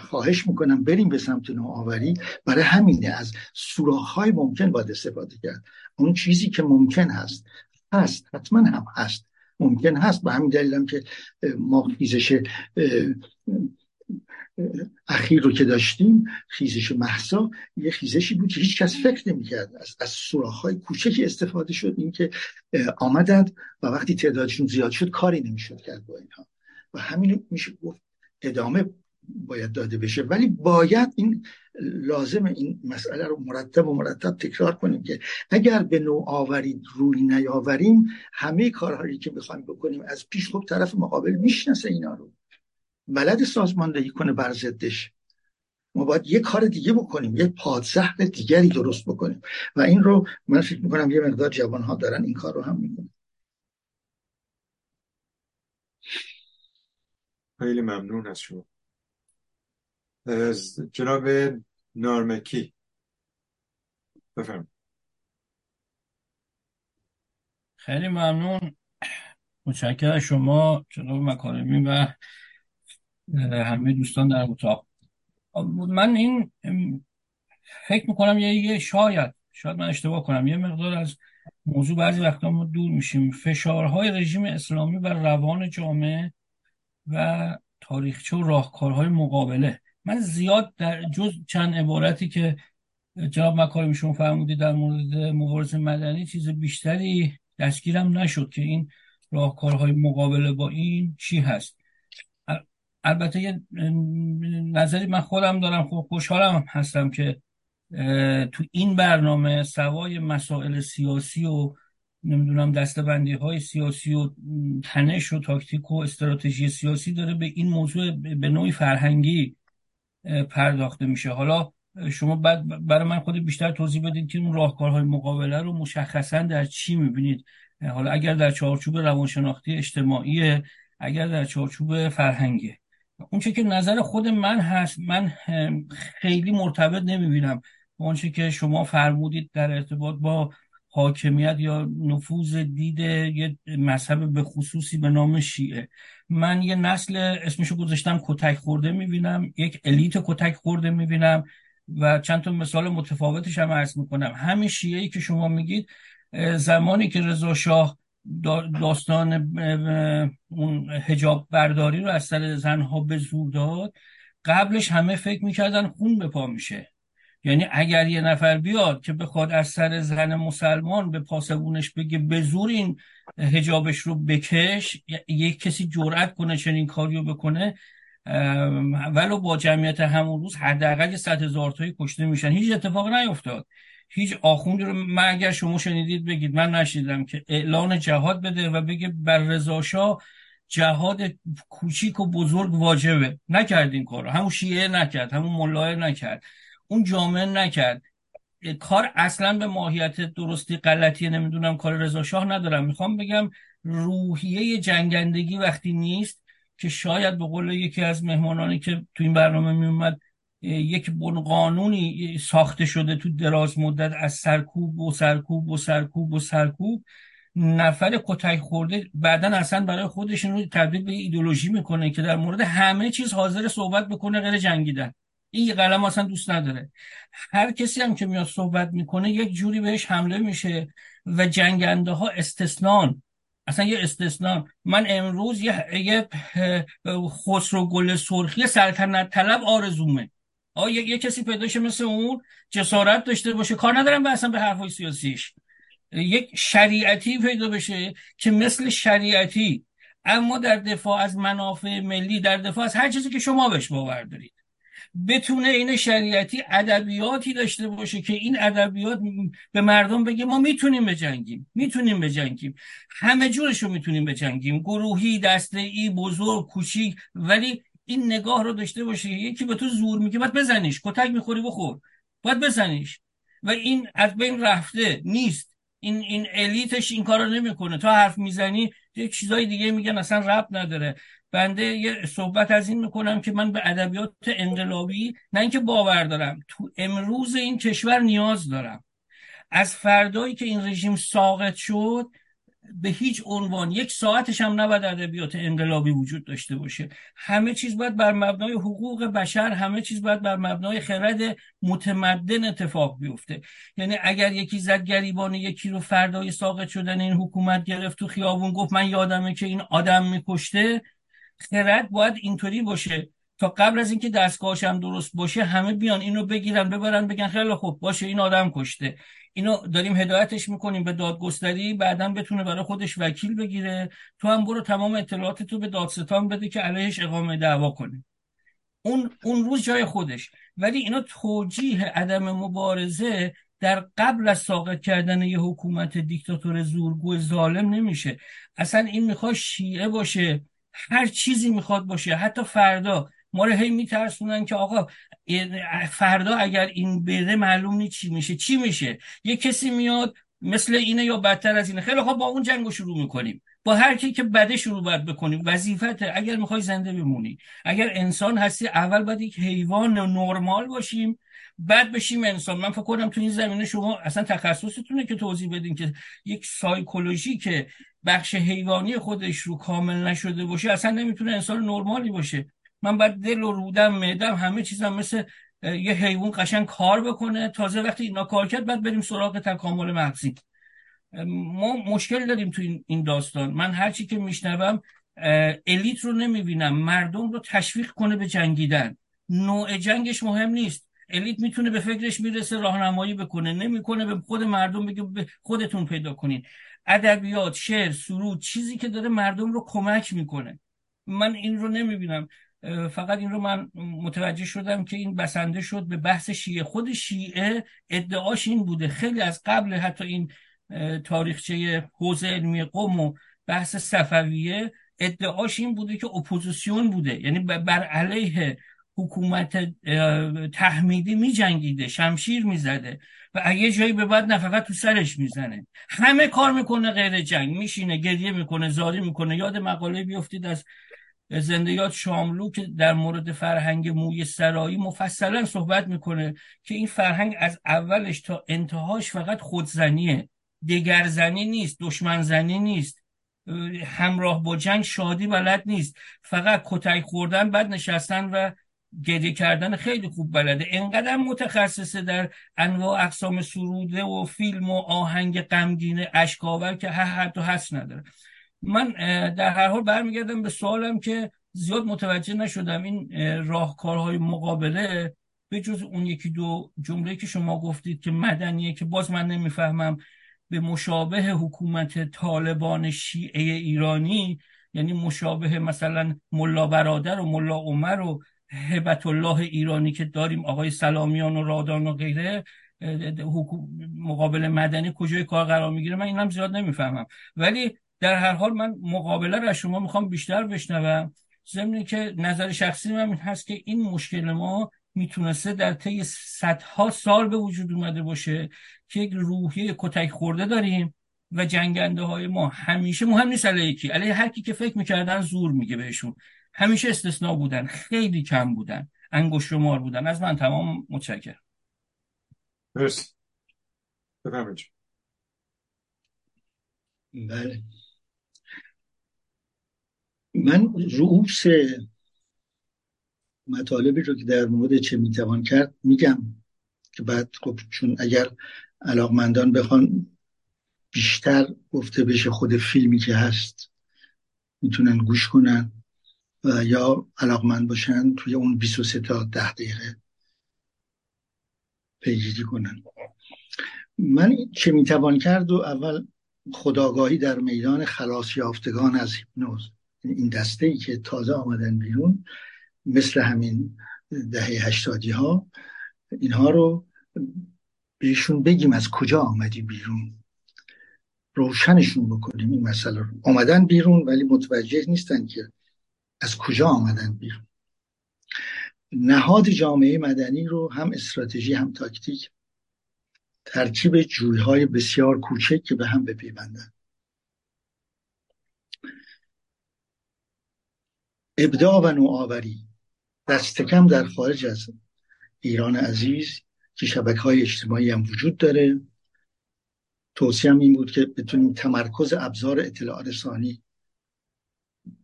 خواهش می‌کنم بریم به سمت نوآوری. برای همینه از سوراخ‌های ممکن باید استفاده کرد. اون چیزی که ممکن هست هست حتما هم هست. ممکن هست. به همین دلیلم که ما خیزش اخیر رو که داشتیم خیزش محسا یه خیزشی بود که هیچ کس فکر نمی‌کرد. از, از های کوچکی استفاده شد اینکه آمدند و وقتی تعدادشون زیاد شد کاری نمی‌شد کرد با اینها. و همین میشه گفت ادامه باید داده بشه. ولی باید این لازم این مسئله رو مرتب و مرتب تکرار کنیم که اگر به آوری روی نیاوریم همه کارهایی که می‌خوایم بکنیم از پیش خوب طرف مقابل می‌شناسه اینا رو. بلد سازماندهی کنه بر ضدش. ما باید یه کار دیگه بکنیم یه پادزهر دیگری درست بکنیم. و این رو من فکر می‌کنم یه مقدار جوان ها دارن این کار رو هم می‌کنن. خیلی ممنون از شما. جناب نارمکی. بفرم خیلی ممنون. متشکرم شما جناب مکارمی و همه دوستان در اتاق. من این فکر می‌کنم یه شاید شاید من اشتباه کنم یه مقدار از موضوع بعضی وقتا ما دور میشیم. فشارهای رژیم اسلامی بر روان جامعه و تاریخچه و راهکارهای مقابله. من زیاد در جز چند عبارتی که جناب مکارمی شما فرمودید در مورد مبارزه مدنی چیز بیشتری دستگیرم نشد که این راهکارهای مقابله با این چی هست. البته یه نظری من خودم دارم خب خوشحالم هستم که تو این برنامه سوای مسائل سیاسی و نمی‌دونم دستبندی های سیاسی و تنش و تاکتیک و استراتژی سیاسی داره به این موضوع به نوعی فرهنگی پرداخته میشه. حالا شما بعد برای من خود بیشتر توضیح بدید که اون راهکارهای مقابله رو مشخصا در چی می‌بینید؟ حالا اگر در چارچوب روانشناختی اجتماعی اگر در چارچوب فرهنگی اونچه که نظر خود من هست من خیلی مرتبط نمی‌بینم. اونچه که شما فرمودید در ارتباط با حاکمیت یا نفوذ دید یه مذهب به خصوصی به نام شیعه. من یه نسل اسمشو گذاشتم کتک خورده می‌بینم یک الیت کتک خورده می‌بینم و چند تا مثال متفاوتش هم عرض می‌کنم. همین شیعه ای که شما میگید زمانی که رضا شاه داستان اون هجاب برداری رو از سر زنها به زور داد. قبلش همه فکر می‌کردن خون به پا میشه. یعنی اگر یه نفر بیاد که بخواد از سر زن مسلمان به پاسبونش بگه به زور این هجابش رو بکش یک کسی جرأت کنه چنین کاریو بکنه ولو با جمعیت همون روز حداقل صد هزار تایی کشته میشن. هیچ اتفاق نیفتاد. هیچ آخوندی رو من اگر شما شنیدید بگید من نشیدم که اعلان جهاد بده و بگه بر رضا جهاد کوچیک و بزرگ واجبه. نکرد این کار همون شیعه نکرد همون ملاه نکرد اون جامعه نکرد. کار اصلا به ماهیت درستی غلطی نمی‌دونم کار رضا شاه ندارم. می‌خوام بگم روحیه جنگندگی وقتی نیست که شاید به قول یکی از مهمانانی که تو این برنامه میومد یک قانونی ساخته شده تو دراز مدت از سرکوب و سرکوب و سرکوب و سرکوب. نفر کتک خورده بعدا اصلا برای خودش رو تبدیل به ایدولوژی می‌کنه که در مورد همه چیز حاضر صحبت بکنه غیر جنگیدن. این قلم اصلا دوست نداره. هر کسی هم که میاد صحبت می‌کنه یک جوری بهش حمله میشه و جنگنده ها استثنان. اصلا یه استثنا من امروز یه, یه خسرو گل سرخی سلطنت طلب آرزومه. آه یه, کسی پیدا مثل اون جسارت داشته باشه. کار ندارم به اصلا به حرفای سیاسیش. یک شریعتی پیدا بشه که مثل شریعتی اما در دفاع از منافع ملی در دفاع از هر چیزی که شما بهش باور دارید. بتونه این شریعتی ادبیاتی داشته باشه که این ادبیات به مردم بگه ما می‌تونیم بجنگیم. می‌تونیم بجنگیم. همه جورش می‌تونیم بجنگیم. گروهی دسته ای بزرگ کوچیک ولی این نگاه رو داشته باشه یکی به تو زور میگه باید بزنیش کتک می‌خوری بخور باید بزنیش. و این از بین رفته نیست. این این الیتش این کارو نمی‌کنه. تا حرف می‌زنی یه چیزای دیگه میگن اصلا رب نداره. بنده یه صحبت از این می‌کنم که من به ادبیات انقلابی نه اینکه باور دارم تو امروز این کشور نیاز دارم. از فردایی که این رژیم ساقط شد به هیچ عنوان یک ساعتش هم نباید ادبیات انقلابی وجود داشته باشه. همه چیز باید بر مبنای حقوق بشر همه چیز باید بر مبنای خرد متمدن اتفاق بیفته. یعنی اگر یکی زد گریبان یکی رو فردای ساقط شدن این حکومت گرفت تو خیابون گفت من یادمه که این آدم میکشته. خرد باید اینطوری باشه. تا قبل از اینکه دستگاهش هم درست باشه همه بیان اینو بگیرن ببرن بگن خیلی خوب باشه این آدم کشته. اینو داریم هدایتش می‌کنیم به دادگستری بعدا بتونه برای خودش وکیل بگیره. تو هم برو تمام اطلاعات تو به دادستان بده که علیهش اقامه دعوا کنه. اون اون روز جای خودش. ولی اینا توجیه عدم مبارزه در قبل از ساقط کردن یه حکومت دیکتاتور زورگو ظالم نمیشه. اصلا این می‌خواد شیعه باشه هر چیزی می‌خواد باشه حتی فردا. ما رو هی میترسونن که آقا فردا اگر این بره معلوم نیست چی میشه. چی میشه؟ یه کسی میاد مثل اینه یا بدتر از اینه. خیلی خوب با اون جنگ رو شروع می‌کنیم. با هر کی که بده شروع باید بکنیم. وظیفته. اگر می‌خوای زنده بمونی. اگر انسان هستی اول باید یک حیوان نرمال باشیم. بعد بشیم انسان. من فکر کنم تو این زمینه شما اصلا تخصصتونه که توضیح بدین که یک سایکولوژی که بخش حیوانی خودش رو کامل نشده باشه اصلا نمی‌تونه انسان نرمالی باشه. من باید دل و رودم معدم همه چیزم مثل یه حیوان قشنگ کار بکنه. تازه وقتی اینا کار کرد بعد بریم سراغ تکامل مغزی. ما مشکل داریم تو این داستان. من هرچی که میشنوم الیت رو نمی‌بینم. مردم رو تشویق کنه به جنگیدن. نوع جنگش مهم نیست. الیت می‌تونه به فکرش می‌رسه راهنمایی بکنه. نمی‌کنه به خود مردم بگه به خودتون پیدا کنین. ادبیات شعر سرود چیزی که داره مردم رو کمک می‌کنه. من این رو نمی‌بینم. فقط این رو من متوجه شدم که این بسنده شد به بحث شیعه. خود شیعه ادعاش این بوده. خیلی از قبل حتی این تاریخچه حوزه علمی قوم و بحث صفویه ادعاش این بوده که اپوزیسیون بوده. یعنی بر علیه حکومت تحمیدی می جنگیده شمشیر می زده و اگه جایی به بعد نفقت تو سرش می‌زنه. همه کار می‌کنه غیر جنگ. میشینه گریه می‌کنه زاری می‌کنه. یاد مقاله بیفتید از زندگیات شاملو که در مورد فرهنگ موی سرایی مفصلا صحبت می‌کنه که این فرهنگ از اولش تا انتهاش فقط خودزنیه. دگرزنی نیست دشمن زنی نیست همراه با جنگ شادی بلد نیست. فقط کتک خوردن بعد نشستن و گریه کردن خیلی خوب بلده. انقدر متخصصه در انواع اقسام سروده و فیلم و آهنگ غمگین اشکاور که و هست نداره. من در هر حال برمیگردم به سوالم که زیاد متوجه نشدم. این راهکارهای مقابله به جز اون یکی دو جمله که شما گفتید که مدنیه که باز من نمی‌فهمم به مشابه حکومت طالبان شیعه ایرانی یعنی مشابه مثلا ملا برادر و ملا عمر و هبت الله ایرانی که داریم آقای سلامیان و رادان و غیره مقابل مدنی کجای کار قرار می‌گیره؟ من اینم زیاد نمی‌فهمم. ولی در هر حال من مقابله رو از شما می‌خوام بیشتر بشنوم. ضمن که نظر شخصی من هست که این مشکل ما می‌تونسته در طی صدها سال به وجود اومده باشه که یک روحیه کتک خورده داریم و جنگنده های ما همیشه مهم نیست علیه یکی علیه هر کی که فکر می‌کردن زور میگه بهشون. همیشه استثناء بودن خیلی کم بودن انگشت شمار بودن. از من تمام متشکرم. مرسی. بله. من رؤوس مطالبی رو که در مورد چه می‌توان کرد میگم که بعد خب چون اگر علاقمندان بخوان بیشتر گفته بشه خود فیلمی که هست می‌تونن گوش کنن و یا علاقمند باشن توی اون 23 تا 10 دقیقه پیگیری کنن. من چه می‌توان کرد و اول خداگاهی در میدان خلاص یافتگان از هیپنوز. این دسته ای که تازه آمدن بیرون مثل همین دهه هشتادی ها اینها رو بهشون بگیم از کجا آمدی بیرون. روشنشون بکنیم این مسئله رو. آمدن بیرون ولی متوجه نیستن که از کجا آمدن بیرون. نهاد جامعه مدنی رو هم استراتژی هم تاکتیک ترکیب جویهای بسیار کوچک که به هم بپیوندن. ابداع و نوآوری. دست کم در خارج از ایران عزیز که شبکه های اجتماعی هم وجود داره. توصیه این بود که بتونیم تمرکز ابزار اطلاعات رسانی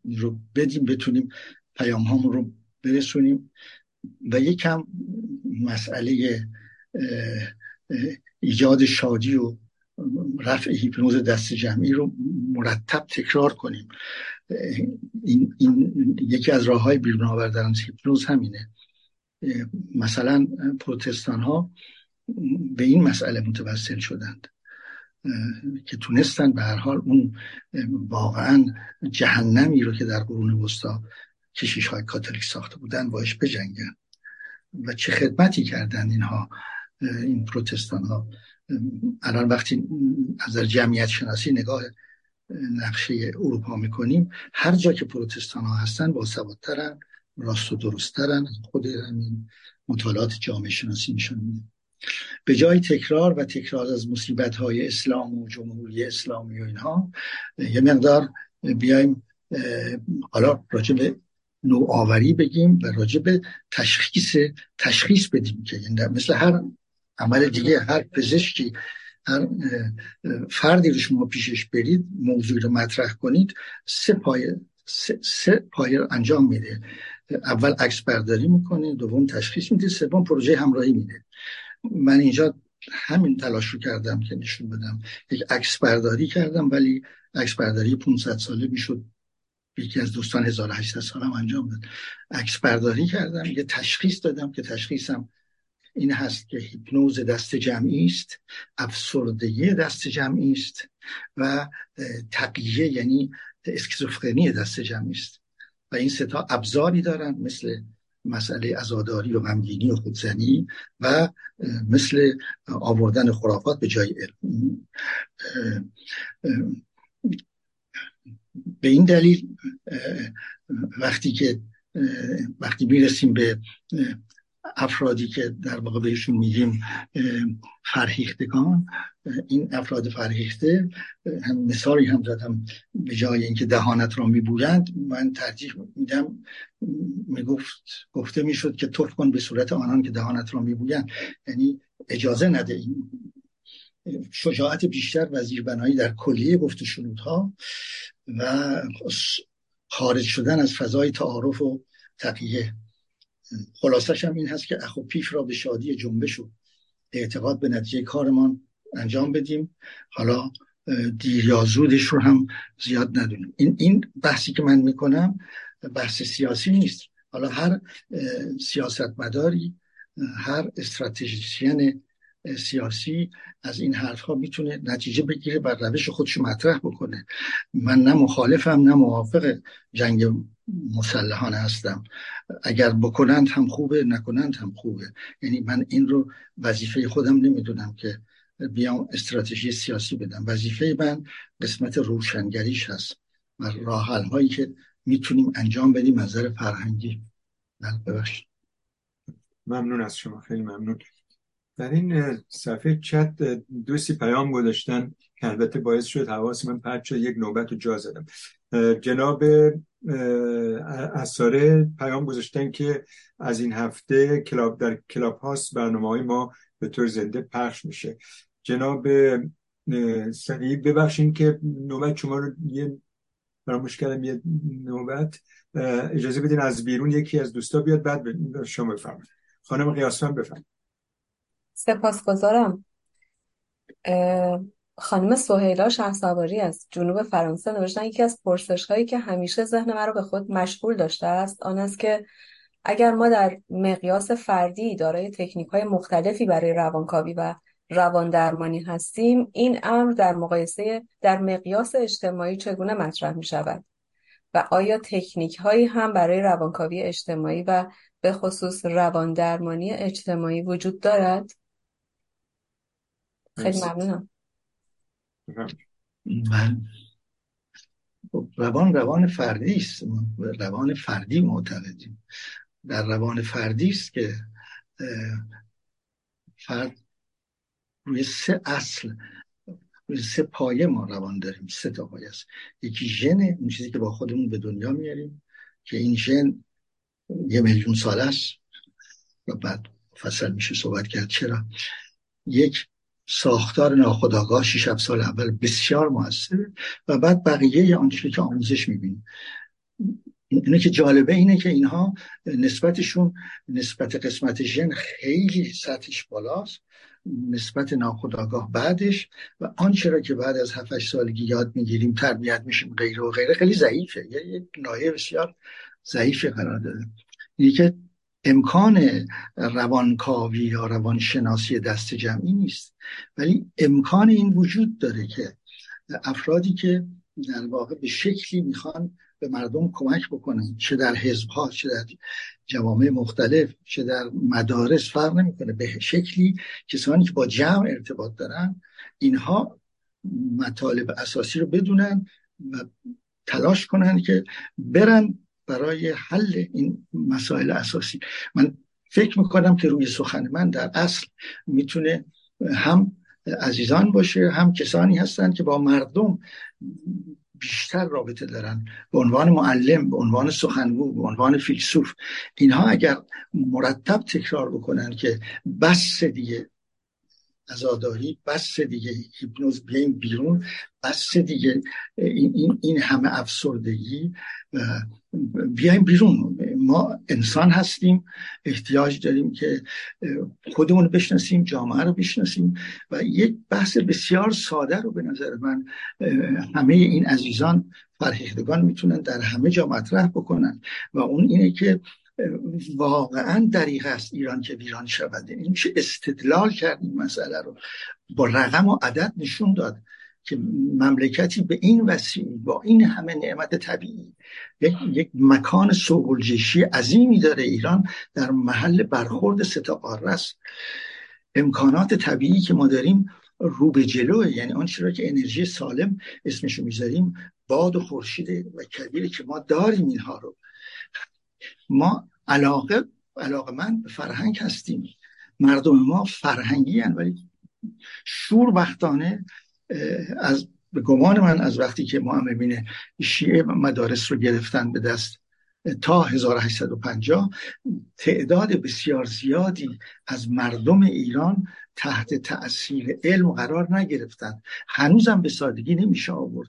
رو بدیم بتونیم پیام هامون رو برسونیم. و یکم مسئله ایجاد شادی و رفع هیپنوز دست جمعی رو مرتب تکرار کنیم. این, این یکی از راه های بیرون آوردن از هیپنوز همینه. مثلا پروتستان ها به این مسئله متوسل شدند که تونستن به هر حال اون واقعا جهنمی رو که در قرون وسطا کشیش های کاتولیک ساخته بودن باش بجنگن و چه خدمتی کردن اینها این پروتستان ها الان وقتی از جمعیت شناسی نگاه نقشه اروپا می‌کنیم. هر جا که پروتستان ها هستن با سوادترن راست و درستترن. خود همین مطالعات جامعه شناسی نشون میده. به جای تکرار و تکرار از مصیبت های اسلام و جمهوری اسلامی و اینها یه مقدار بیایم حالا راجع به نوآوری بگیم و راجع به تشخیص تشخیص بدیم که مثل هر عمل دیگه هر پزشکی هر فردی رو شما پیشش برید موضوعی رو مطرح کنید سه پایه سه, سه پایه انجام میده. اول عکس برداری می‌کنه دوم تشخیص میده سوم پروژه همراهی میده. من اینجا همین تلاش رو کردم که نشون بدم. یک عکس برداری کردم ولی عکس برداری 500 ساله می‌شد. یکی از دوستان 1800 سالم انجام داد. عکس برداری کردم یه تشخیص دادم که تشخیصم این هست که هیپنوز دست جمعی است افسردگی دست جمعی است و تقیه یعنی اسکیزوفرنی دست جمعی است. و این ستا ابزاری دارن مثل مسئله ازاداری و غمگینی و خودزنی و مثل آوردن خرافات به جای علم. به این دلیل وقتی که وقتی می‌رسیم به افرادی که در واقع بهشون میگیم فرهیختگان این افراد فرهیخته هم مثالی هم زدم به جای اینکه دهانت را میبویند من ترجیح میدم می‌گفت گفته می‌شد که توف کن به صورت آنان که دهانت را میبویند. یعنی اجازه نده این شجاعت بیشتر و زیربنایی در کلیه گفت شنودها و خارج شدن از فضای تعارف و تقیه خلاصش هم این هست که اخو پیف را به شادی جنبش و اعتقاد به نتیجه کارمان انجام بدیم. حالا دیر یا زودش رو هم زیاد ندونیم. این این بحثی که من می‌کنم بحث سیاسی نیست. حالا هر سیاستمداری هر استراتژیسین سیاسی از این حرف ها می‌تونه نتیجه بگیره بر روش خودش مطرح بکنه. من نه مخالفم نه موافق جنگ مسلحانه هستم. اگر بکنند هم خوبه نکنند هم خوبه. یعنی من این رو وظیفه خودم نمی‌دونم که بیام استراتژی سیاسی بدم. وظیفه من قسمت روشنگریش هست و راه هایی که می‌تونیم انجام بدیم از نظر فرهنگی. بله، ببخشید. ممنون از شما. خیلی ممنون. در این صفحه چت دوستی پیام گذاشتن که البته باعث شد حواس من پرچ یک نوبت رو جا زدم. جناب اثاره پیام گذاشتن که از این هفته کلاب در کلاب هاست برنامه های ما به طور زنده پخش میشه. جناب سریع ببخشین که نوبت شما رو یه فراموش کردم یه نوبت. اجازه بدین از بیرون یکی از دوستا بیاد بعد شما بفرمایید. خانم قیاسفن بفرمایید. سپاسگزارم خانم سهیلا شهسواری از جنوب فرانسه نوشتن یکی از پرسش هایی که همیشه ذهن مرا به خود مشغول داشته است آن است که اگر ما در مقیاس فردی دارای تکنیک های مختلفی برای روانکاوی و روان درمانی هستیم این امر در مقایسه در مقیاس اجتماعی چگونه مطرح می شود و آیا تکنیک هایی هم برای روانکاوی اجتماعی و به خصوص روان درمانی اجتماعی وجود دارد؟ خیلی ممنونم. من روان روان فردی است. روان فردی معتقدیم. در روان فردی است که فرد روی سه اصل روی سه پایه ما روان داریم. سه تا پایه است. یکی ژن اون چیزی که با خودمون به دنیا میاریم که این ژن یه میلیون سال است. و بعد فصل میشه صحبت کرد. چرا؟ یک ساختار ناخداگاه شیش سال اول بسیار موثره و بعد بقیه آنچه که آموزش می‌بینیم. اینه که جالبه اینه که اینها نسبتشون نسبت قسمت ژن خیلی سطحش بالاست نسبت ناخداگاه بعدش و آنچه را که بعد از 7 سالگی یاد می‌گیریم تربیت میشیم غیره و غیره خیلی ضعیفه. یک نایه بسیار ضعیفی قرار داره اینه که امکان روانکاوی یا روانشناسی دست جمعی نیست. ولی امکان این وجود داره که افرادی که در واقع به شکلی می‌خوان به مردم کمک بکنن چه در حزب ها چه در جوامع مختلف چه در مدارس فرق نمی‌کنه. به شکلی کسانی که با جمع ارتباط دارن اینها مطالب اساسی رو بدونن و تلاش کنن که برن برای حل این مسائل اساسی. من فکر می‌کنم که روی سخن من در اصل می‌تونه هم عزیزان باشه هم کسانی هستند که با مردم بیشتر رابطه دارن. به عنوان معلم به عنوان سخنگو به عنوان فیلسوف اینها اگر مرتب تکرار بکنن که بس دیگه ازاداری بس دیگه هیپنوز بیایم بیرون بس دیگه این, این, این همه افسردگی بیایم بیرون. ما انسان هستیم احتیاج داریم که خودمون بشناسیم جامعه رو بشناسیم و یک بحث بسیار ساده رو به نظر من همه این عزیزان فرهیختگان می‌تونن در همه جا مطرح بکنن. و اون اینه که واقعا دریغ است ایران که ویران شود. این میشه استدلال کرد این مسئله رو. با رقم و عدد نشون داد که مملکتی به این وسیع با این همه نعمت طبیعی یک, یک مکان سوگلجشی عظیمی داره ایران در محل برخورد ستا است امکانات طبیعی که ما داریم رو به جلوه. یعنی آن چرا که انرژی سالم اسمشو می‌ذاریم باد و خورشید و کبیره که ما داریم اینها رو. ما علاقه علاقه من به فرهنگ هستیم. مردم ما فرهنگی هن ولی شور وقتانه از به گمان من از وقتی که معممین شیعه مدارس رو گرفتن به دست تا 1850 تعداد بسیار زیادی از مردم ایران تحت تاثیر علم قرار نگرفتن هنوزم به سادگی نمیشه آورد.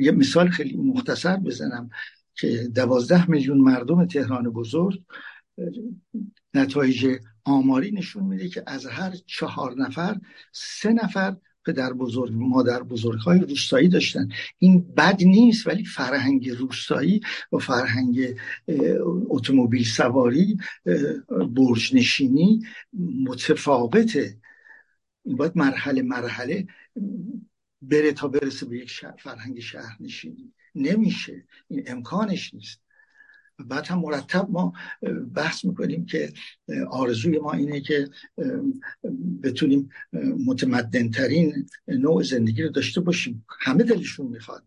یه مثال خیلی مختصر بزنم. که دوازده میلیون مردم تهران بزرگ نتایج آماری نشون میده که از هر چهار نفر سه نفر پدر بزرگ مادر بزرگ های روستایی داشتن. این بد نیست ولی فرهنگ روستایی و فرهنگ اتومبیل سواری برج نشینی متفاوته باید مرحله مرحله بره تا برسه به یک فرهنگ شهر نشینی. نمیشه. این امکانش نیست. بعد هم مرتب ما بحث می‌کنیم که آرزوی ما اینه که بتونیم متمدنترین نوع زندگی رو داشته باشیم. همه دلشون می‌خواد.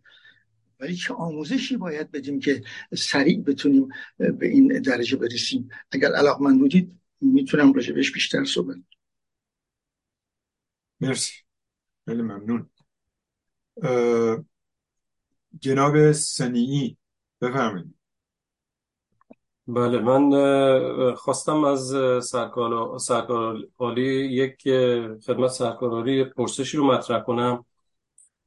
ولی چه آموزشی باید بدیم که سریع بتونیم به این درجه برسیم؟ اگر من بودید می‌تونم راجبش بیشتر صحبت مرسی. خیلی ممنون. جناب سنیعی بفرمایید. بله من خواستم از سرکار عالی یک خدمت سرکار پرسشی رو مطرح کنم.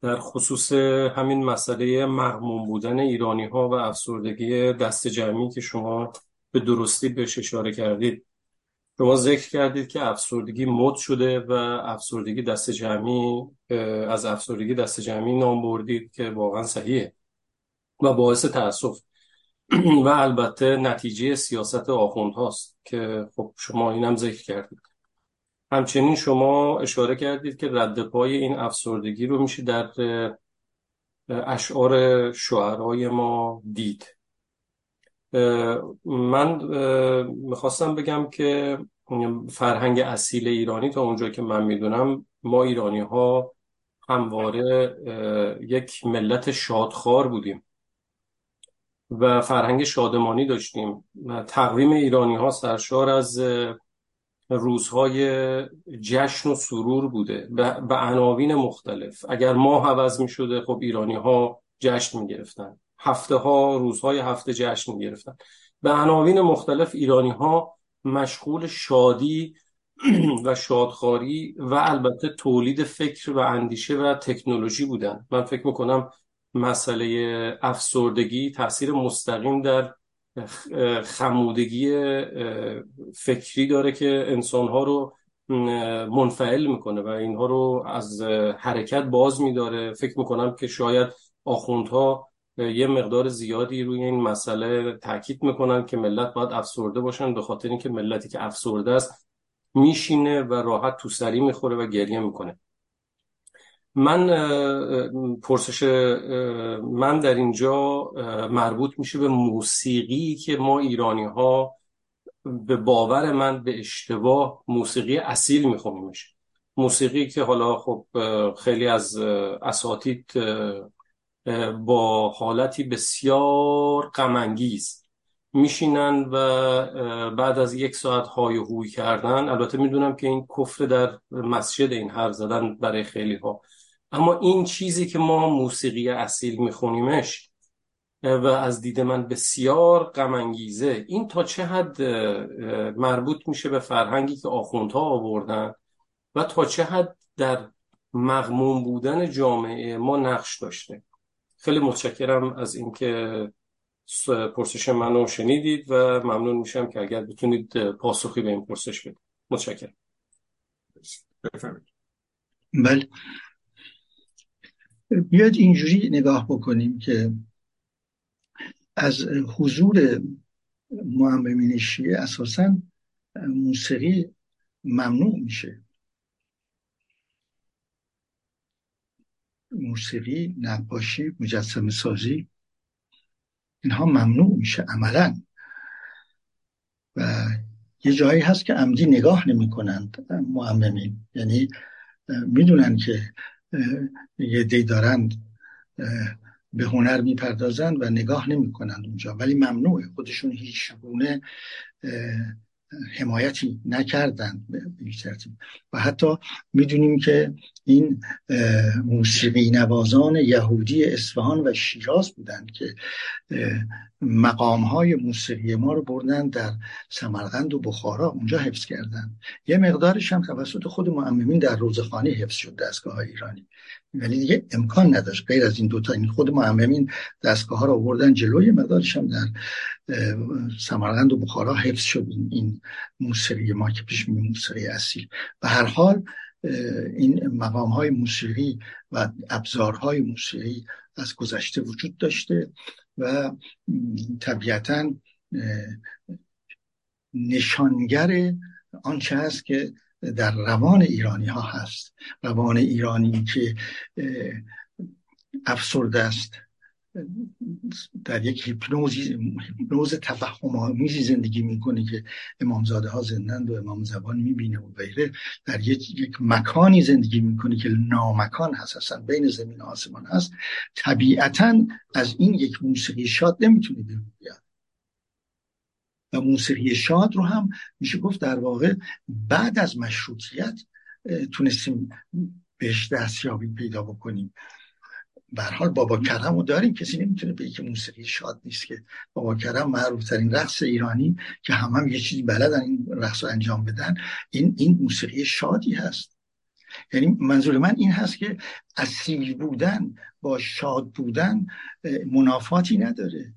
در خصوص همین مسئله مغموم بودن ایرانی ها و افسردگی دست جمعی که شما به درستی بهش اشاره کردید. شما ذکر کردید که افسردگی مد شده و افسردگی دست جمعی از افسردگی دست جمعی نام بردید که واقعا صحیحه و باعث تاسف و البته نتیجه سیاست آخوند هاست که خب شما اینم ذکر کردید. همچنین شما اشاره کردید که رد پای این افسردگی رو میشه در اشعار شعرهای ما دید. من می‌خواستم بگم که فرهنگ اصیل ایرانی تا اونجا که من می‌دونم ما ایرانی ها همواره یک ملت شادخوار بودیم و فرهنگ شادمانی داشتیم. تقویم ایرانی ها سرشار از روزهای جشن و سرور بوده به عناوین مختلف. اگر ماه عوض می شده خب ایرانی ها جشن می گرفتن هفته ها روزهای هفته جشن می گرفتن به عناوین مختلف ایرانی ها مشغول شادی و شادخاری و البته تولید فکر و اندیشه و تکنولوژی بودن. من فکر می‌کنم مسئله افسردگی تاثیر مستقیم در خمودگی فکری داره که انسانها رو منفعل می‌کنه و اینها رو از حرکت باز میداره. فکر می‌کنم که شاید آخوندها یه مقدار زیادی روی این مسئله تاکید می‌کنن که ملت باید افسرده باشن به خاطر اینکه ملتی که افسرده است میشینه و راحت تو سری می‌خوره و گریه می‌کنه. من پرسش من در اینجا مربوط میشه به موسیقی که ما ایرانی ها به باور من به اشتباه موسیقی اصیل میخونیمش. موسیقی که حالا خب خیلی از اساتید با حالتی بسیار غمانگیز میشینن و بعد از یک ساعت های هوی کردن البته می‌دونم که این کفر در مسجد این حرف زدن برای خیلی ها اما این چیزی که ما موسیقی اصیل میخونیمش و از دید من بسیار غمانگیزه. این تا چه حد مربوط میشه به فرهنگی که آخوندها آوردن و تا چه حد در مغموم بودن جامعه ما نقش داشته. خیلی متشکرم از اینکه پرسش منو شنیدید و ممنون میشم که اگر بتونید پاسخی به این پرسش بدید. متشکرم. بله. بیاید اینجوری نگاه بکنیم که از حضور معممین شیعه اساسا موسیقی ممنوع میشه. موسیقی نقاشی مجسم سازی اینها ممنوع میشه عملا. و یه جایی هست که عمدی نگاه نمی کنند معممین. یعنی می‌دونن که یه دی دارند به هنر می‌پردازند و نگاه نمی کنند اونجا. ولی ممنوعه. خودشون هیچ گونه حمایتی نکردند و حتی می‌دونیم که این موسیقی نوازان یهودی اصفهان و شیراز بودند که مقام های موسیقی ما رو بردن در سمرقند و بخارا اونجا حفظ کردن. یه مقدارش هم توسط خود معممین در روزخانی حفظ شد دستگاه ایرانی. ولی دیگه امکان نداشت. غیر از این دوتا این خود معممین دستگاه ها رو بردن جلوی مقدارش هم در سمرقند و بخارا حفظ شد. این موسیقی ما که پیش می موسیقی اصیل. و هر حال این مقام های موسیقی و ابزارهای موسیقی از گذشته وجود داشته و طبیعتا نشانگر آنچه هست که در روان ایرانی ها هست. روان ایرانی که افسرده است. در یک هیپنوز تفهم آمیزی زندگی می‌کنه که امامزاده ها زندند و امام زبان می‌بینه و غیره. در یک, یک مکانی زندگی می‌کنه که نامکان هست اصلا بین زمین و آسمان هست. طبیعتا از این یک موسیقی شاد نمی‌تونه بیرون بیاد. و موسیقی شاد رو هم میشه گفت در واقع بعد از مشروطیت تونستیم بهش دستیابی پیدا بکنیم. به حال بابا کرم رو داریم. کسی نمی‌تونه بگه که موسیقی شاد نیست که بابا کرم معروف ترین رقص ایرانی که همه هم یه چیزی بلدن این رقص رو انجام بدن. این این موسیقی شادی هست. یعنی منظور من این هست که اصیل بودن با شاد بودن منافاتی نداره.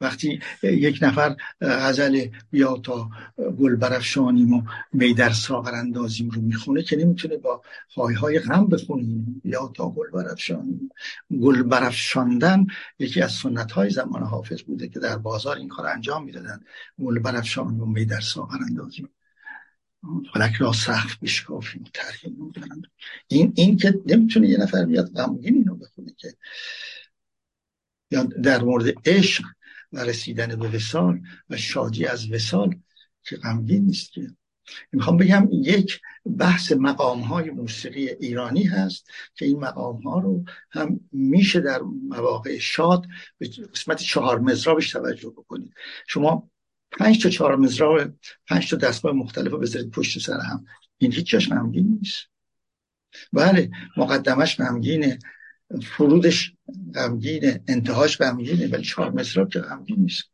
وقتی یک نفر غزل بیا تا گل برفشانیم و می در ساغر اندازیم رو می‌خونه که نمی‌تونه با های های غم بخونیم یا تا گل برفشانیم گل برفشاندن یکی از سنت های زمان حافظ بوده که در بازار این کار انجام می‌دادن. گل برفشانیم و می در ساغر اندازیم. فلک را سخت بشکافیم ترهیم این این که نمی‌تونه یه نفر میاد غمگین اینو بخونه که. یا در مورد عشق و رسیدن به وسال و شادی از وسال که غمگین نیست که. می‌خوام بگم یک بحث مقام های موسیقی ایرانی هست که این مقام ها رو هم میشه در مواقع شاد به قسمت چهار مزرابش توجه بکنید. شما پنج تا چهار مزراب پنج تا دستگاه مختلف رو بذارید پشت سر هم. این هیچ جاش غمگین نیست. بله مقدمش غمگینه. فرودش غمگینه انتهاش غمگینه ولی چهار مصراب که غمگین نیست.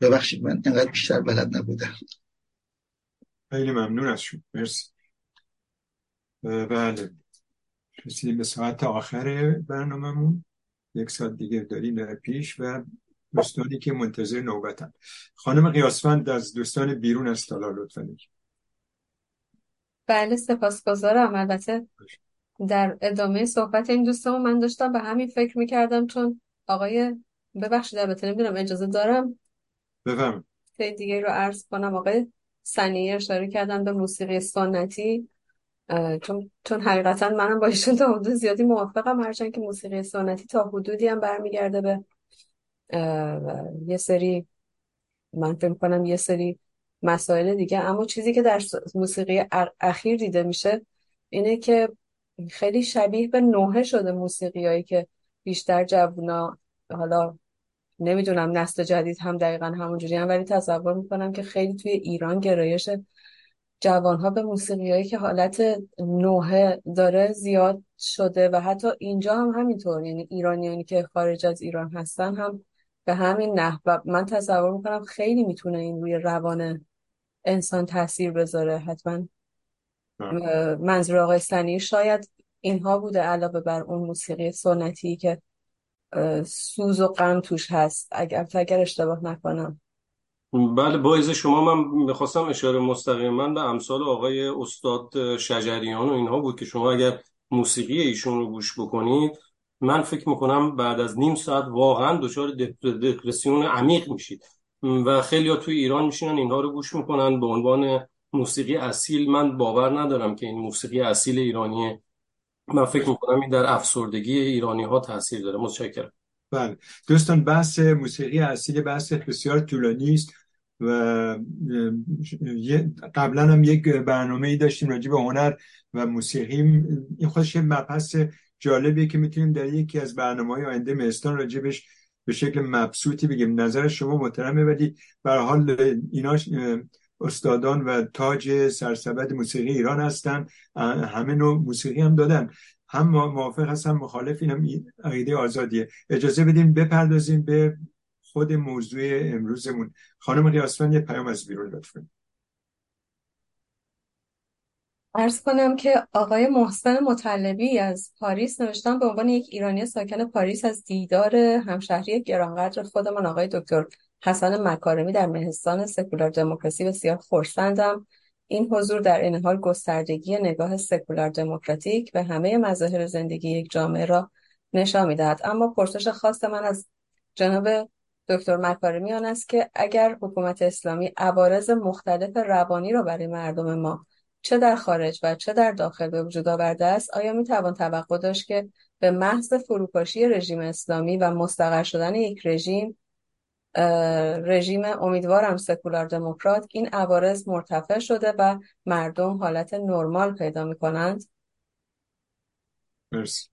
ببخشید من اینقدر بیشتر بلد نبودم. خیلی ممنون از شما. مرسی. بله. رسیدیم به ساعت آخر برنامهمون. یک ساعت دیگه داریم در پیش و دوستانی که منتظر نوبتن. خانم قیاسفند از دوستان بیرون از تالار لطفا. بله سپاسگزارم. البته در ادامه صحبت این دوستمون من داشتم به همین فکر می‌کردم چون آقای ببخشید البته نمی‌دونم اجازه دارم؟ بفهم دیگه رو عرض کنم آقای سنی اشاره کردن به موسیقی سنتی. چون چون حقیقتا منم با ایشون تا حدود زیادی موافقم هرچند که موسیقی سنتی تا حدودی هم برمیگرده به یه سری من فکر کنم یه سری مسائل دیگه. اما چیزی که در موسیقی اخیر دیده میشه اینه که خیلی شبیه به نوحه شده موسیقیایی که بیشتر جوونا حالا نمی‌دونم نسل جدید هم دقیقا همونجوری هم ولی تصور می‌کنم که خیلی توی ایران گرایش جوانها به موسیقیایی که حالت نوحه داره زیاد شده و حتی اینجا هم همینطور یعنی ایرانیانی که خارج از ایران هستن هم به همین نحو. من تصور می‌کنم خیلی می‌تونه این روی روان انسان تاثیر بذاره حتما. منظور آقای سنی شاید اینها بوده علاوه بر اون موسیقی سنتی که سوز و غم توش هست. اگر اگر اشتباه نکنم. بله با شما من می‌خواستم اشاره مستقیما به امثال آقای استاد شجریان و اینها بود که شما اگر موسیقی ایشون رو گوش بکنید من فکر می‌کنم بعد از نیم ساعت واقعا دچار دپرسیون عمیق میشید. و خیلی ها توی ایران میشینن اینها رو گوش می‌کنن به عنوان موسیقی اصیل من باور ندارم که این موسیقی اصیل ایرانیه. من فکر می‌کنم این در افسردگی ایرانی ها تاثیر داره. متشکرم. بله. دوستان بحث موسیقی اصیل بحث بسیار طولانی است و قبلا هم یک برنامه ای داشتیم راجع به هنر و موسیقی. این خودش مبحث جالبیه که می‌تونیم در یکی از برنامه های آینده مهستان راجبش به شکل مبسوطی بگیم. نظر شما محترمه ولی به حال اینا استادان و تاج سرسبد موسیقی ایران هستن. همه نوع موسیقی هم دادن. هم موافق هستم مخالف اینم عقیده آزادیه. اجازه بدیم بپردازیم به خود موضوع امروزمون. خانم قیاسفند یه پیام از بیرون لطفا. ارز کنم که آقای محسن مطلبی از پاریس نوشتن به عنوان یک ایرانی ساکن پاریس از دیدار همشهری گرانقدر خودمان آقای دکتر حسن مکارمی در مهستان سکولار دموکراسی بسیار خورسندم. این حضور در این حال گستردگی نگاه سکولار دموکراتیک به همه مظاهر زندگی یک جامعه را نشان می‌دهد. اما پرسش خاص من از جناب دکتر مکارمی آن است که اگر حکومت اسلامی عوارض مختلف روانی را برای مردم ما چه در خارج و چه در داخل به وجود آورده است آیا می توان توقع داشت که به محض فروپاشی رژیم اسلامی و مستقر شدن یک رژیم رژیم امیدوارم سکولار دموکرات این عوارض مرتفع شده و مردم حالت نرمال پیدا می کنند مرسی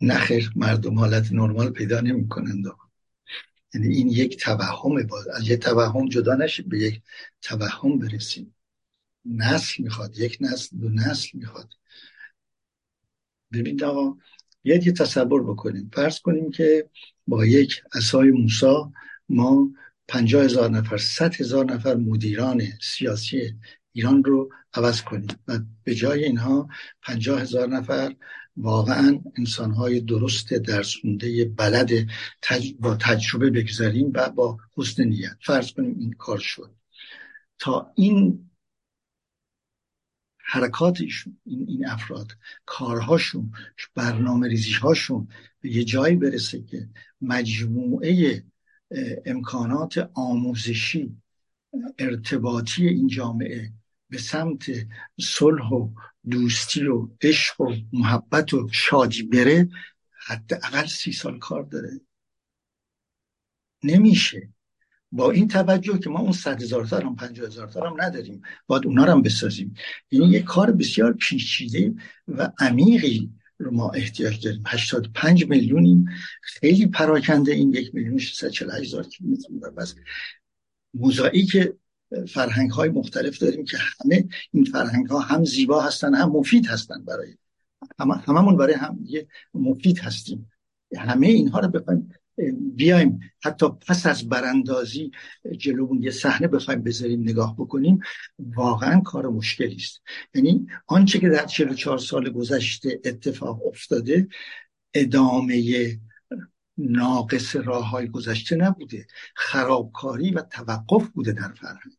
نخیر مردم حالت نرمال پیدا نمی کنند یعنی این یک توهم باز از یک توهم جدا نشیم به یک توهم برسیم. نسل می‌خواد یک نسل دو نسل می‌خواد. ببینید آقا یه تصور بکنیم. فرض کنیم که با یک اسای موسا ما پنجاه هزار نفر صد هزار نفر مدیران سیاسی ایران رو عوض کنیم و به جای اینها پنجاه هزار نفر واقعا انسانهای درست درسونده بلد با تجربه بگذاریم و با حسن نیت. فرض کنیم این کار شد. تا این حرکات این, این افراد کارهاشون برنامه ریزیهاشون به یه جایی برسه که مجموعه امکانات آموزشی ارتباطی این جامعه به سمت صلح و دوستی و عشق و محبت و شادی بره حداقل سی سال کار داره. نمیشه. با این توجه که ما اون صد هزار تا هم پنجاه هزار تا هم نداریم باید اونا هم بسازیم. این یک کار بسیار پیچیده و عمیقی رو ما احتیاج داریم. 85 میلیونیم. خیلی پراکنده این یک میلیون 648 هزار بس که فرهنگ های مختلف داریم که همه این فرهنگ ها هم زیبا هستن هم مفید هستن برای همه هممون برای هم مفید هستیم. همه اینها رو بخوایم بیایم حتی پس از براندازی جلومون یه صحنه بخوایم بذاریم نگاه بکنیم واقعا کار مشکلی است. یعنی آنچه که در 44 سال گذشته اتفاق افتاده ادامه ناقص راه های گذشته نبوده. خرابکاری و توقف بوده در فرهنگ.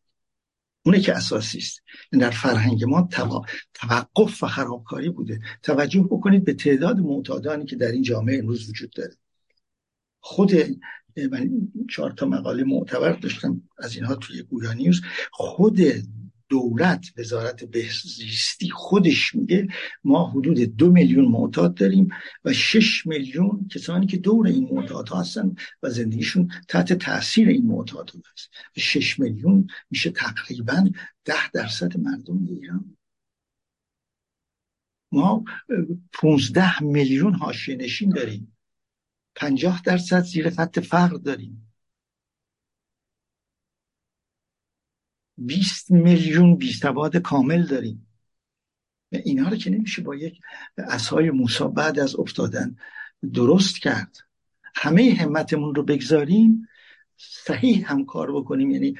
اونه که اساسی است. در فرهنگ ما توقف و خرابکاری بوده. توجه بکنید به تعداد معتادانی که در این جامعه امروز وجود داره. خود من چهار تا مقاله معتبر داشتم از اینها توی گویا نیوز. خود دولت وزارت بهزیستی خودش میگه ما حدود دو میلیون معتاد داریم و شش میلیون کسانی که دور این معتاد هستن و زندگیشون تحت تاثیر این معتاد هست و شش میلیون میشه تقریبا ده درصد مردم ایران. ما 15 میلیون حاشیه نشین داریم. 50 درصد زیر خط فقر داریم. 20 میلیون بیستواد کامل داریم. و اینا رو که نمیشه با یک اسای موسا بعد از افتادن درست کرد. همه همتمون رو بگذاریم صحیح هم کار بکنیم. یعنی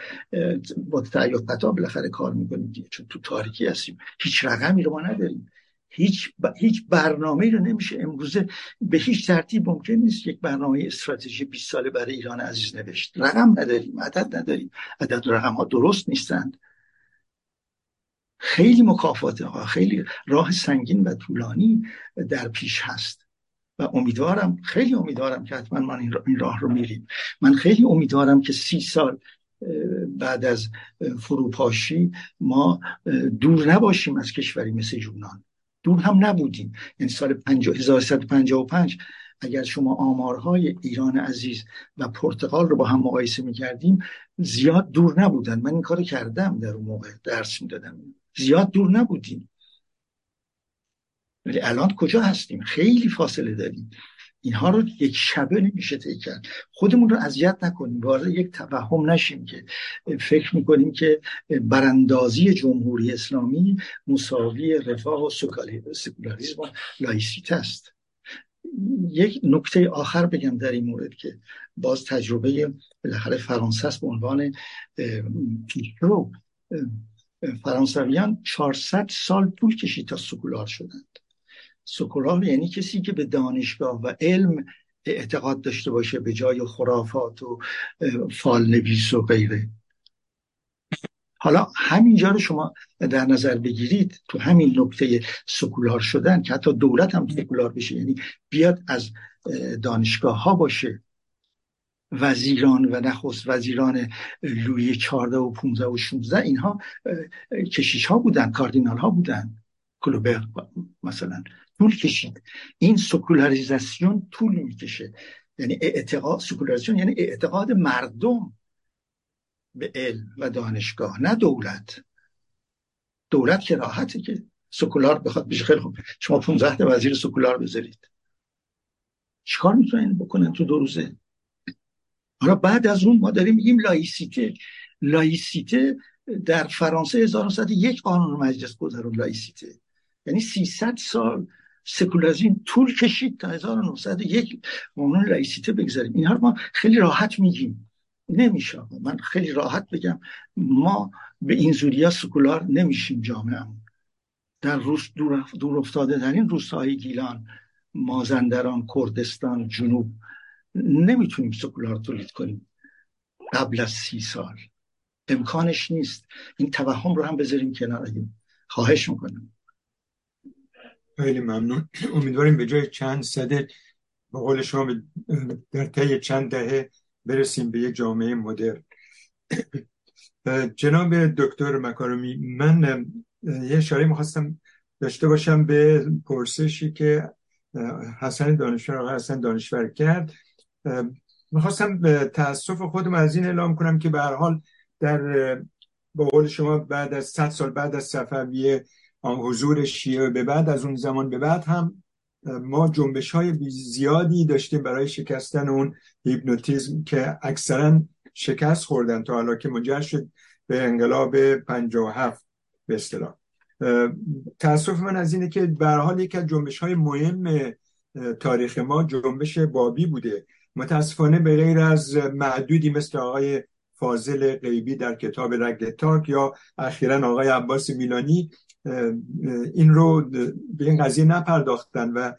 با تعیق قطع بالاخره کار می‌کنیم چون تو تاریکی هستیم. هیچ رقمی رو ما نداریم. هیچ, ب... هیچ برنامه رو نمیشه امروزه به هیچ ترتیب ممکن نیست یک برنامه استراتژی 20 ساله برای ایران عزیز نوشت. رقم نداریم عدد نداریم. عدد رقم ها درست نیستند. خیلی مکافات ها خیلی راه سنگین و طولانی در پیش هست. و امیدوارم خیلی امیدوارم که حتما من این راه رو میریم. من خیلی امیدوارم که سی سال بعد از فروپاشی ما دور نباشیم از کشوری مثل یونان. دور هم نبودیم. یعنی سال 1355 اگر شما آمارهای ایران عزیز و پرتغال رو با هم مقایسه می‌کردیم زیاد دور نبودن. من این کار کردم در اون موقع درس می‌دادم. زیاد دور نبودیم. ولی الان کجا هستیم؟ خیلی فاصله داریم. اینها رو یک شبه نمیشه طی کرد. خودمون رو اذیت نکنیم. وارد یک توهم نشیم که فکر می‌کنیم که براندازی جمهوری اسلامی مساوی رفاه و سکولاریزم و لائیسیته است. یک نکته آخر بگم در این مورد که باز تجربه بالاخره فرانسه است به عنوان فرانسویان 400 سال طول کشید تا سکولار شدند سکولار یعنی کسی که به دانشگاه و علم اعتقاد داشته باشه به جای خرافات و فال نویس و غیره. حالا همینجا رو شما در نظر بگیرید تو همین نکته سکولار شدن که حتی دولت هم سکولار بشه یعنی بیاد از دانشگاه ها باشه. وزیران و نخست وزیران لوی 14 و 15 و 16 اینها کشیش ها بودن کاردینال ها بودن. کلوبر مثلا. طول کشید این سکولاریزاسیون طول می‌کشه یعنی اعتقاد سکولاریزاسیون یعنی اعتقاد مردم به علم و دانشگاه نه دولت دولت که راحته که سکولار بخواد بشه خیلی خوب شما 15 تا وزیر سکولار بذارید چیکار می‌تونن بکنن تو دو روزه حالا بعد از اون ما داریم میگیم لایسیته لایسیته در فرانسه 1901 قانون مجلس گذرون لایسیته یعنی 300 سال سکولاریزم طول کشید تا 1901 قانون لایسیته بگذاریم. اینها ما خیلی راحت میگیم. نمیشه. من خیلی راحت بگم ما به این زودیا سکولار نمیشیم جامعه در روز دور, دور افتاده در این روستاهای گیلان مازندران کردستان جنوب نمی‌تونیم سکولار تولید کنیم. قبل از سی سال. امکانش نیست. این توهم رو هم بذاریم کنار. خواهش می‌کنم. خیلی ممنون. امیدواریم به جای چند صده به قول شما در طی چند دهه برسیم به یک جامعه مدرن. جناب دکتر مکارمی من یه اشاره می‌خواستم داشته باشم به پرسشی که حسن دانشور آقای حسن دانشور کرد. می‌خواستم به تاسف خودم از این اعلام کنم که به هر حال در به قول شما بعد از 100 سال بعد از صفویه حضور شیعه به بعد از اون زمان به بعد هم ما جنبش های زیادی داشتیم برای شکستن اون هیپنوتیزم که اکثرا شکست خوردن تا حالا که منجر شد به انقلاب 57 به اصطلاح. تاسف من از اینه که به حال یکی از جنبش های مهم تاریخ ما جنبش بابی بوده. متاسفانه به غیر از معدودی مثل آقای فاضل غیبی در کتاب رگ تاک یا اخیرا آقای عباس میلانی این رو به این قضیه نپرداختن و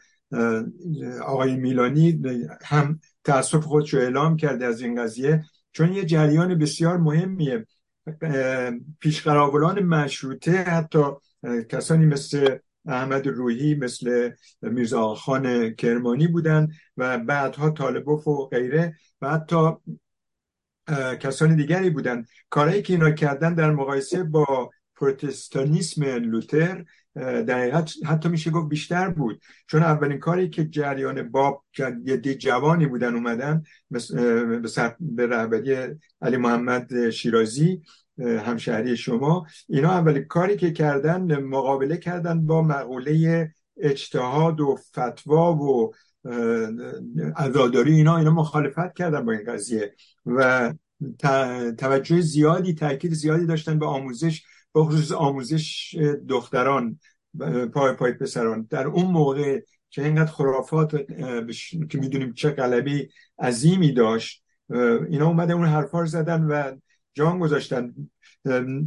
آقای میلانی هم تاسف خودش رو اعلام کرده از این قضیه. چون یه جریان بسیار مهمیه. پیشقراولان مشروطه حتی کسانی مثل احمد روحی مثل میرزا خان کرمانی بودن و بعدها طالبوف و غیره و حتی کسان دیگری بودن. کارهایی که اینا کردن در مقایسه با پروتستانیسم لوتر در حقیقت حتی میشه گفت بیشتر بود. چون اولین کاری که جریان باب یه جوانی بودن اومدن به رهبری علی محمد شیرازی همشهری شما. اینا اولین کاری که کردن مقابله کردن با مقوله اجتهاد و فتوا و عزاداری اینا اینا مخالفت کردن با این قضیه. و توجه زیادی تاکید زیادی داشتن به آموزش به خصوص آموزش دختران پای پای پسران. در اون موقع که اینقدر خرافات که می‌دونیم چه قلبی عظیمی داشت اینا اومده اون حرفا زدن و جان گذاشتن.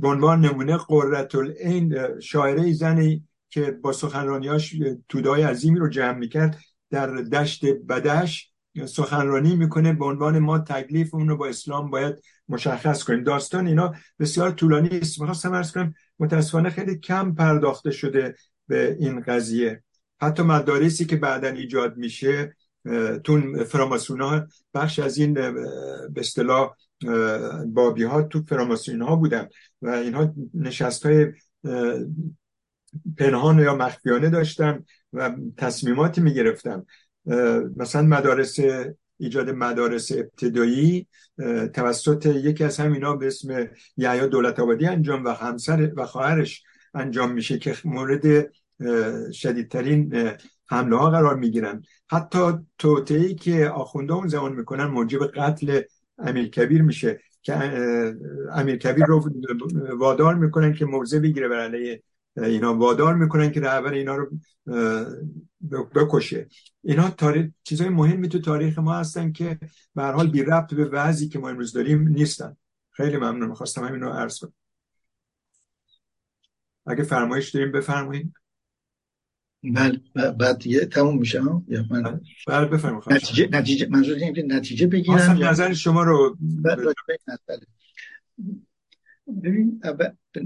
به عنوان نمونه قررت این شاعره زنی که با سخنرانیاش تودای عظیمی رو جمع می‌کرد در دشت بدش. سخنرانی می‌کنه به عنوان ما تکلیف اون رو با اسلام باید مشخص کنیم. داستان اینا بسیار طولانی است. می‌خواستم ارز کنم متاسفانه خیلی کم پرداخته شده به این قضیه. حتی مدارسی که بعدا ایجاد میشه تو فراماسون ها بخش از این به اصطلاح بابی ها تو فراماسون ها بودن و اینها نشست های پنهان یا مخفیانه داشتن و تصمیماتی می‌گرفتن. مثلا مدارس ایجاد مدارس ابتدایی توسط یکی از همینا به اسم یحیی دولت آبادی انجام و همسر و خواهرش انجام میشه که مورد شدیدترین حمله ها قرار می‌گیرن. حتی توطئه‌ای که آخونده اون زمان می‌کنن موجب قتل امیر کبیر میشه که امیر کبیر رو وادار می‌کنن که موضع بگیره بر علیه اینا. وادار می‌کنن که رهبر اینا رو بکشه. اینا تاریخ چیزای مهمی تو تاریخ ما هستن که به هر حال بی ربط به وضعی که ما امروز داریم نیستن. خیلی ممنون خواستم همین رو عرض کنم. اگه فرمایش داریم بفرمایید. بله بعد دیگه تموم میشه یا من؟ بله بفرمایید نتیجه نتیجه منظور اینه نتیجه بگیرم یا... نظر شما رو بله بله. ببین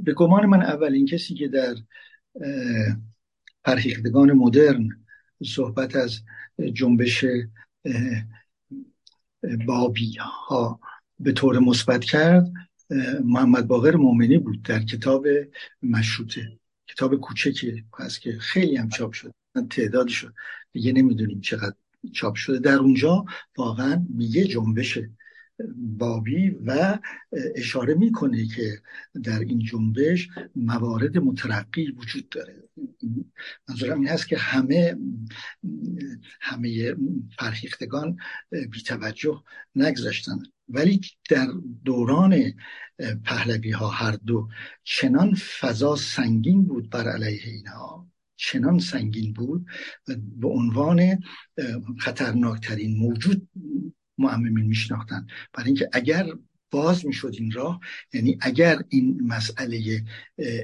به گمان من اولین کسی که در فرهیختگان مدرن صحبت از جنبش بابی ها به طور مثبت کرد. محمد باقر مومنی بود در کتاب مشروطه کتاب کوچکی هست که خیلی هم چاپ شد تعدادی شد. دیگه نمی‌دونیم چقدر چاپ شده. در اونجا واقعا میگه جنبش بابی و اشاره می‌کنه که در این جنبش موارد مترقی وجود داره. منظورم این هست که همه همه فرهیختگان بی توجه نگذاشتن ولی در دوران پهلوی ها هر دو چنان فضا سنگین بود بر علیه اینها چنان سنگین بود به عنوان خطرناکترین موجود معممین میشناختن. برای اینکه اگر باز می‌شد این راه یعنی اگر این مسئله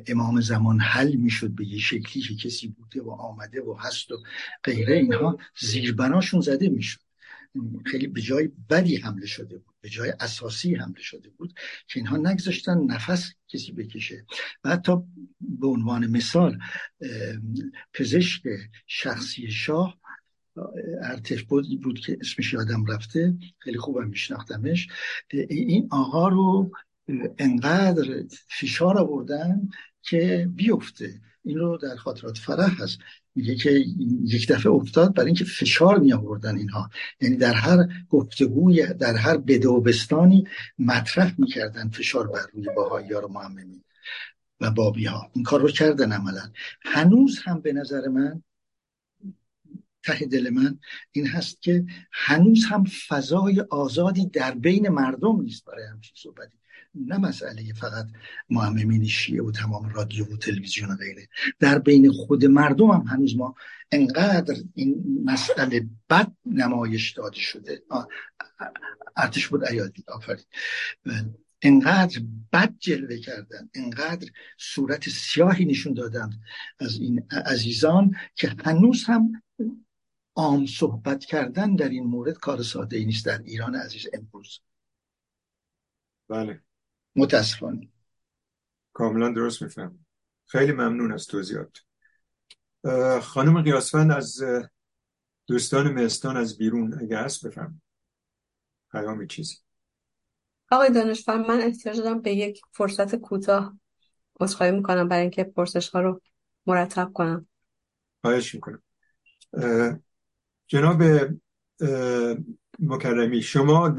امام زمان حل می‌شد به یه شکلی که کسی بوده و آمده و هست و غیره اینها زیربناشون زده می‌شد. خیلی به جای بدی حمله شده بود به جای اساسی حمله شده بود که اینها نگذاشتن نفس کسی بکشه. و حتی به عنوان مثال پزشک شخصی شاه ارتش بود, بود که اسمش یادم رفته. خیلی خوبم میشناختمش. این آقا رو انقدر فشار آوردن که بیفته. این رو در خاطرات فرح هست. میگه که یک دفعه افتاد برای اینکه فشار می آوردن اینها. یعنی در هر گفتگوی در هر بدوبستانی مطرح می‌کردن فشار بر روی باهایی ها رو معممی و بابی ها این کار رو کردن عملا. هنوز هم به نظر من ته دل من این هست که هنوز هم فضای آزادی در بین مردم نیست برای همچین صحبتی. نه مسئله فقط معممین شیعه و تمام رادیو و تلویزیون و غیره. در بین خود مردم هم هنوز ما انقدر این مسئله بد نمایش داده شده. ارتش بود ایادی آفرین. انقدر بد جلوه کردن انقدر صورت سیاهی نشون دادند از این عزیزان که هنوز هم عام صحبت کردن در این مورد کار ساده ای نیست در ایران عزیز امروز. بله. متاسفانه. کاملا درست میفهم. خیلی ممنون از توضیحات. خانم قیاسفند از دوستان مهستان از بیرون اگر هست بفهم. پیامی چیزی؟ آقای دانشفر من احتیاج دارم به یک فرصت کوتاه عذرخواهی می‌کنم برای اینکه پرسش ها رو مرتب کنم. خواهش می‌کنم. جناب مکرمی شما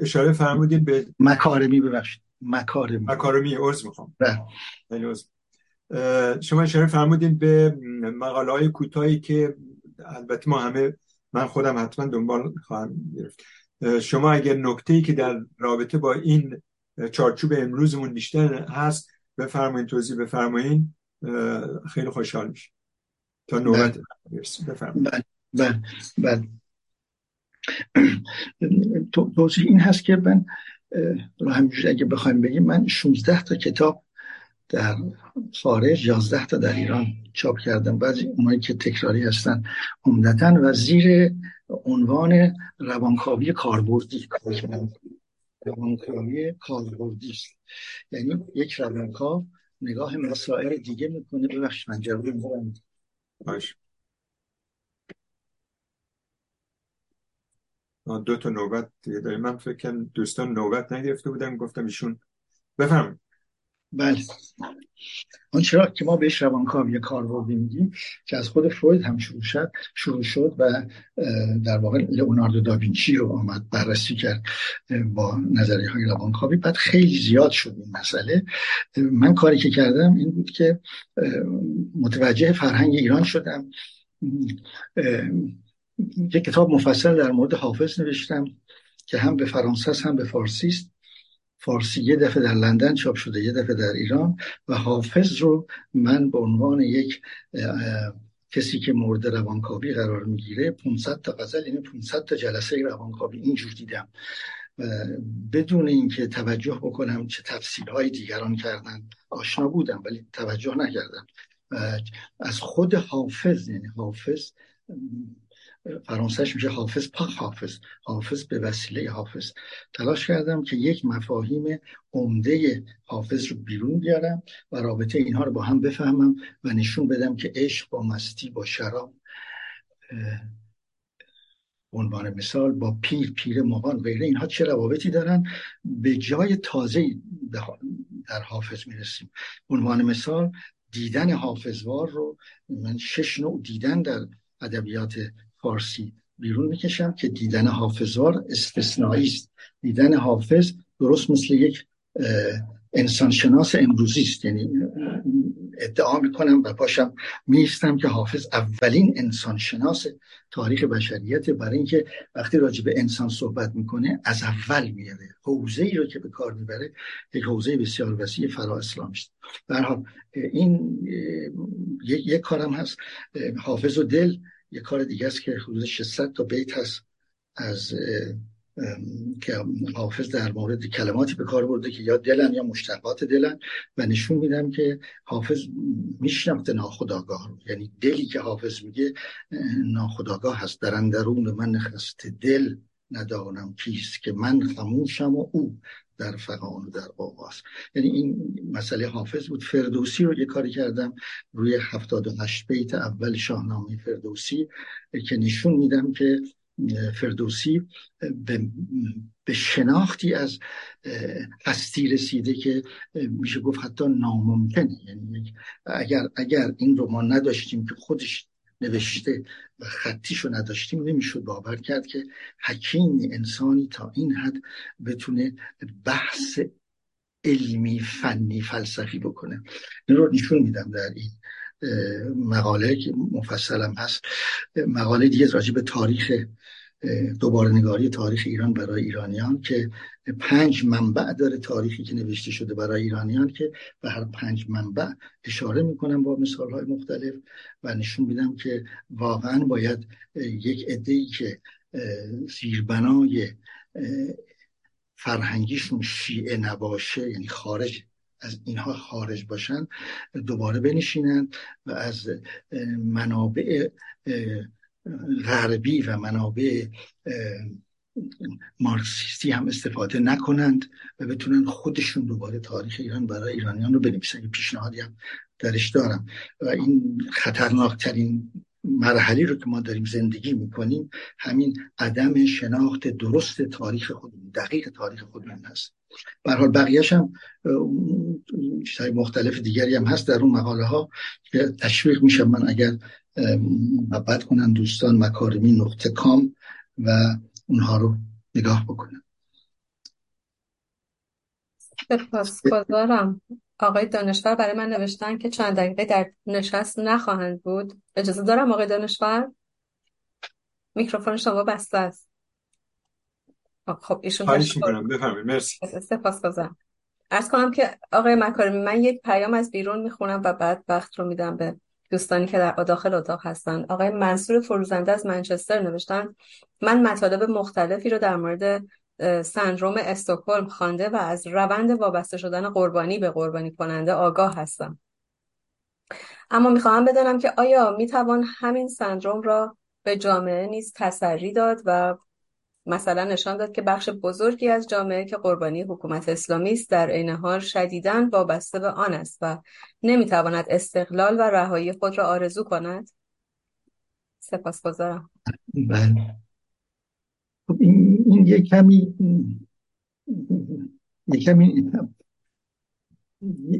اشاره فرمودید به مکارمی ببخشید. مکارمی. مکارمی عرض می‌خوام. بله. شما اشاره فرمودید به مقاله های کوتاهی که البته ما همه من خودم حتما دنبال خواهم گرفت. شما اگر نکته ای که در رابطه با این چارچوب امروزمون بیشتر هست بفرمایید توضیح بفرمایید. خیلی خوشحال میشه تا نوبت بفرمایید. بله بله. بله توضیح این هست که من همینجوری اگه بخوایم بگیم من 16 تا کتاب در خارج 11 تا در ایران چاپ کردم. بعضی اونایی که تکراری هستن عمدتا و زیر عنوان روانکاوی کاربردی. روانکاوی کاربردی است. یعنی یک روانکاو نگاه مسائل دیگه می‌کنه. ببخش من جواب میدم. دو تا نوبت دیگه داریم. من فکر دوستان نوبت نگرفته بودم گفتم ایشون بفرمایید. بله. اون چرا که ما بهش روانکاوی کاربردی میگیم که از خود فروید هم شروع شد شروع شد و در واقع لئوناردو داوینچی رو آمد بررسی کرد با نظریه های روانکاوی. بعد خیلی زیاد شد این مسئله. من کاری که کردم این بود که متوجه فرهنگ ایران شدم. یک کتاب مفصل در مورد حافظ نوشتم که هم به فرانسه هم به فارسی است. فارسی یه دفعه در لندن چاپ شده یه دفعه در ایران و حافظ رو من به عنوان یک کسی که مورد روانکاوی قرار می‌گیره 500 تا غزل یعنی 500 تا جلسه روانکاوی اینجور دیدم. بدون اینکه توجه بکنم چه تفسیرهای دیگران کردن آشنا بودم ولی توجه نکردم. از خود حافظ یعنی حافظ فرانسهش میشه حافظ پا حافظ. حافظ به وسیله حافظ. تلاش کردم که یک مفاهیم عمده حافظ رو بیرون بیارم و رابطه اینها رو با هم بفهمم و نشون بدم که عشق با مستی با شراب عنوان مثال با پیر پیر مغان غیره اینها چه روابطی دارن؟ به جای تازه در حافظ می‌رسیم. عنوان مثال دیدن حافظوار رو من شش نوع دیدن در ادبیات فارسی بیرون می‌کشم که دیدن حافظوار استثنایی است. دیدن حافظ درست مثل یک انسانشناس امروزی است. یعنی ادعا می‌کنم و پاشم میستم که حافظ اولین انسانشناس تاریخ بشریت. برای اینکه وقتی راجع به انسان صحبت می‌کنه از اول میاره حوزه ای رو که به کار می‌بره یک حوزه بسیار وسیع فرا اسلام است. حال این یک کارم هست. حافظ و دل یک کار دیگه است که حدود 600 تا بیت هست از که حافظ در مورد کلماتی به کار برده که یا دلن یا مشتقات دلن و نشون میدم که حافظ میشناخت ناخداگاه رو. یعنی دلی که حافظ میگه ناخداگاه هست. در اندرون من نخست دل ندانم کیست که من خموشم و او. در فقان و در آواز. یعنی این مسئله حافظ بود. فردوسی رو یه کاری کردم روی 78 بیت اول شاهنامه فردوسی که نشون میدم که فردوسی به, شناختی از هستی رسیده که میشه گفت حتی ناممکنه. یعنی اگر اگر این رو ما نداشتیم که خودش نوشته و خطیشو نداشتیم نمی‌شد باور کرد که حکیم انسانی تا این حد بتونه بحث علمی فنی فلسفی بکنه. این رو نشون میدم در این مقاله که مفصلم هست. مقاله دیگه راجع به تاریخ دوباره نگاری تاریخ ایران برای ایرانیان که پنج منبع داره تاریخی که نوشته شده برای ایرانیان که به هر پنج منبع اشاره می‌کنم با مثال های مختلف و نشون میدم که واقعا باید یک عده که زیربنای فرهنگیشون شیعه نباشه یعنی خارج از اینها خارج باشن دوباره بنشینن و از منابع غربی و منابع مارکسیستی هم استفاده نکنند و بتونن خودشون دوباره تاریخ ایران برای ایرانیان رو بنویسن. پیشنهادی هم درش دارم. و این خطرناکترین مرحله رو که ما داریم زندگی می‌کنیم همین عدم شناخت درست تاریخ خودمون دقیق تاریخ خودمون هست. به حال بقیهش هم چیزهای مختلف دیگری هم هست در اون مقاله ها که تشویق میشم من اگر محبت کنن دوستان مکارمی نقطه کام و اونها رو نگاه بکنن سپاسگزارم. آقای دانشور برای من نوشتن که چند دقیقه در نشست نخواهند بود. اجازه دارم آقای دانشور؟ میکروفون شما بسته است. خب ایشون خواهش می‌کنم. بفرمایید. مرسی. سپاسگزارم. ارز کنم که آقای مکارمی من یک پیام از بیرون می‌خونم و بعد وقت رو میدم به دوستانی که در داخل اتاق هستن. آقای منصور فروزنده از منچستر نوشتن من مطالب مختلفی رو در مورد سندروم استکهلم خوانده و از روند وابسته شدن قربانی به قربانی کننده آگاه هستم. اما می‌خواهم بدانم که آیا می‌توان همین سندروم را به جامعه نیز تسری داد و مثلا نشان داد که بخش بزرگی از جامعه که قربانی حکومت اسلامی است در عین حال شدیداً وابسته به آن است و نمی‌تواند استقلال و رهایی خود را آرزو کند. سپاسگزارم. بله. خب این, این یک کمی یک کمی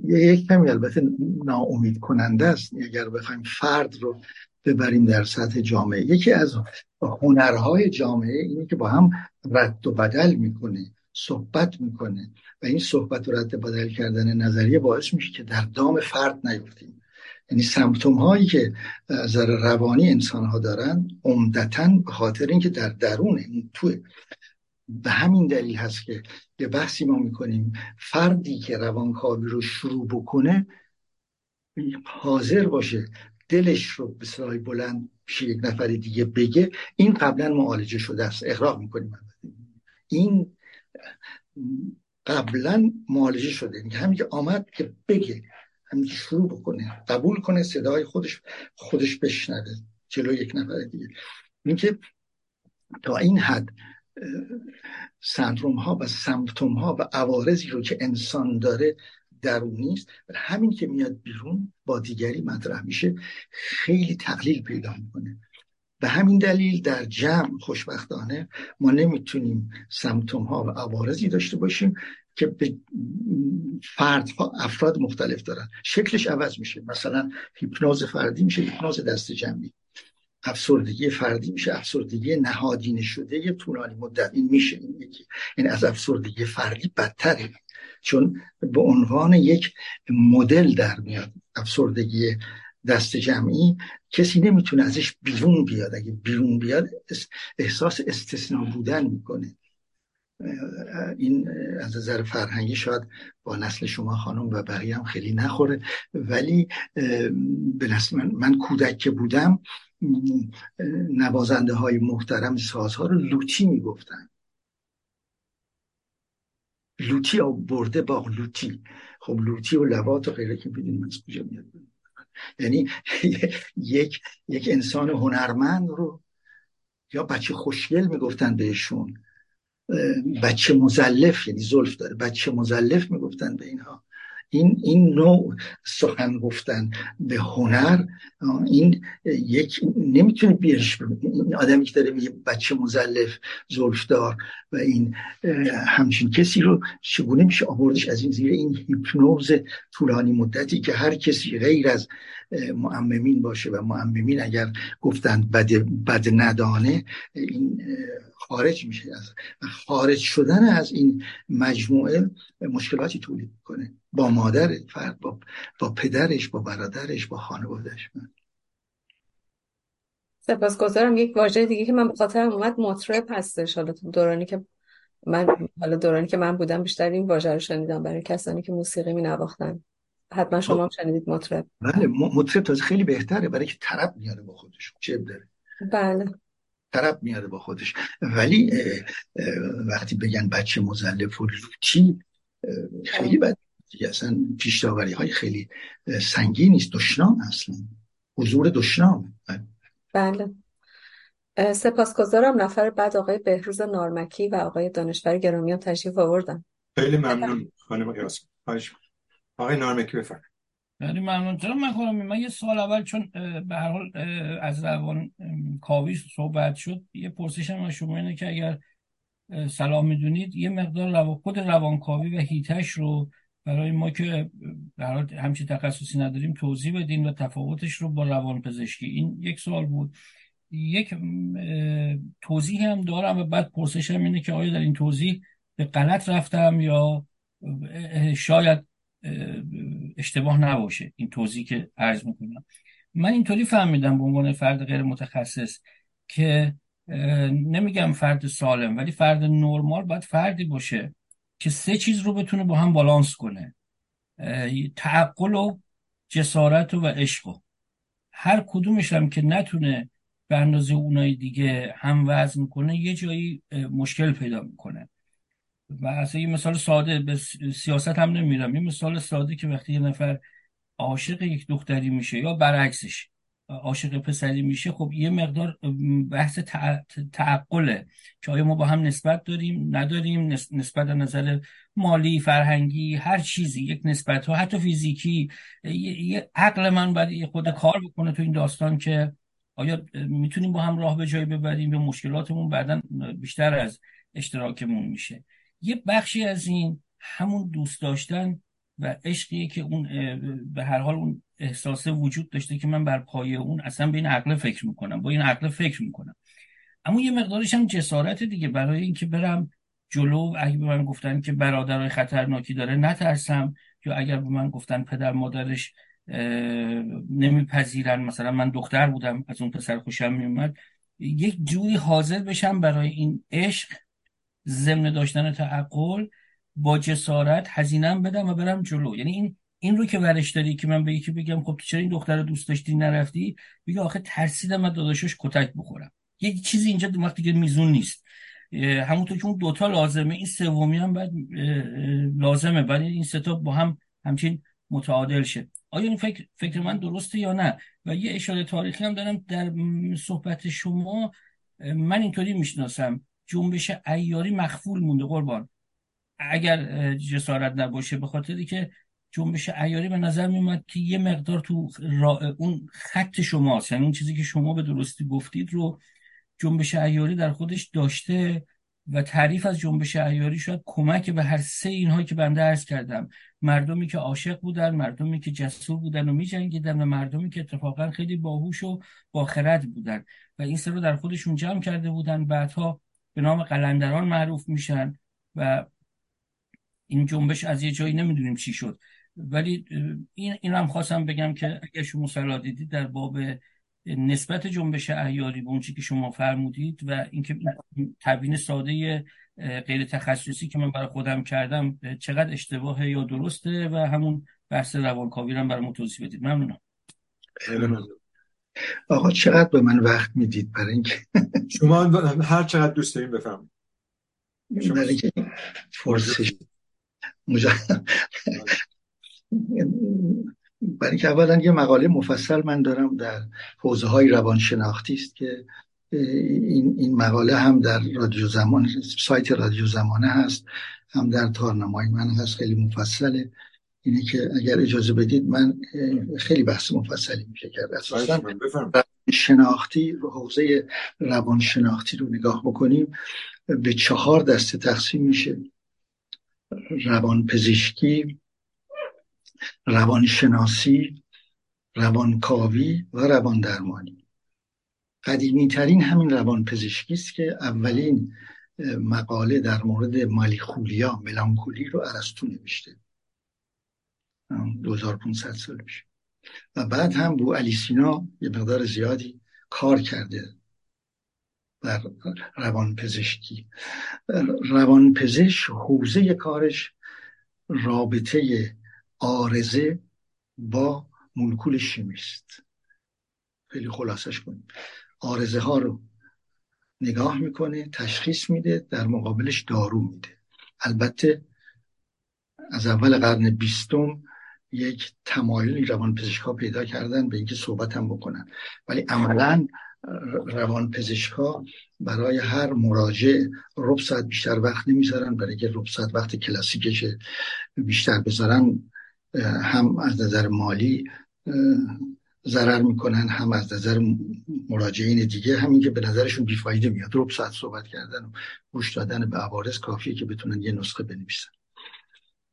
یک کمی البته ناامید کننده است اگر بخوایم فرد رو ببریم در سطح جامعه. یکی از هنرهای جامعه اینه که با هم رد و بدل می‌کنه صحبت می‌کنه و این صحبت و رد بدل کردن نظریه باعث میشه که در دام فرد نیفتیم. یعنی سمپتوم هایی که از روانی انسان ها دارن عمدتا به خاطر اینکه در درون تو به همین دلیل هست که یه بحثی ما می‌کنیم. فردی که روانکاوی رو شروع بکنه حاضر باشه دلش رو به صدای بلند پیش یک نفر دیگه بگه این قبلا معالجه شده است. اقراق می‌کنیم این قبلا معالجه شده. همین که آمد که بگه همین که شروع بکنه قبول کنه صدای خودش خودش بشنوه جلو یک نفر دیگه. اینکه تا این حد سندروم ها و سمپتوم ها و عوارضی رو که انسان داره درونی است همین که میاد بیرون با دیگری مطرح میشه خیلی تقلیل پیدا می‌کنه. به همین دلیل در جمع خوشبختانه ما نمی‌تونیم سمتوم ها و عوارضی داشته باشیم که به فردها افراد مختلف دارن. شکلش عوض میشه. مثلا هیپنوز فردی میشه هیپنوز دست جمعی. افسردگی فردی میشه. افسردگی نهادینه شده یه طولانی مدت. این میشه. این این از افسردگی فردی بدتره. چون به عنوان یک مدل در میاد افسردگی دست جمعی کسی نمی‌تونه ازش بیرون بیاد. اگه بیرون بیاد احساس استثنا بودن می‌کنه. این از نظر فرهنگی شاید با نسل شما خانم و بقیه هم خیلی نخوره. ولی به نسل من, من کودک که بودم نوازنده های محترم سازها رو لوتی می‌گفتن. لوتی برده با لوتی. خب لوتی و لوات و غیره که بدونیم از کجا میاد. یعنی یک یک انسان هنرمند رو یا بچه خوشگل می‌گفتن بهشون بچه مزلف یعنی زلف داره بچه مزلف می‌گفتن به اینها. این این نوع سخن گفتن به هنر این یک نمی‌تونه بیرش این آدمی که داره میگه بچه مزلف زلفدار و این همچین کسی رو چگونه میشه آوردش از این زیر این هیپنوز طولانی مدتی که هر کسی غیر از معممین باشه و معممین اگر گفتند بد, بد ندانه این خارج میشه. از خارج شدن از این مجموعه مشکلاتی تولید کنه با مادر فرد با, با پدرش با برادرش با خانوادهش سپاسگزارم. یک واژه دیگه که من به خاطرم اومد مطرب هستش حالا دورانی که من حالا دورانی که من بودم بیشتر این واژه رو شنیدم. برای کسانی که موسیقی می نواختن. حتما شما هم شنیدید مطرب بله مطرب تازه خیلی بهتره. برای که طرب میاره با خودش چه داره. بله. طرب میاره با خودش. ولی وقتی بگن بچه مزلف و لوتی خیلی بد. اصلا پیش های خیلی سنگین نیست. دشنام اصلا. حضور دشنام. بله. سپاسگزارم. نفر بعد آقای بهروز نارمکی و آقای دانشور گرامی هم تشریف آوردن. خیلی ممنون خانم قیاس آقای نارمکی بفرمایید. خیلی ممنون. چرا من کنم من یه سال اول چون به هر حال از روان کاوی صحبت شد یه پرسشم از شما اینه که اگر سلام می‌دونید یه مقدار رو خود روانکاوی و هیتش رو برای ما که در همچین تخصصی نداریم توضیح بدین و تفاوتش رو با روان پزشکی. این یک سوال بود. یک توضیح هم دارم و بعد پرسشم اینه که آیا در این توضیح به غلط رفتم یا شاید اشتباه نباشه. این توضیح که عرض می‌کنم. من اینطوری فهمیدم به عنوان فرد غیر متخصص که نمیگم فرد سالم ولی فرد نرمال باید فردی باشه که سه چیز رو بتونه با هم بالانس کنه. تعقل و جسارت و عشق هر کدومش هم که نتونه به اندازه اونای دیگه هم وزن کنه یه جایی مشکل پیدا می‌کنه. و اصلا یه مثال ساده به سیاست هم نمیرم. یه مثال ساده که وقتی یه نفر عاشق یک دختری میشه یا برعکسش عاشق پسری میشه خب یه مقدار بحث تعقله که آیا ما با هم نسبت داریم نداریم نسبت در نظر مالی فرهنگی هر چیزی یک نسبت ها حتی فیزیکی. یه عقل من باید خود کار بکنه تو این داستان که آیا می‌تونیم با هم راه به جای ببریم به مشکلاتمون بعدا بیشتر از اشتراکمون میشه. یه بخشی از این همون دوست داشتن و عشقیه که اون به هر حال اون احساس وجود داشته که من بر پایه اون اصلا به این عقل فکر می‌کنم با این عقل فکر می‌کنم. اما یه مقدارش هم جسارت دیگه برای اینکه برم جلو اگه به من گفتن که برادرای خطرناکی داره نترسم یا اگر به من گفتن پدر مادرش نمیپذیرن مثلا من دختر بودم از اون پسر خوشم میومد یک جوری حاضر بشم برای این عشق ضمن داشتن تعقل با جسارت هزینم بدم و برم جلو. یعنی این این رو که ورش داری که من به یکی بگم خب تو چرا این دختر دوست داشتی نرفتی؟ بگه آخه ترسیدم من داداشش کتک بخورم. یک چیزی اینجا وقتی که میزون نیست. همونطور که اون دوتا لازمه این سومی هم باید لازمه. ولی این ستا با هم همچین متعادل شه. آیا این فکر, فکر من درسته یا نه؟ و یه اشاره تاریخی هم دارم در صحبت شما. من اینطوری می‌شناسم. جنبش ایاری مخفول مونده قربان. اگر جسارت نباشه به خاطری که جنبش ایاری به نظر میومد که یه مقدار تو اون خط شماست. یعنی اون چیزی که شما به درستی گفتید رو جنبش ایاری در خودش داشته و تعریف از جنبش ایاری شاید کمک به هر سه اینها که بنده عرض کردم. مردمی که عاشق بودن مردمی که جسور بودن و میجنگیدن و مردمی که اتفاقا خیلی باهوش و باخرد بودن. و این سه رو در خودشون جمع کرده بودن. بعدها به نام قلندران معروف میشن و این جنبش از یه جایی نمی‌دونیم چی شد. ولی این این هم خواستم بگم که اگر شما صلاح دیدید در باب نسبت جنبش احیاری به اون که شما فرمودید و اینکه تبیین ساده غیر تخصصی که من برای خودم کردم چقدر اشتباه یا درسته و همون بحث روانکاوی رو برای توضیح بدید. ممنونم. آقا چقدر به من وقت می‌دید برای اینکه شما هر چقدر دوست دارین بفهم برای اینکه فرصش برای که اولا یه مقاله مفصل من دارم در حوزه های روانشناختی است که این, این مقاله هم در رادیو زمان سایت رادیو زمانه هست هم در تارنمای من هست خیلی مفصله. اینه که اگر اجازه بدید من خیلی بحث مفصلی میشه کرد اساسا شناختی حوزه روانشناختی رو نگاه بکنیم به چهار دسته تقسیم میشه. روان پزشکی روانشناسی روانکاوی و روان درمانی قدیمی ترین همین روان پزشکی است که اولین مقاله در مورد مالیخولیا ملانکولی رو ارسطو نوشته. 2500 سال پیش. و بعد هم بو علی سینا یه مقدار زیادی کار کرده در روان پزشکی روان پزشک حوزه کارش رابطه آرزه با مولکول شیمیست. خیلی خلاصش کنیم. آرزه ها رو نگاه می‌کنه تشخیص میده در مقابلش دارو میده. البته از اول قرن بیستم یک تمایلی روان پزشک ها پیدا کردن به اینکه صحبت هم بکنن. ولی عملا روان پزشک ها برای هر مراجع رب ساعت بیشتر وقت نمی‌ذارن برای که رب ساعت وقت کلاسیکش بیشتر بذارن هم از نظر مالی ضرر می‌کنن هم از نظر مراجعین دیگه. همین که به نظرشون بیفایده میاد رب ساعت صحبت کردن و گوش دادن به عوارض کافیه که بتونن یه نسخه بنویسن.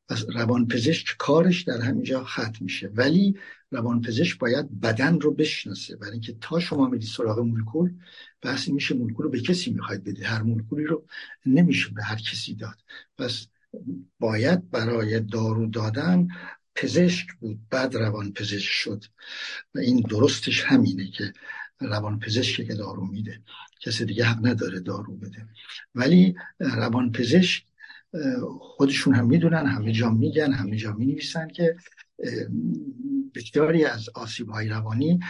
پس روانپزشک کارش در همینجا ختم میشه. ولی روانپزشک باید بدن رو بشناسه. برای اینکه تا شما می‌دید سراغ مولکول بحثی میشه مولکول رو به کسی می‌خواید بدید. هر مولکولی رو نمیشه به هر کسی داد. پس باید برای دارو دادن پزشک بود بعد روان پزشک شد. و این درستش همینه که روان پزشک که دارو میده. کسی دیگه حق نداره دارو بده. ولی روان پزشک خودشون هم می‌دونن همه جا میگن همه جا می که بسیاری از آسیب های روانی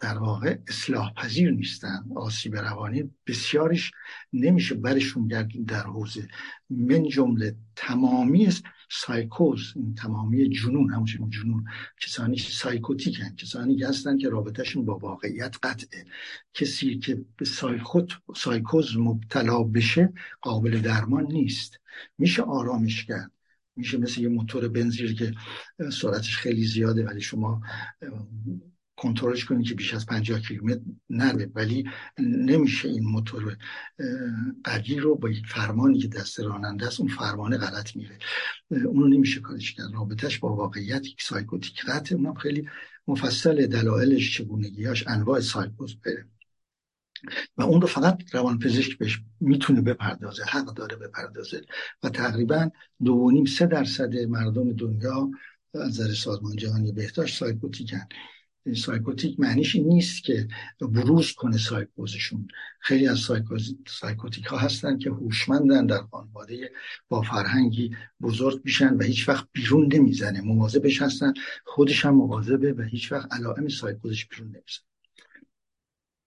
در واقع اصلاح پذیر نیستن. آسیب روانی بسیارش نمیشه برشون گردونیم در حوزه. من جمله تمامی سایکوز تمامی جنون همون جنون کسانی psychotic هستند کسانی که هستن که رابطهشون با واقعیت قطعه. کسی که به سایکوت سایکوز مبتلا بشه قابل درمان نیست. میشه آرامش کرد. میشه مثل یه موتور بنزین که سرعتش خیلی زیاده ولی شما کنترلش کنید که بیش از 50 کیلومتر نره. ولی نمیشه این موتور قوی رو با یک فرمانی که دست راننده است اون فرمانه غلط میره. اونو نمیشه کارش کرد. رابطش با واقعیت یک سایکوتیک قطع. اونم خیلی مفصل دلایلش چگونگیاش انواع سایکوز بره. و اون رو فقط روانپزشک بهش می‌تونه بپردازه حق داره بپردازه. و تقریبا دو نیم سه درصد مردم دنیا از نظر سازمان جهانی بهداشت psychotic ن. psychotic معنیش نیست که بروز کنه سایکوزشون. خیلی از psychotic ها هستن که هوشمندن در خانواده با فرهنگی بزرگ میشن و هیچ وقت بیرون نمی‌زنه. مواظبش هستن خودش هم مواظبه و هیچ وقت علائم سایکوزش بیرون نمی‌زنه.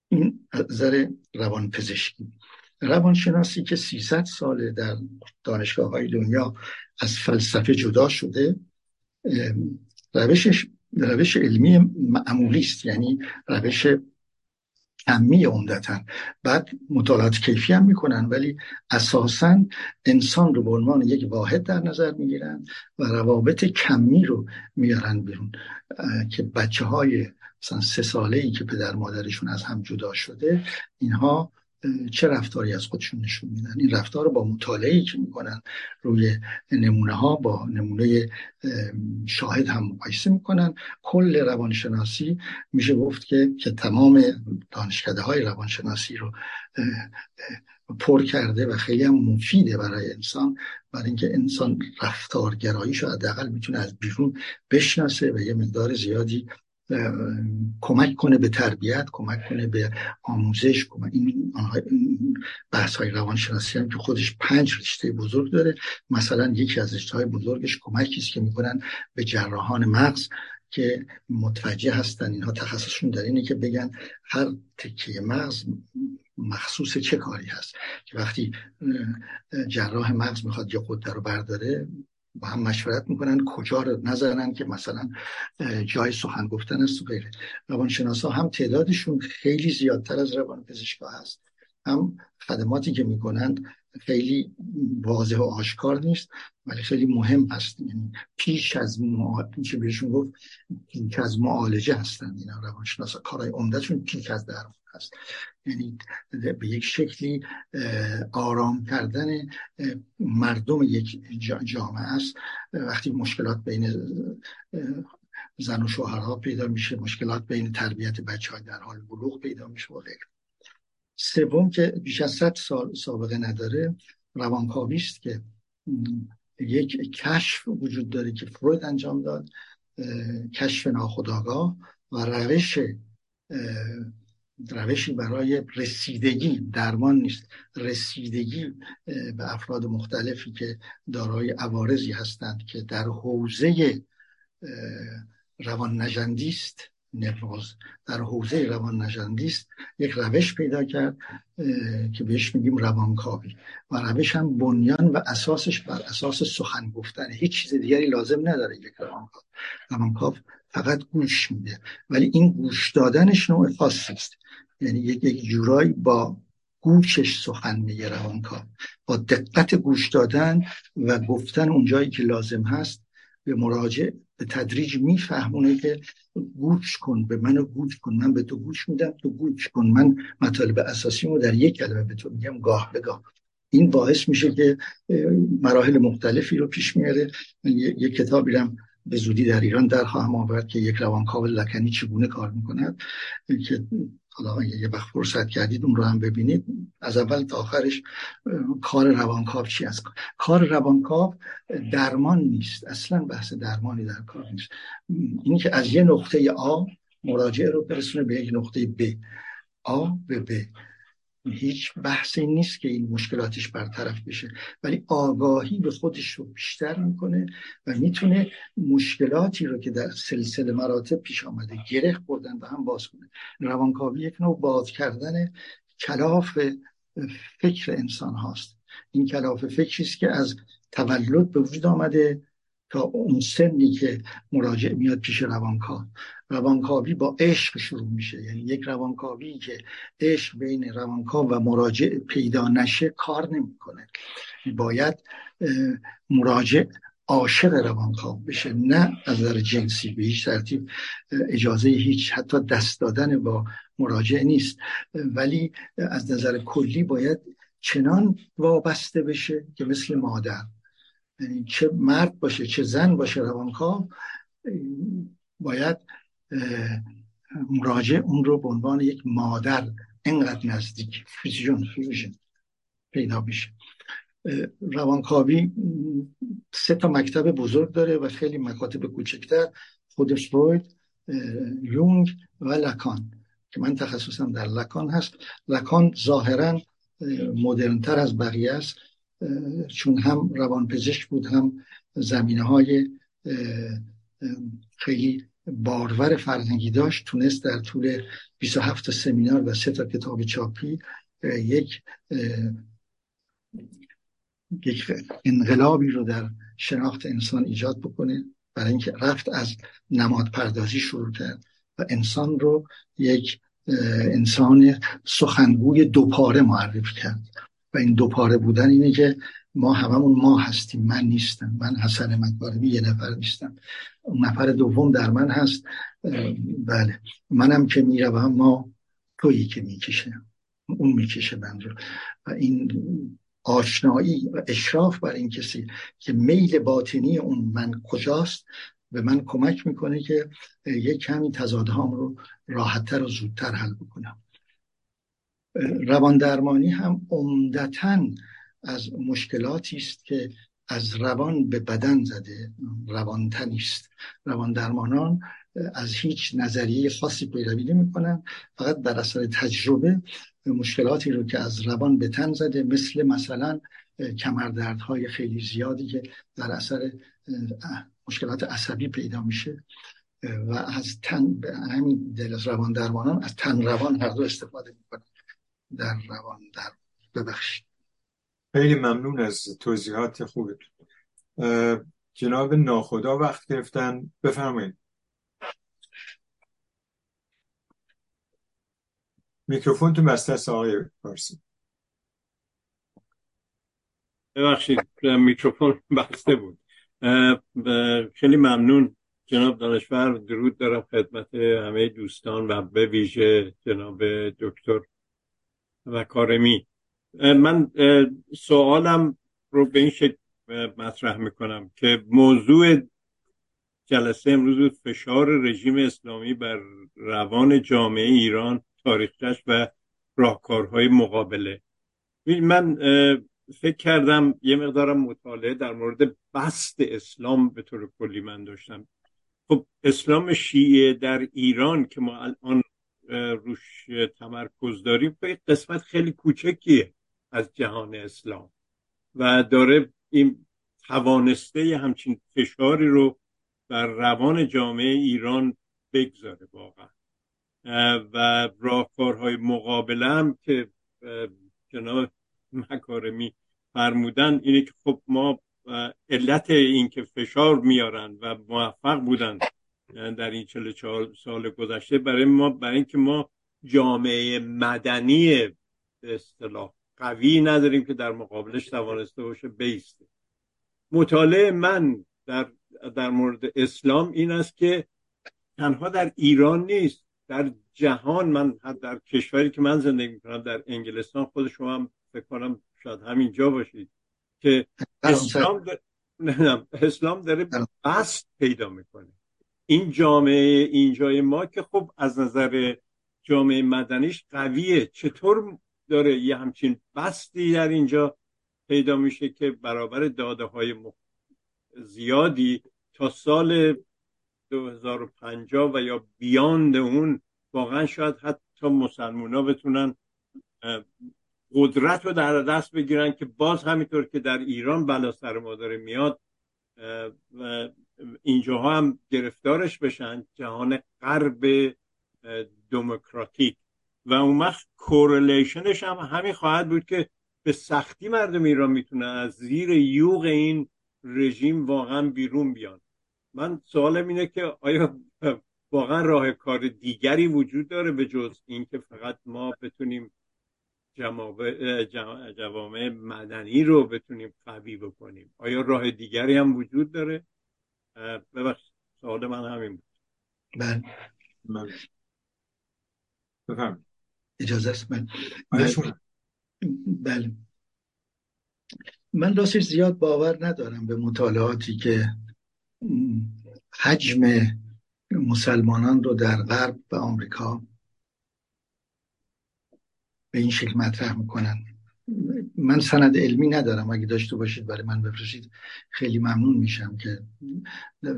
این نظر روان پزشکی روانشناسی که 300 ساله در دانشگاه های دنیا از فلسفه جدا شده روشش روش علمی معمولی است یعنی روش کمی عمدتا. بعد مطالعات کیفی هم می‌کنن ولی اساسا انسان رو به عنوان یک واحد در نظر می‌گیرن و روابط کمی رو میارن بیرون که بچه های مثلا سه ساله ای که پدر مادرشون از هم جدا شده اینها چه رفتاری از خودشون نشون میدن؟ این رفتار رو با مطالعه که می‌کنن روی نمونه ها با نمونه شاهد هم مقایسه می‌کنن. کل روانشناسی میشه گفت که که تمام دانشکده های روانشناسی رو پر کرده و خیلی هم مفیده برای انسان. برای اینکه انسان رفتارگراییش رو حداقل می‌تونه از بیرون بشناسه و یه مقدار زیادی کمک کنه به تربیت کمک کنه به آموزش کمک این بحث های روانشناسی هم که خودش پنج رشته بزرگ داره. مثلا یکی از رشته های بزرگش کمکی است که می‌کنن به جراحان مغز که متوجه هستن. اینها تخصصشون در اینه که بگن هر تکیه مغز مخصوص چه کاری هست. که وقتی جراح مغز می‌خواد یه قده رو برداره با هم مشورت می‌کنن کجا رو نزنن که مثلا جای سخن گفتن است و غیره. روانشناسا هم تعدادشون خیلی زیادتر از روان پزشکا هست. هم خدماتی که می‌کنند خیلی واضح و آشکار نیست ولی خیلی مهم هست. یعنی پیش از معالجه بهشون گفت پیش از معالجه هستند اینا روانشناسا. کارهای عمدهشون پیش از درمان. هست. یعنی به یک شکلی آرام کردن مردم یک جامعه است. وقتی مشکلات بین زن و شوهرها پیدا میشه مشکلات بین تربیت بچه های در حال بلوغ پیدا میشه و غیره. سوم که بیش از صد سال سابقه نداره روانکاوی است که یک کشف وجود داره که فروید انجام داد کشف ناخودآگاه و روش روشی برای رسیدگی درمان نیست. رسیدگی به افراد مختلفی که دارای عوارضی هستند که در حوزه روان نجندی است در حوزه روان نجندی است. یک روش پیدا کرد که بهش میگیم روانکاوی. و روش هم بنیان و اساسش بر اساس سخن گفتن. هیچ چیز دیگری لازم نداره یک روانکاو. روانکاو فقط گوش میده. ولی این گوش دادنش نوع خاصی است. یعنی یک یک جورایی با گوشش سخن میگه روانکاو. با دقت گوش دادن و گفتن اونجایی که لازم هست به مراجع به تدریج میفهمونه که گوش کن به منو گوش کن من به تو گوش میدم تو گوش کن. من مطالب اساسی رو در یک کلمه به تو میگم گاه به گاه. این باعث میشه که مراحل مختلفی رو پیش میاره. من یک کتابی رم به زودی در ایران در خواهم آورد که یک روانکاو لکنی چگونه کار می‌کند. که حالا یه وقت فرصت کردید اون رو هم ببینید. از اول تا آخرش کار روانکاو چی است؟ کار روانکاو درمان نیست. اصلا بحث درمانی در کار نیست. اینی که از یه نقطه آ مراجعه رو برسونه به یک نقطه ب. آ به ب. هیچ بحثی نیست که این مشکلاتش برطرف بشه. ولی آگاهی به خودش رو بیشتر می‌کنه و می‌تونه مشکلاتی رو که در سلسله مراتب پیش آمده گره بردن و هم باز کنه. روانکاوی یک نوع باز کردن کلاف فکر انسان هاست. این کلاف فکری است که از تولد به وجود آمده تا اون سنی که مراجع میاد پیش روانکاو. روانکاوی با عشق شروع میشه. یعنی یک روانکاوی که عشق بین روانکاو و مراجع پیدا نشه کار نمی‌کنه. باید مراجع عاشق روانکاو بشه نه از نظر جنسی. به هیچ ترتیب اجازه هیچ حتی دست دادن با مراجع نیست. ولی از نظر کلی باید چنان وابسته بشه که مثل مادر. یعنی چه مرد باشه چه زن باشه روانکاو باید مراجع اون رو به عنوان یک مادر انقدر نزدیک فیزیون فیوژن پیدا بشه روانکاوی سه تا مکتب بزرگ داره و خیلی مکاتب کوچکتر خود فروید یونگ و لکان که من تخصصم در لکان هست. لکان ظاهرا مدرنتر از بقیه است چون هم روانپزشک بود هم زمینه های خیلی بارور فرهنگی داشت تونست در طول 27 سمینار و سه تا کتاب چاپی یک یک انقلابی رو در شناخت انسان ایجاد بکنه. برای اینکه رفت از نماد پردازی شروع کرد و انسان رو یک انسان سخنگوی دوپاره معرفی کرد. و این دوپاره بودن اینه که ما هممون ما هستیم. من نیستم. من حسن مکارمی یه نفر نیستم. نفر دوم در من هست. بله. منم که می‌روم ما تویی که می‌کشه. اون می‌کشه من رو و این آشنایی و اشراف بر این کسی که میل باطنی اون من کجاست به من کمک می‌کنه که یک کمی تضادهام رو راحتتر و زودتر حل بکنم. روان درمانی هم عمدتا از مشکلاتی است که از روان به بدن زده روانتنی است. روان درمانان از هیچ نظریه خاصی پیروی نمی‌کنن. فقط در اثر تجربه مشکلاتی رو که از روان به تن زده مثل مثلا کمردردهای خیلی زیادی که در اثر مشکلات عصبی پیدا میشه. و از تن به همین دل از روان درمانان از تن روان هر دو استفاده می‌کنن. در روان در ببخشید. خیلی ممنون از توضیحات خوبتون. جناب ناخدا وقت گرفتن. بفرمایید. میکروفون تو بسته است آقای پارسی ببخشید میکروفون بسته بود. خیلی ممنون جناب دانشور. درود دارم خدمت همه دوستان و به ویژه جناب دکتر و کارمی. من سوالم رو به این شکل مطرح می‌کنم که موضوع جلسه امروز فشار رژیم اسلامی بر روان جامعه ایران تاریخش و راهکارهای مقابله. من فکر کردم یه مقدارم مطالعه در مورد بست اسلام به طور کلی من داشتم. خب اسلام شیعه در ایران که ما الان روش تمرکز داریم به قسمت خیلی کوچکیه. از جهان اسلام. و داره این توانسته همچین فشاری رو بر روان جامعه ایران بگذاره واقعا. و راهکارهای مقابله هم که جناب مکارمی فرمودن اینه که خب ما علت این که فشار میارن و موفق بودن در این 44 سال گذشته برای ما برای اینکه ما جامعه مدنی به اصطلاح قوی نداریم که در مقابلش توانسته باشه بیسته. مطالعه من در در مورد اسلام این است که تنها در ایران نیست در جهان من در کشوری که من زندگی می‌کنم در انگلستان خود شما هم فکر کنم شاید همینجا باشید که اسلام داره, اسلام داره بست پیدا می‌کنه. این جامعه اینجای ما که خب از نظر جامعه مدنیش قویه. چطور داره. یه همچین بستی در اینجا پیدا میشه که برابر داده های زیادی تا سال 2050 و یا بیاند اون واقعا شاید حتی مسلمان ها بتونن قدرت رو در دست بگیرن که باز همینطور که در ایران بلا سر ما داره میاد اینجاها هم گرفتارش بشن. جهان غرب دموکراتیک. و اون وقت کورلیشنش هم همین خواهد بود که به سختی مردم ایران می‌تونن از زیر یوغ این رژیم واقعا بیرون بیان. من سوالم اینه که آیا واقعا راه کار دیگری وجود داره به جز اینکه فقط ما بتونیم جوامع مدنی رو بتونیم قوی بکنیم؟ آیا راه دیگری هم وجود داره؟ ببخش سوال من همین بود. بله. بفهم اجازه است؟ من بله. من راستش زیاد باور ندارم به مطالعاتی که حجم مسلمانان رو در غرب و آمریکا به این شکل مطرح می‌کنن. من سند علمی ندارم. اگه داشته باشید برای من بفرستید خیلی ممنون میشم که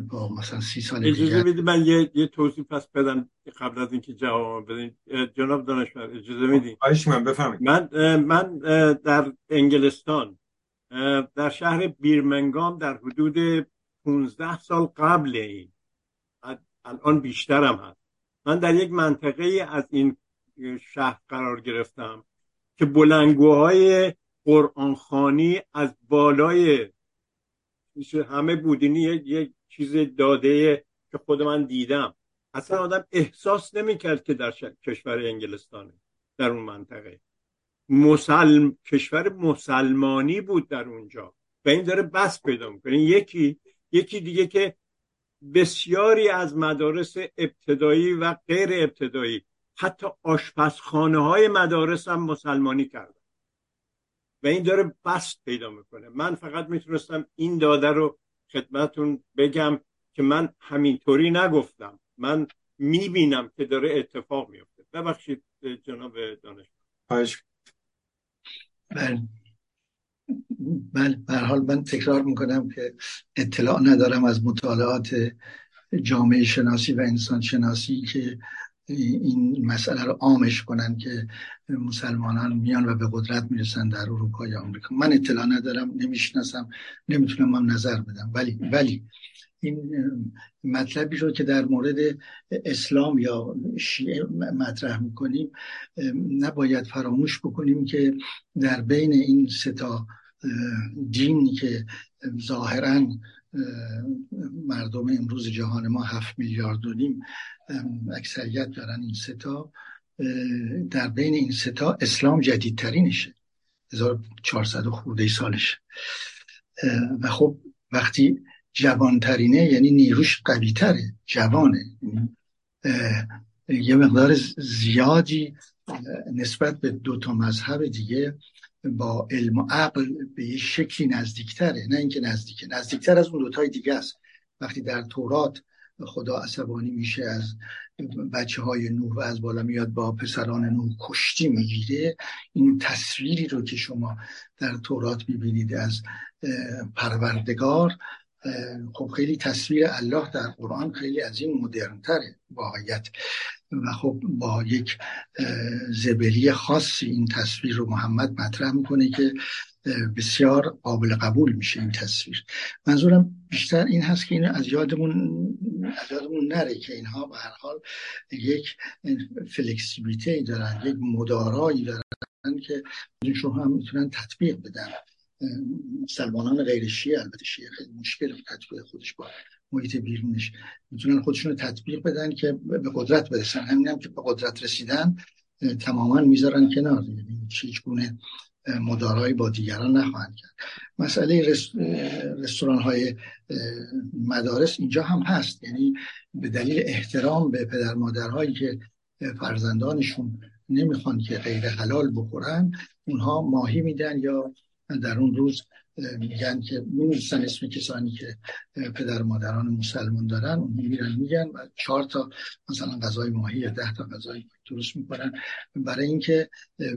با مثلا سی سال اجازه بدید من یه, یه توضیح پس بدم قبل از اینکه جواب بدین. جناب دانشور اجازه میدین؟ من بفهمید من من در انگلستان در شهر بیرمنگام در حدود 15 سال قبل این. الان بیشترم هست. من در یک منطقه از این شهر قرار گرفتم که بلنگوهای قرآنخانی از بالای همه بودینی یک چیز داده که خود من دیدم. اصلا آدم احساس نمی‌کرد که در کشور انگلستانه در اون منطقه. مسلم کشور مسلمانی بود در اونجا. و این داره بس پیدا می‌کنه. یکی یکی دیگه که بسیاری از مدارس ابتدایی و غیر ابتدایی حتی آشپزخانه های مدارس هم مسلمانی کردن. و این داره بست پیدا می‌کنه. من فقط می‌تونستم این داده رو خدمتون بگم که من همینطوری نگفتم. من می‌بینم که داره اتفاق میفته ببخشید جناب دانش. بله. بله حال من تکرار می‌کنم که اطلاع ندارم از مطالعات جامعه شناسی و انسان شناسی که این مسئله رو عامش کنن که مسلمانان میان و به قدرت می‌رسن در اروپا یا آمریکا. من اطلاع ندارم نمی‌شناسم نمی‌تونم هم نظر بدم. ولی ولی این مطلبی رو که در مورد اسلام یا شیعه مطرح می‌کنیم نباید فراموش بکنیم که در بین این ستا دینی که ظاهرا مردم امروز جهان ما هفت میلیارد و نیم اکثریت دارن این ستا در بین این ستا اسلام جدیدترینشه. 1400 خورده سالش و خب وقتی جوانترینه یعنی نیروش قوی تره جوانه. یعنی، یه مقدار زیادی نسبت به دو تا مذهب دیگه با علم و عقل به یه شکلی نزدیکتره. نه اینکه نزدیکه. نزدیکتر از اون دوتای دیگه است. وقتی در تورات خدا عصبانی میشه از بچه های نوح و از بالا میاد با پسران نوح کشتی می‌گیره. این تصویری رو که شما در تورات می‌بینید از پروردگار خب خیلی تصویر الله در قرآن خیلی از این مدرنتره واقعیت. و خب با یک زبلی خاصی این تصویر رو محمد مطرح می‌کنه که بسیار قابل قبول میشه این تصویر. منظورم بیشتر این هست که این از یادمون از یادمون نره که اینها به هر حال یک فلکسیبیته دارن یک مدارایی دارن که شما هم می‌تونن تطبیق بدن. مسلمانان غیر شیعه البته شیعه خیلی مشکل تطبیق خودش با محیط بیرونش می‌تونن خودشون رو تطبیق بدن که به قدرت برسن. همین هم که به قدرت رسیدن تماما می‌ذارن کنار. یعنی هیچ گونه مدارایی با دیگران نخواهند کرد. مسئله رستوران های مدارس اینجا هم هست. یعنی به دلیل احترام به پدر مادرهایی که فرزندانشون نمی‌خوان که غیر حلال بخورن اونها ماهی میدن یا در اون روز میگن که میمیستن اسم کسانی که پدر مادران مسلمان دارن اون میرن میگن و چهار تا مثلا غذای ماهی یا ده تا غذای درست می‌کنن. برای اینکه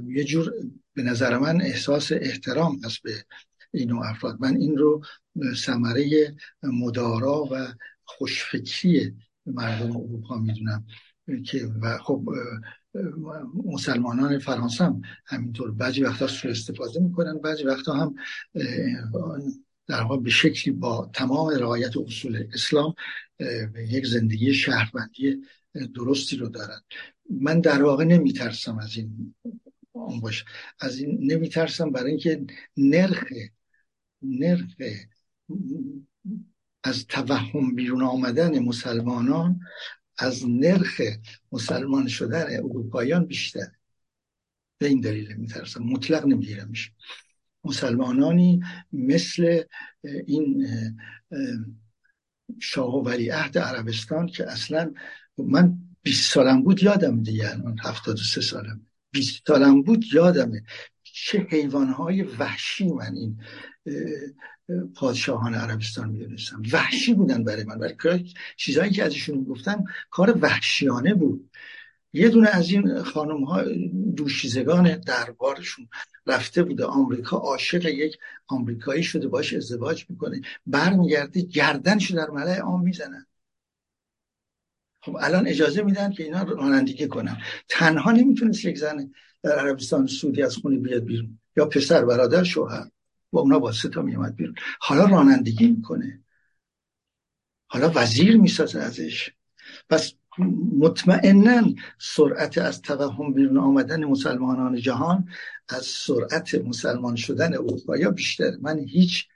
یه جور به نظر من احساس احترام هست به این افراد. من این رو ثمره مدارا و خوشفکری مردم اروپا می‌دونم که و خب مسلمانان فرانسه هم همینطور بعضی وقتا سو استفاده می‌کنن بعضی وقتا هم در واقع به شکلی با تمام رعایت اصول اسلام یک زندگی شهروندی درستی رو دارن. من در واقع نمیترسم از این باش از این نمیترسم برای اینکه نرخ نرخ از توهم بیرون آمدن مسلمانان از نرخ مسلمان شدن اروپاییان بیشتر به این دلیل میترسم. مطلق نمیگیرمش مسلمانانی مثل این شاه و عهد عربستان که اصلا من 20 سالم بود یادم دیگه من 73 سالم. 20 سالم بود یادمه. چه حیوانهای وحشی من این پادشاهان عربستان می‌دونستم. وحشی بودن برای من. برای چیزهایی که ازشون گفتم کار وحشیانه بود. یه دونه از این خانم ها دوشیزگان دربارشون رفته بوده. آمریکا عاشق یک آمریکایی شده باش ازدواج می‌کنه. برمیگرده گردنشو در ملای عام می‌زنن. خب الان اجازه میدن که اینا رانندگی کنن. تنها نمی‌تونست یک زن در عربستان سعودی از خونه بیاد بیرون. یا پسر برادر شوهر. با اونا با تا میامد بیرون. حالا رانندگی می‌کنه. حالا وزیر می‌سازه ازش. پس مطمئنا سرعت از توهم بیرون آمدن مسلمانان جهان از سرعت مسلمان شدن اروپا بیشتر من هیچ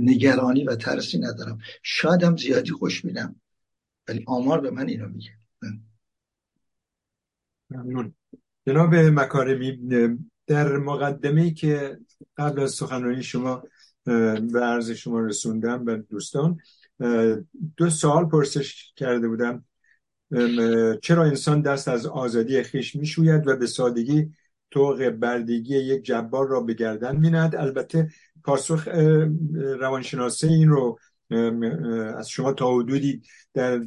نگرانی و ترسی ندارم. شادم زیادی خوش میدم ولی آمار به من اینو میگه. ممنون. جناب مکارمی در مقدمه که قبل از سخنرانی شما به عرض شما رسوندم به دوستان دو سوال پرسش کرده بودم. چرا انسان دست از آزادی خیش می‌شوید و به سادگی توق بردگی یک جبار را به گردن میند البته پاسخ روانشناسی این رو از شما تا حدودی در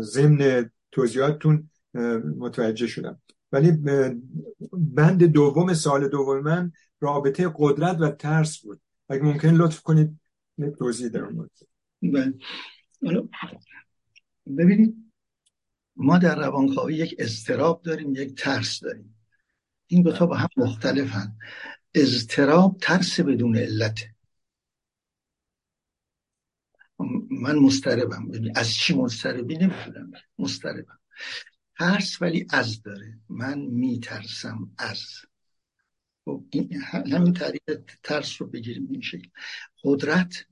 ضمن توضیحاتتون متوجه شدم. ولی بند دوم سال دوم من رابطه قدرت و ترس بود. اگه ممکن لطف کنید توضیح در بله. ببینید ما در روانکاوی یک استراب داریم یک ترس داریم. این دو تا با هم مختلفن. اضطراب ترس بدون علت. من مستربم از چی مستربی نمی‌تونم مستربم ترس ولی از داره. من میترسم از خب همین تعریف ترس رو بگیریم این شکل. قدرت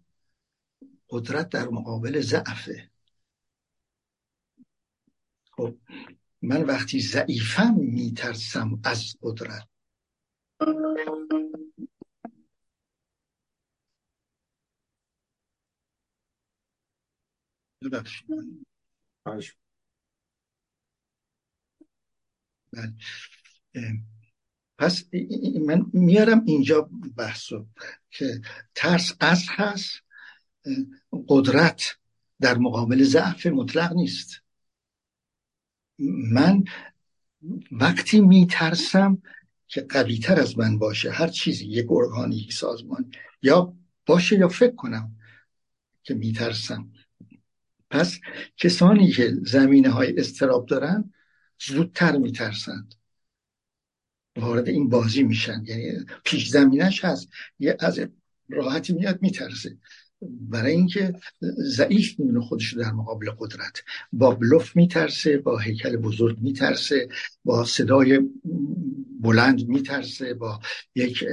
قدرت در مقابل ضعفه. خب من وقتی ضعیفم میترسم از قدرت. بله. پس من میارم اینجا بحثو که ترس از هست قدرت در مقابل ضعف مطلق نیست. من وقتی میترسم که قوی تر از من باشه هر چیزی یک ارگانی یک سازمان یا باشه یا فکر کنم که میترسم. پس کسانی که زمینه های استراب دارن زودتر میترسند. وارد این بازی میشن. یعنی پیش زمینش هست. یه از راحتی میاد میترسه. برای اینکه ضعیف می‌بینه خودش در مقابل قدرت. با بلوف میترسه با هیکل بزرگ میترسه با صدای بلند میترسه با یک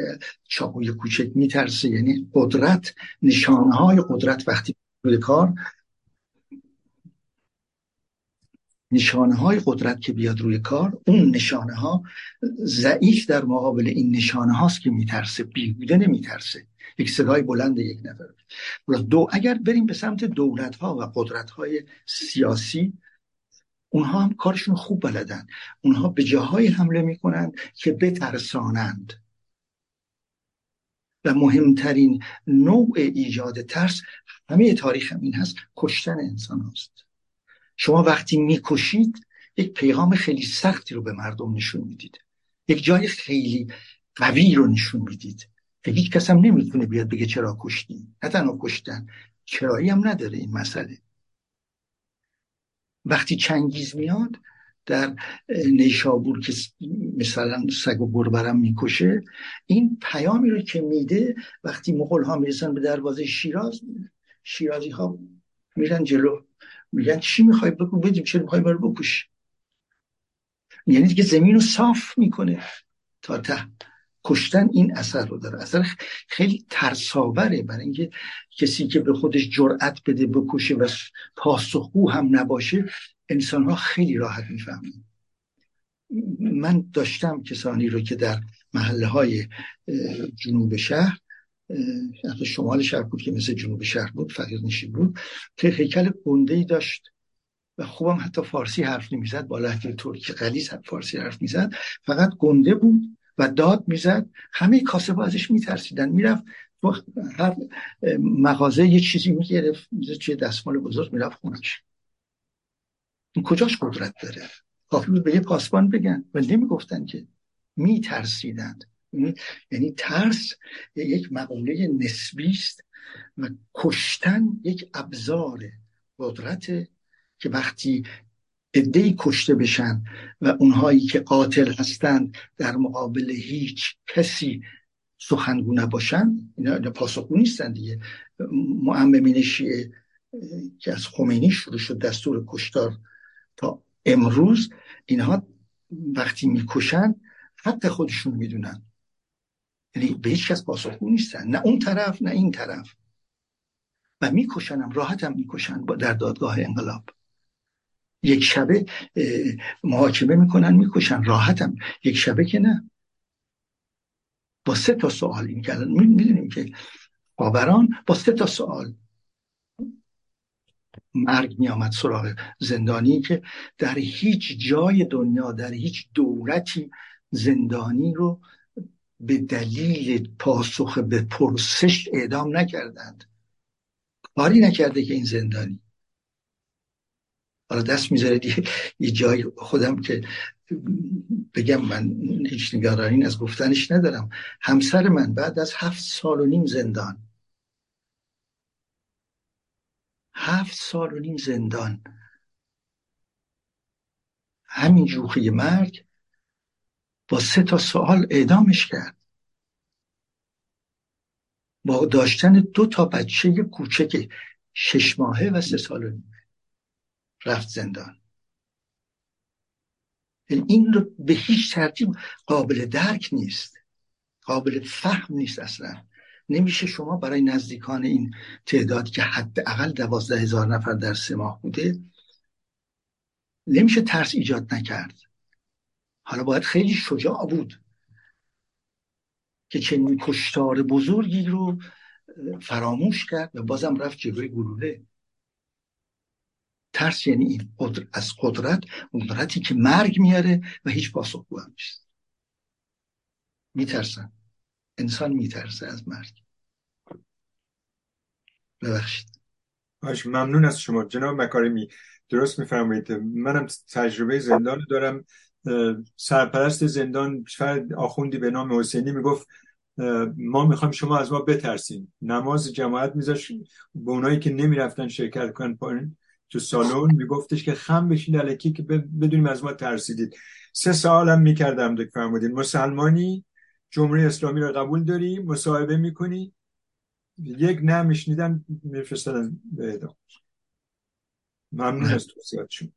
چاقوی کوچک میترسه. یعنی قدرت نشانه های قدرت وقتی روی کار نشانه های قدرت که بیاد روی کار اون نشانه ها ضعیف در مقابل این نشانه هاست که میترسه بیهوده نمیترسه. یک صدای بلند یک نفر. دو اگر بریم به سمت دولت ها و قدرت های سیاسی اونها هم کارشون خوب بلدن. اونها به جاهای حمله می‌کنند که بترسانند. و مهمترین نوع ایجاد ترس همه تاریخ هم این هست کشتن انسان هست شما وقتی می‌کشید یک پیغام خیلی سختی رو به مردم نشون می‌دید. یک جای خیلی قوی رو نشون می‌دید. که هیچ کس هم نمی‌تونه بیاد بگه چرا کشتی. نه تنها کشتن چرایی هم نداره این مسئله. وقتی چنگیز میاد در نیشابور که مثلا سگ و گربرم می‌کشه این پیامی رو که میده وقتی مغول ها می‌رسن به دروازه شیراز شیرازی ها میرن جلو. میگن چی می‌خوای بگو؟ بدیم چرا می‌خوای برو بکش یعنی دیگه زمین رو صاف می‌کنه. تا ته. کشتن این اثر رو داره. اثر خیلی ترساوره برای اینکه کسی که به خودش جرأت بده بکشه و پاسخگو هم نباشه انسان ها خیلی راحت می‌فهمن. من داشتم کسانی رو که در محله های جنوب شهر حتی شمال شهر بود که مثل جنوب شهر بود فقیر نشین بود. که هیکل گنده ای داشت و خوبم حتی فارسی حرف نمی‌زد با لحجه ترکی غلیظ فارسی حرف می‌زد. فقط گنده بود و داد می‌زد. همه کاسبا ازش میترسیدن. می‌رفت هر مغازه یه چیزی می‌گرفت چه دستمال بزرگ می‌رفت خونش. این کجاش قدرت داره؟ کافی بود به یه پاسبان بگن. و نمی‌گفتن که میترسیدند. یعنی ترس یک مقوله نسبی است و کشتن یک ابزار قدرت که وقتی عدهای کشته بشن و اونهایی که قاتل هستند در مقابل هیچ کسی سخنگو نباشن اینا پاسخگو نیستن دیگه. معممین شیعه که از خمینی شروع شد دستور کشتار تا امروز اینها وقتی می‌کشن حق خودشون می‌دونن. یعنی به هیچ کس پاسخگو نیستن. نه اون طرف نه این طرف. و میکشنم راحتم می‌کشن در دادگاه انقلاب. یک شبه محاکمه می‌کنن می‌کشن راحتم. یک شبه که نه. با سه تا سوال این که می‌دونیم که باوران با سه تا سوال. مرگ میآمد سراغ زندانی که در هیچ جای دنیا در هیچ دولتی زندانی رو به دلیل پاسخ به پرسش اعدام نکردند. کاری نکرده که این زندانی. حالا دست می‌ذاره یه جای خودم که بگم من هیچ نگرانی از گفتنش ندارم. همسر من بعد از هفت سال و نیم زندان. هفت سال و نیم زندان. همین جوخی مرگ با سه تا سوال اعدامش کرد. با داشتن دو تا بچه کوچک شش ماهه و سه سال رفت زندان. یعنی این رو به هیچ ترتیب قابل درک نیست. قابل فهم نیست اصلا. نمیشه شما برای نزدیکان این تعداد که حداقل دوازده هزار نفر در سه ماه بوده نمیشه ترس ایجاد نکرد. حالا باید خیلی شجاع بود که چنین کشتار بزرگی رو فراموش کرد و بازم رفت جلوی گلوله. ترس یعنی این از قدرت قدرتی که مرگ میاره و هیچ پاسخگو هم نیست. میترسن. انسان میترسه از مرگ. ببخشید. ممنون از شما. جناب مکارمی درست میفرمایید. منم تجربه زندان دارم. سرپرست زندان آخوندی به نام حسینی می‌گفت ما می‌خوایم شما از ما بترسیم نماز جماعت میذاش به اونایی که نمی‌رفتن شرکت کنن پایین تو سالن میگفتش که خم بشین علکی که بدونیم از ما ترسیدید. سه سالم می‌کردم دک فرمودین. مسلمانی جمهوری اسلامی رو قبول داری؟ مصاحبه می‌کنی؟ یک نه میفرستدن به اعدام ممنون از توصیحاتشون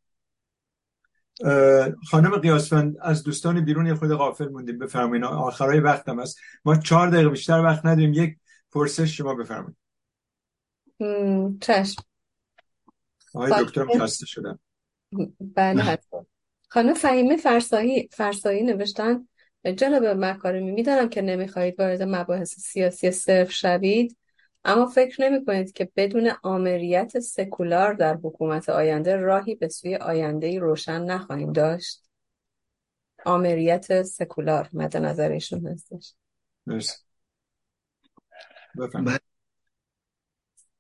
خانم قیاسفند از دوستان بیرون خود غافل موندیم. بفرمایید آخرای وقتم است. ما چهار دقیقه بیشتر وقت نداریم. یک پرسش شما بفرمایید چشم. آقای دکتر خسته شدم. بله حتما. خانم فهیمه فرسایی فرسایی نوشتن. جناب مکارمی می‌دانم که نمی‌خواهید وارد مباحث سیاسی صرف شوید. اما فکر نمی کنید که بدون آمریت سکولار در حکومت آینده راهی به سوی آینده روشن نخواهیم داشت؟ آمریت سکولار مد نظر ایشون هستش. مرسی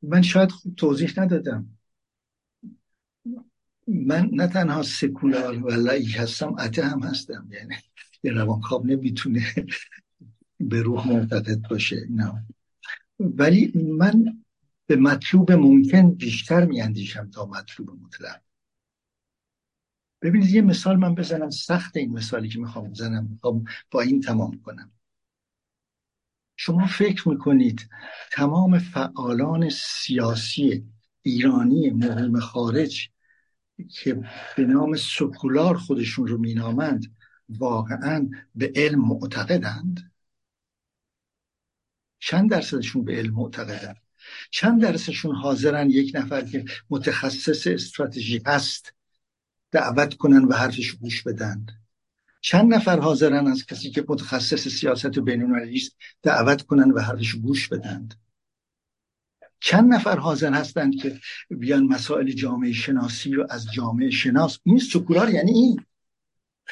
من شاید خوب توضیح ندادم. من نه تنها سکولار و لعی هستم اته هم هستم. یعنی یه روانکاو نمی‌تونه به روح معتقد باشه. نه. ولی من به مطلوب ممکن بیشتر میاندیشم تا مطلوب مطلق. ببینید یه مثال من بزنم سخت این مثالی که می‌خوام بزنم می‌خوام با این تمام کنم. شما فکر می‌کنید تمام فعالان سیاسی ایرانی مهم خارج که به نام سکولار خودشون رو مینامند واقعا به علم معتقدند؟ چند درصدشون به علم معتقدند چند درصدشون حاضرن یک نفر که متخصص استراتژی هست دعوت کنن و حرفش گوش بدن؟ چند نفر حاضرن از کسی که متخصص سیاست بین‌المللی است دعوت کنن و حرفش گوش بدن؟ چند نفر حاضر هستند که بیان مسائل جامعه شناسی رو از جامعه شناس؟ این سکولار یعنی این.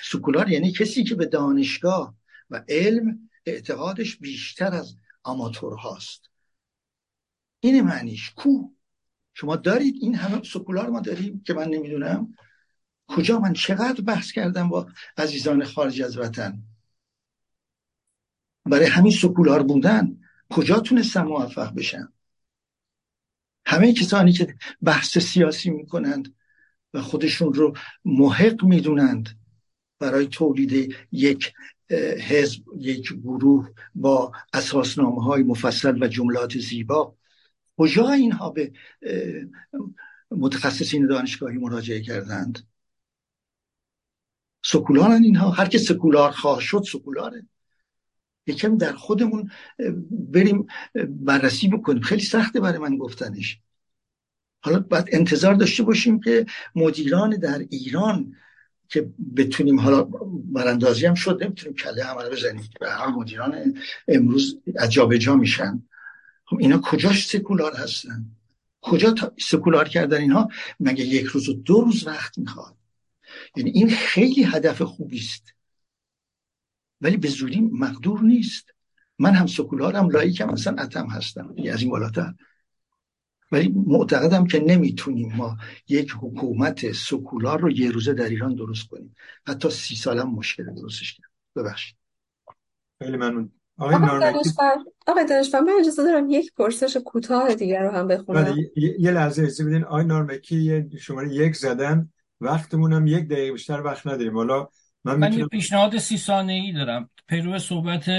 سکولار یعنی کسی که به دانشگاه و علم اعتقادش بیشتر از آماتور هاست این معنیش کو؟ شما دارید این همه سکولار ما داریم که من نمی‌دونم. کجا من چقدر بحث کردم با عزیزان خارج از وطن؟ برای همین سکولار بودن کجا تونستم موفق بشم همه کسانی که بحث سیاسی می‌کنند و خودشون رو محق می‌دونند برای تولید یک حزب یک گروه با اساسنامه های مفصل و جملات زیبا. کجا اینها به متخصصین دانشگاهی مراجعه کردند. سکولارن اینها. هر که سکولار خواه شد سکولاره. یکم در خودمون بریم بررسی بکنیم. خیلی سخته برای من گفتنش. حالا باید انتظار داشته باشیم که مدیران در ایران که بتونیم حالا براندازی هم شد نمی‌تونیم کله همه بزنیم. به هر مدیران امروز از جا میشن. خب اینا کجاش سکولار هستن؟ کجا سکولار کردن اینها؟ مگه یک روز و دو روز وقت می‌خواد؟ یعنی این خیلی هدف خوبی است ولی به زودی مقدور نیست. من هم سکولارم لایکم مثلا اتم هستم. از این بالاتر. ولی معتقدم که نمی‌تونیم ما یک حکومت سکولار رو یه روزه در ایران درست کنیم. حتی سی سالم مشکل درستش کنیم ببخشید. خیلی ممنون. آقای دانشور من اجازه دارم یک پرسش کوتاه دیگر رو هم بخونم. یه لحظه اجازه بدین. آقای نارمکی شماره یک زدن. وقتمون هم یک دقیقه بیشتر وقت نداریم. حالا من, من یه پیشنهاد سی ثانیه ای دارم. پیرو صحبت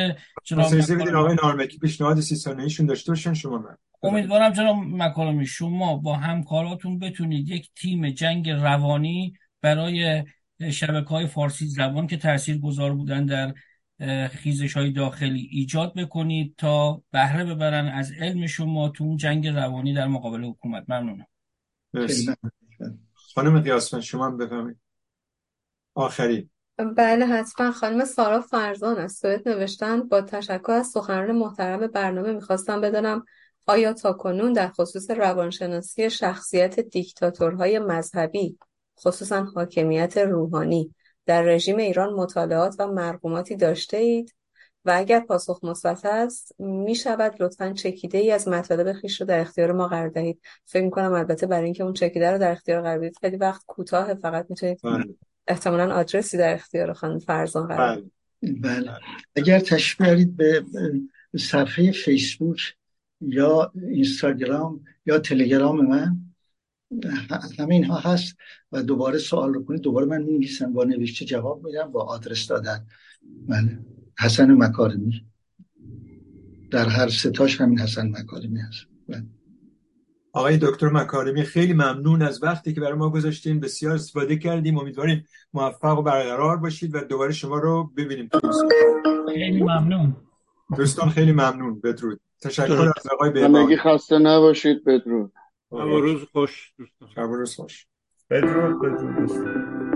جناب آقای نارمکی پیشنهاد سی ثانیه ایشون داشته باشن شما من. امیدوارم جناب مکارمی شما با همکاراتون بتونید یک تیم جنگ روانی برای شبکه های فارسی زبان که تاثیر گذار بودن در خیزش های داخلی ایجاد بکنید تا بهره ببرن از علم شما تو اون جنگ روانی در مقابل حکومت. ممنونم. خانم قیاسفن شما هم بفهمید آخری. بله حتما. خانم سارا فرزان از سوئد نوشتن با تشکر از سخنران محترم برنامه می‌خواستم بدانم آیا تاکنون در خصوص روانشناسی شخصیت دیکتاتورهای مذهبی خصوصا حاکمیت روحانی در رژیم ایران مطالعات و مرقوماتی داشته اید و اگر پاسخ مثبت است می شود لطفا چکیده ای از مطالب خیش رو در اختیار ما قرار دهید. فکر کنم البته برای اینکه اون چکیده رو در اختیار قرار بدید خیلی وقت کوتاه فقط می‌تونید بله. احتمالا آدرسی در اختیار خانم فرزان قرار بله. بله. اگر تشبیه به صفحه فیسبوک یا اینستاگرام یا تلگرام من همه اینها هست و دوباره سوال رو کنید دوباره من می‌نویسم با نوشته جواب میدم با آدرس دادن بله حسن مکارمی در هر ستاش همین حسن مکارمی هست بله. آقای دکتر مکارمی خیلی ممنون از وقتی که برای ما گذاشتین. بسیار استفاده کردیم. امیدواریم موفق و برقرار باشید و دوباره شما رو ببینیم. خیلی ممنون. دوستان خیلی ممنون. بدرود. تشکر از آقای همگی خسته نباشید. بدرود. شب روز خوش دوستان. شب روز خوش. بدرود بدرود دوستان.